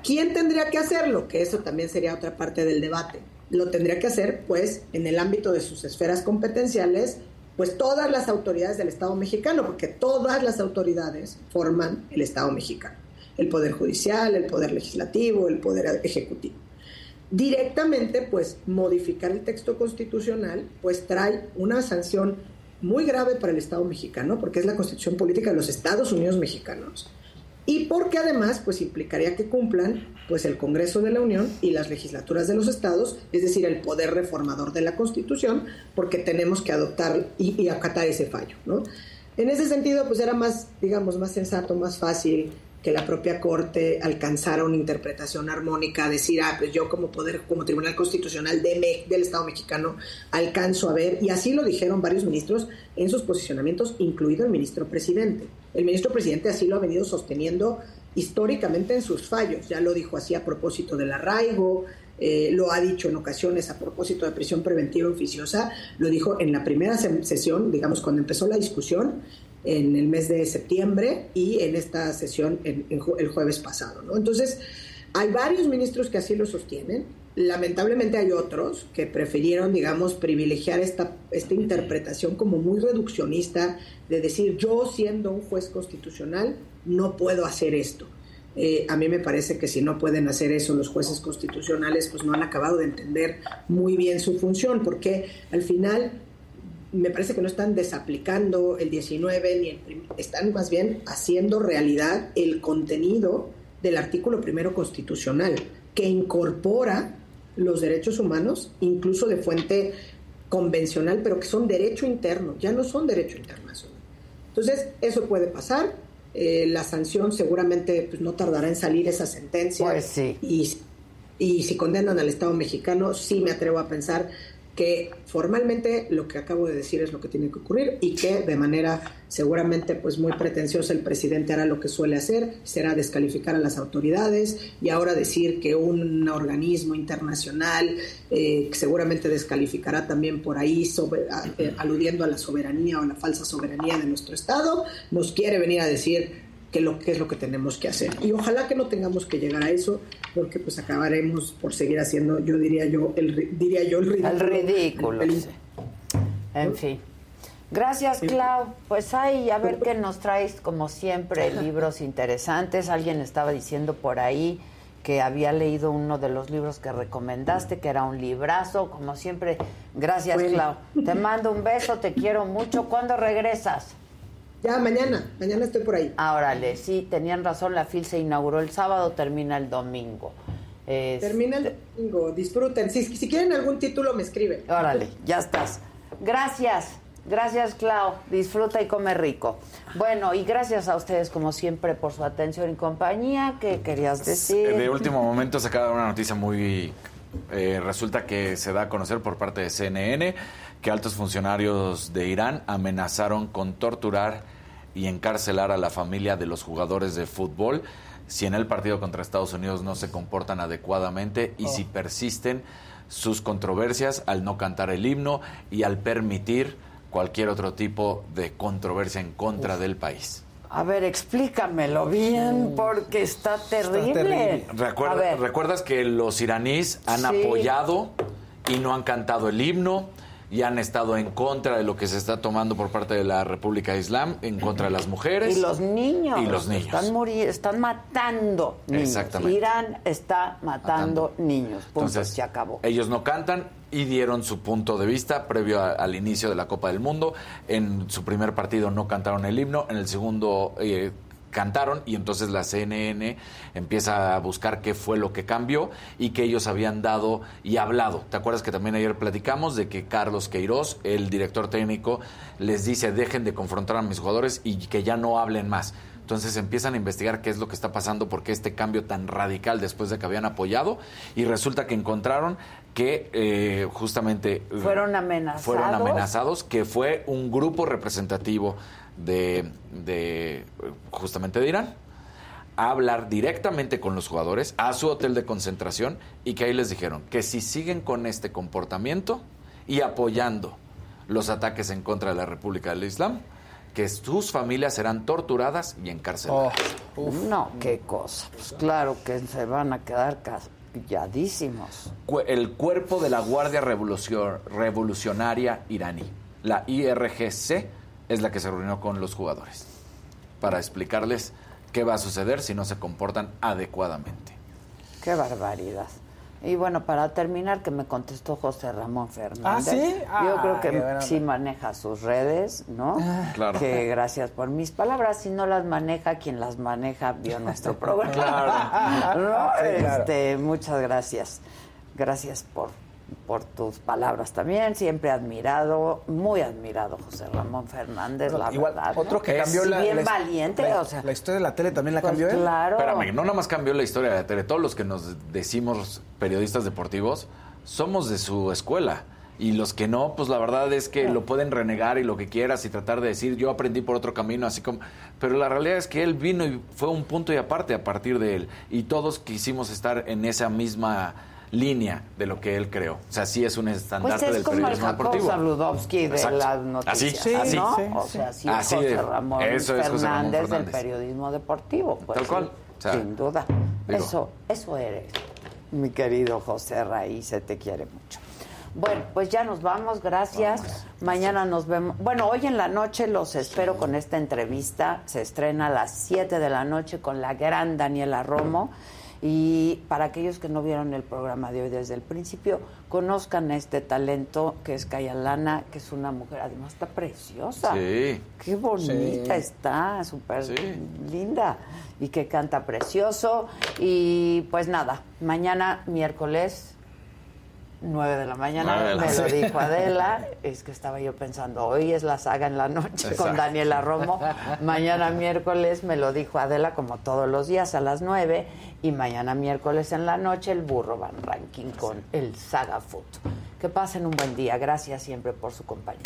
Speaker 20: ¿Quién tendría que hacerlo? Que eso también sería otra parte del debate. Lo tendría que hacer pues en el ámbito de sus esferas competenciales pues todas las autoridades del Estado mexicano, porque todas las autoridades forman el Estado mexicano. El Poder Judicial, el Poder Legislativo, el Poder Ejecutivo directamente pues modificar el texto constitucional pues trae una sanción muy grave para el Estado mexicano porque es la constitución política de los Estados Unidos mexicanos y porque además pues implicaría que cumplan pues el Congreso de la Unión y las legislaturas de los estados, es decir, el poder reformador de la Constitución, porque tenemos que adoptar y, y acatar ese fallo, ¿no? En ese sentido, pues era más, digamos, más sensato, más fácil que la propia Corte alcanzara una interpretación armónica, decir, ah, pues yo como poder, como Tribunal Constitucional de del Estado mexicano, alcanzo a ver, y así lo dijeron varios ministros en sus posicionamientos, incluido el ministro presidente. El ministro presidente así lo ha venido sosteniendo históricamente en sus fallos, ya lo dijo así a propósito del arraigo, eh, lo ha dicho en ocasiones a propósito de prisión preventiva oficiosa, lo dijo en la primera se- sesión, digamos, cuando empezó la discusión, en el mes de septiembre y en esta sesión el jueves pasado. Entonces, hay varios ministros que así lo sostienen. Lamentablemente hay otros que prefirieron, digamos, privilegiar esta, esta interpretación como muy reduccionista de decir yo siendo un juez constitucional no puedo hacer esto. Eh, a mí me parece que si no pueden hacer eso los jueces constitucionales, pues no han acabado de entender muy bien su función, porque al final me parece que no están desaplicando el 19 ni el están más bien haciendo realidad el contenido del artículo primero constitucional que incorpora los derechos humanos incluso de fuente convencional pero que son derecho interno ya no son derecho internacional entonces eso puede pasar eh, la sanción seguramente pues, no tardará en salir esa sentencia
Speaker 1: Pues sí.
Speaker 20: y, y si condenan al Estado mexicano, sí me atrevo a pensar que formalmente lo que acabo de decir es lo que tiene que ocurrir y que de manera seguramente pues muy pretenciosa el presidente hará lo que suele hacer, será descalificar a las autoridades y ahora decir que un organismo internacional eh, seguramente descalificará también por ahí eh, aludiendo a la soberanía o a la falsa soberanía de nuestro Estado, nos quiere venir a decir que lo que es lo que tenemos que hacer. Y ojalá que no tengamos que llegar a eso, porque pues acabaremos por seguir haciendo, yo diría yo, el, diría yo el ridículo.
Speaker 1: El ridículo,
Speaker 20: El-
Speaker 1: sí. En fin. Gracias, Clau. Pues ahí, a ver qué nos traes, como siempre, libros interesantes. Alguien estaba diciendo por ahí que había leído uno de los libros que recomendaste, que era un librazo. Como siempre, gracias,
Speaker 20: Bueno.
Speaker 1: Clau. Te mando un beso, te quiero mucho. ¿Cuándo regresas?
Speaker 20: Ya, mañana, mañana estoy por ahí.
Speaker 1: Ah, órale, sí, tenían razón, la FIL se inauguró el sábado, termina el domingo. Este,
Speaker 20: Termina el domingo, disfruten. Si, si quieren algún título, me escriben.
Speaker 1: Órale, ya estás. Gracias, gracias Clau, disfruta y come rico. Bueno, y gracias a ustedes como siempre por su atención y compañía. ¿Qué querías decir?
Speaker 6: De último momento se acaba una noticia muy... eh, resulta que se da a conocer por parte de CNN que altos funcionarios de Irán amenazaron con torturar y encarcelar a la familia de los jugadores de fútbol si en el partido contra Estados Unidos no se comportan adecuadamente y si persisten sus controversias al no cantar el himno y al permitir cualquier otro tipo de controversia en contra del país.
Speaker 1: A ver, explícamelo bien, porque está terrible.
Speaker 6: Recuerda-
Speaker 1: A ver.
Speaker 6: ¿Recuerdas que los iraníes han
Speaker 1: Sí.
Speaker 6: apoyado y no han cantado el himno y han estado en contra de lo que se está tomando por parte de la República Islam, en contra de las mujeres?
Speaker 1: Y los niños.
Speaker 6: Y los niños.
Speaker 1: Están, están matando niños.
Speaker 6: Exactamente.
Speaker 1: Irán está matando, niños. Punto,
Speaker 6: Entonces,
Speaker 1: se acabó.
Speaker 6: ellos no cantan y dieron su punto de vista previo a- al inicio de la Copa del Mundo. En su primer partido no cantaron el himno, en el segundo eh, cantaron y entonces la CNN empieza a buscar qué fue lo que cambió y que ellos habían dado y hablado. ¿Te acuerdas que también ayer platicamos de que Carlos Queiroz, el director técnico, les dice dejen de confrontar a mis jugadores y que ya no hablen más? Entonces empiezan a investigar qué es lo que está pasando, por qué este cambio tan radical después de que habían apoyado y resulta que encontraron que eh, justamente eh,
Speaker 1: Fueron amenazados.
Speaker 6: fueron amenazados, que fue un grupo representativo de, de, justamente de Irán a hablar directamente con los jugadores a su hotel de concentración y que ahí les dijeron que si siguen con este comportamiento y apoyando los ataques en contra de la República del Islam, que sus familias serán torturadas y encarceladas.
Speaker 1: no, qué cosa. Pues claro que se van a quedar calladísimos.
Speaker 6: El cuerpo de la Guardia Revolucio- Revolucionaria iraní, la IRGC, es la que se reunió con los jugadores para explicarles qué va a suceder si no se comportan adecuadamente.
Speaker 1: Qué barbaridad. Y bueno, para terminar, que me contestó José Ramón Fernández.
Speaker 5: ¿Ah, sí?
Speaker 1: Yo
Speaker 5: Ah,
Speaker 1: creo que sí maneja sus redes, ¿no?
Speaker 6: Claro.
Speaker 1: Que gracias por mis palabras. Si no las maneja, quien las maneja vio nuestro programa.
Speaker 6: Claro.
Speaker 1: ¿No?
Speaker 6: Sí, claro.
Speaker 1: Este, muchas gracias. Gracias por, por tus palabras también. Siempre admirado, muy admirado José Ramón Fernández, la
Speaker 5: Igual,
Speaker 1: verdad.
Speaker 5: otro que cambió la,
Speaker 1: bien
Speaker 5: la-
Speaker 1: valiente,
Speaker 5: la,
Speaker 1: o sea.
Speaker 5: la historia de la tele también la
Speaker 1: Pues
Speaker 5: cambió él.
Speaker 1: claro.
Speaker 6: Espérame, no nada más cambió la historia de la tele. Todos los que nos decimos periodistas deportivos somos de su escuela. Y los que no, pues la verdad es que lo pueden renegar y lo que quieras y tratar de decir, yo aprendí por otro camino, así como... Pero la realidad es que él vino y fue un punto y aparte a partir de él. Y todos quisimos estar en esa misma línea de lo que él creó. O sea, sí es un
Speaker 1: Pues
Speaker 6: estandarte
Speaker 1: es
Speaker 6: del
Speaker 1: como
Speaker 6: periodismo deportivo.
Speaker 1: De
Speaker 6: Exacto.
Speaker 1: las noticias,
Speaker 6: Así, sí,
Speaker 1: ¿no?
Speaker 6: sí,
Speaker 1: o sea, sí,
Speaker 6: Así
Speaker 1: José Ramón
Speaker 6: eso es José Ramón
Speaker 1: Fernández del periodismo deportivo. pues,
Speaker 6: Tal cual. O sea,
Speaker 1: sin duda.
Speaker 6: digo.
Speaker 1: Eso, eso eres, mi querido José Raíz, se te quiere mucho. Bueno, pues ya nos vamos, gracias. Mañana nos vemos. Bueno, hoy en la noche los espero con esta entrevista. Se estrena a las 7 de la noche con la gran Daniela Romo. Y para aquellos que no vieron el programa de hoy desde el principio, conozcan a este talento que es Lana, que es una mujer, además está preciosa.
Speaker 6: Sí.
Speaker 1: Qué bonita
Speaker 6: Sí.
Speaker 1: está, súper linda y que canta precioso. Y pues nada, mañana miércoles 9 de la mañana,
Speaker 6: Nueve de la-
Speaker 1: me lo dijo Adela, es que estaba yo pensando, hoy es la saga en la noche
Speaker 6: Exacto.
Speaker 1: con Daniela Romo, mañana miércoles me lo dijo Adela como todos los días a las 9 y mañana miércoles en la noche el burro van ranking con el Saga Food. Que pasen un buen día, gracias siempre por su compañía.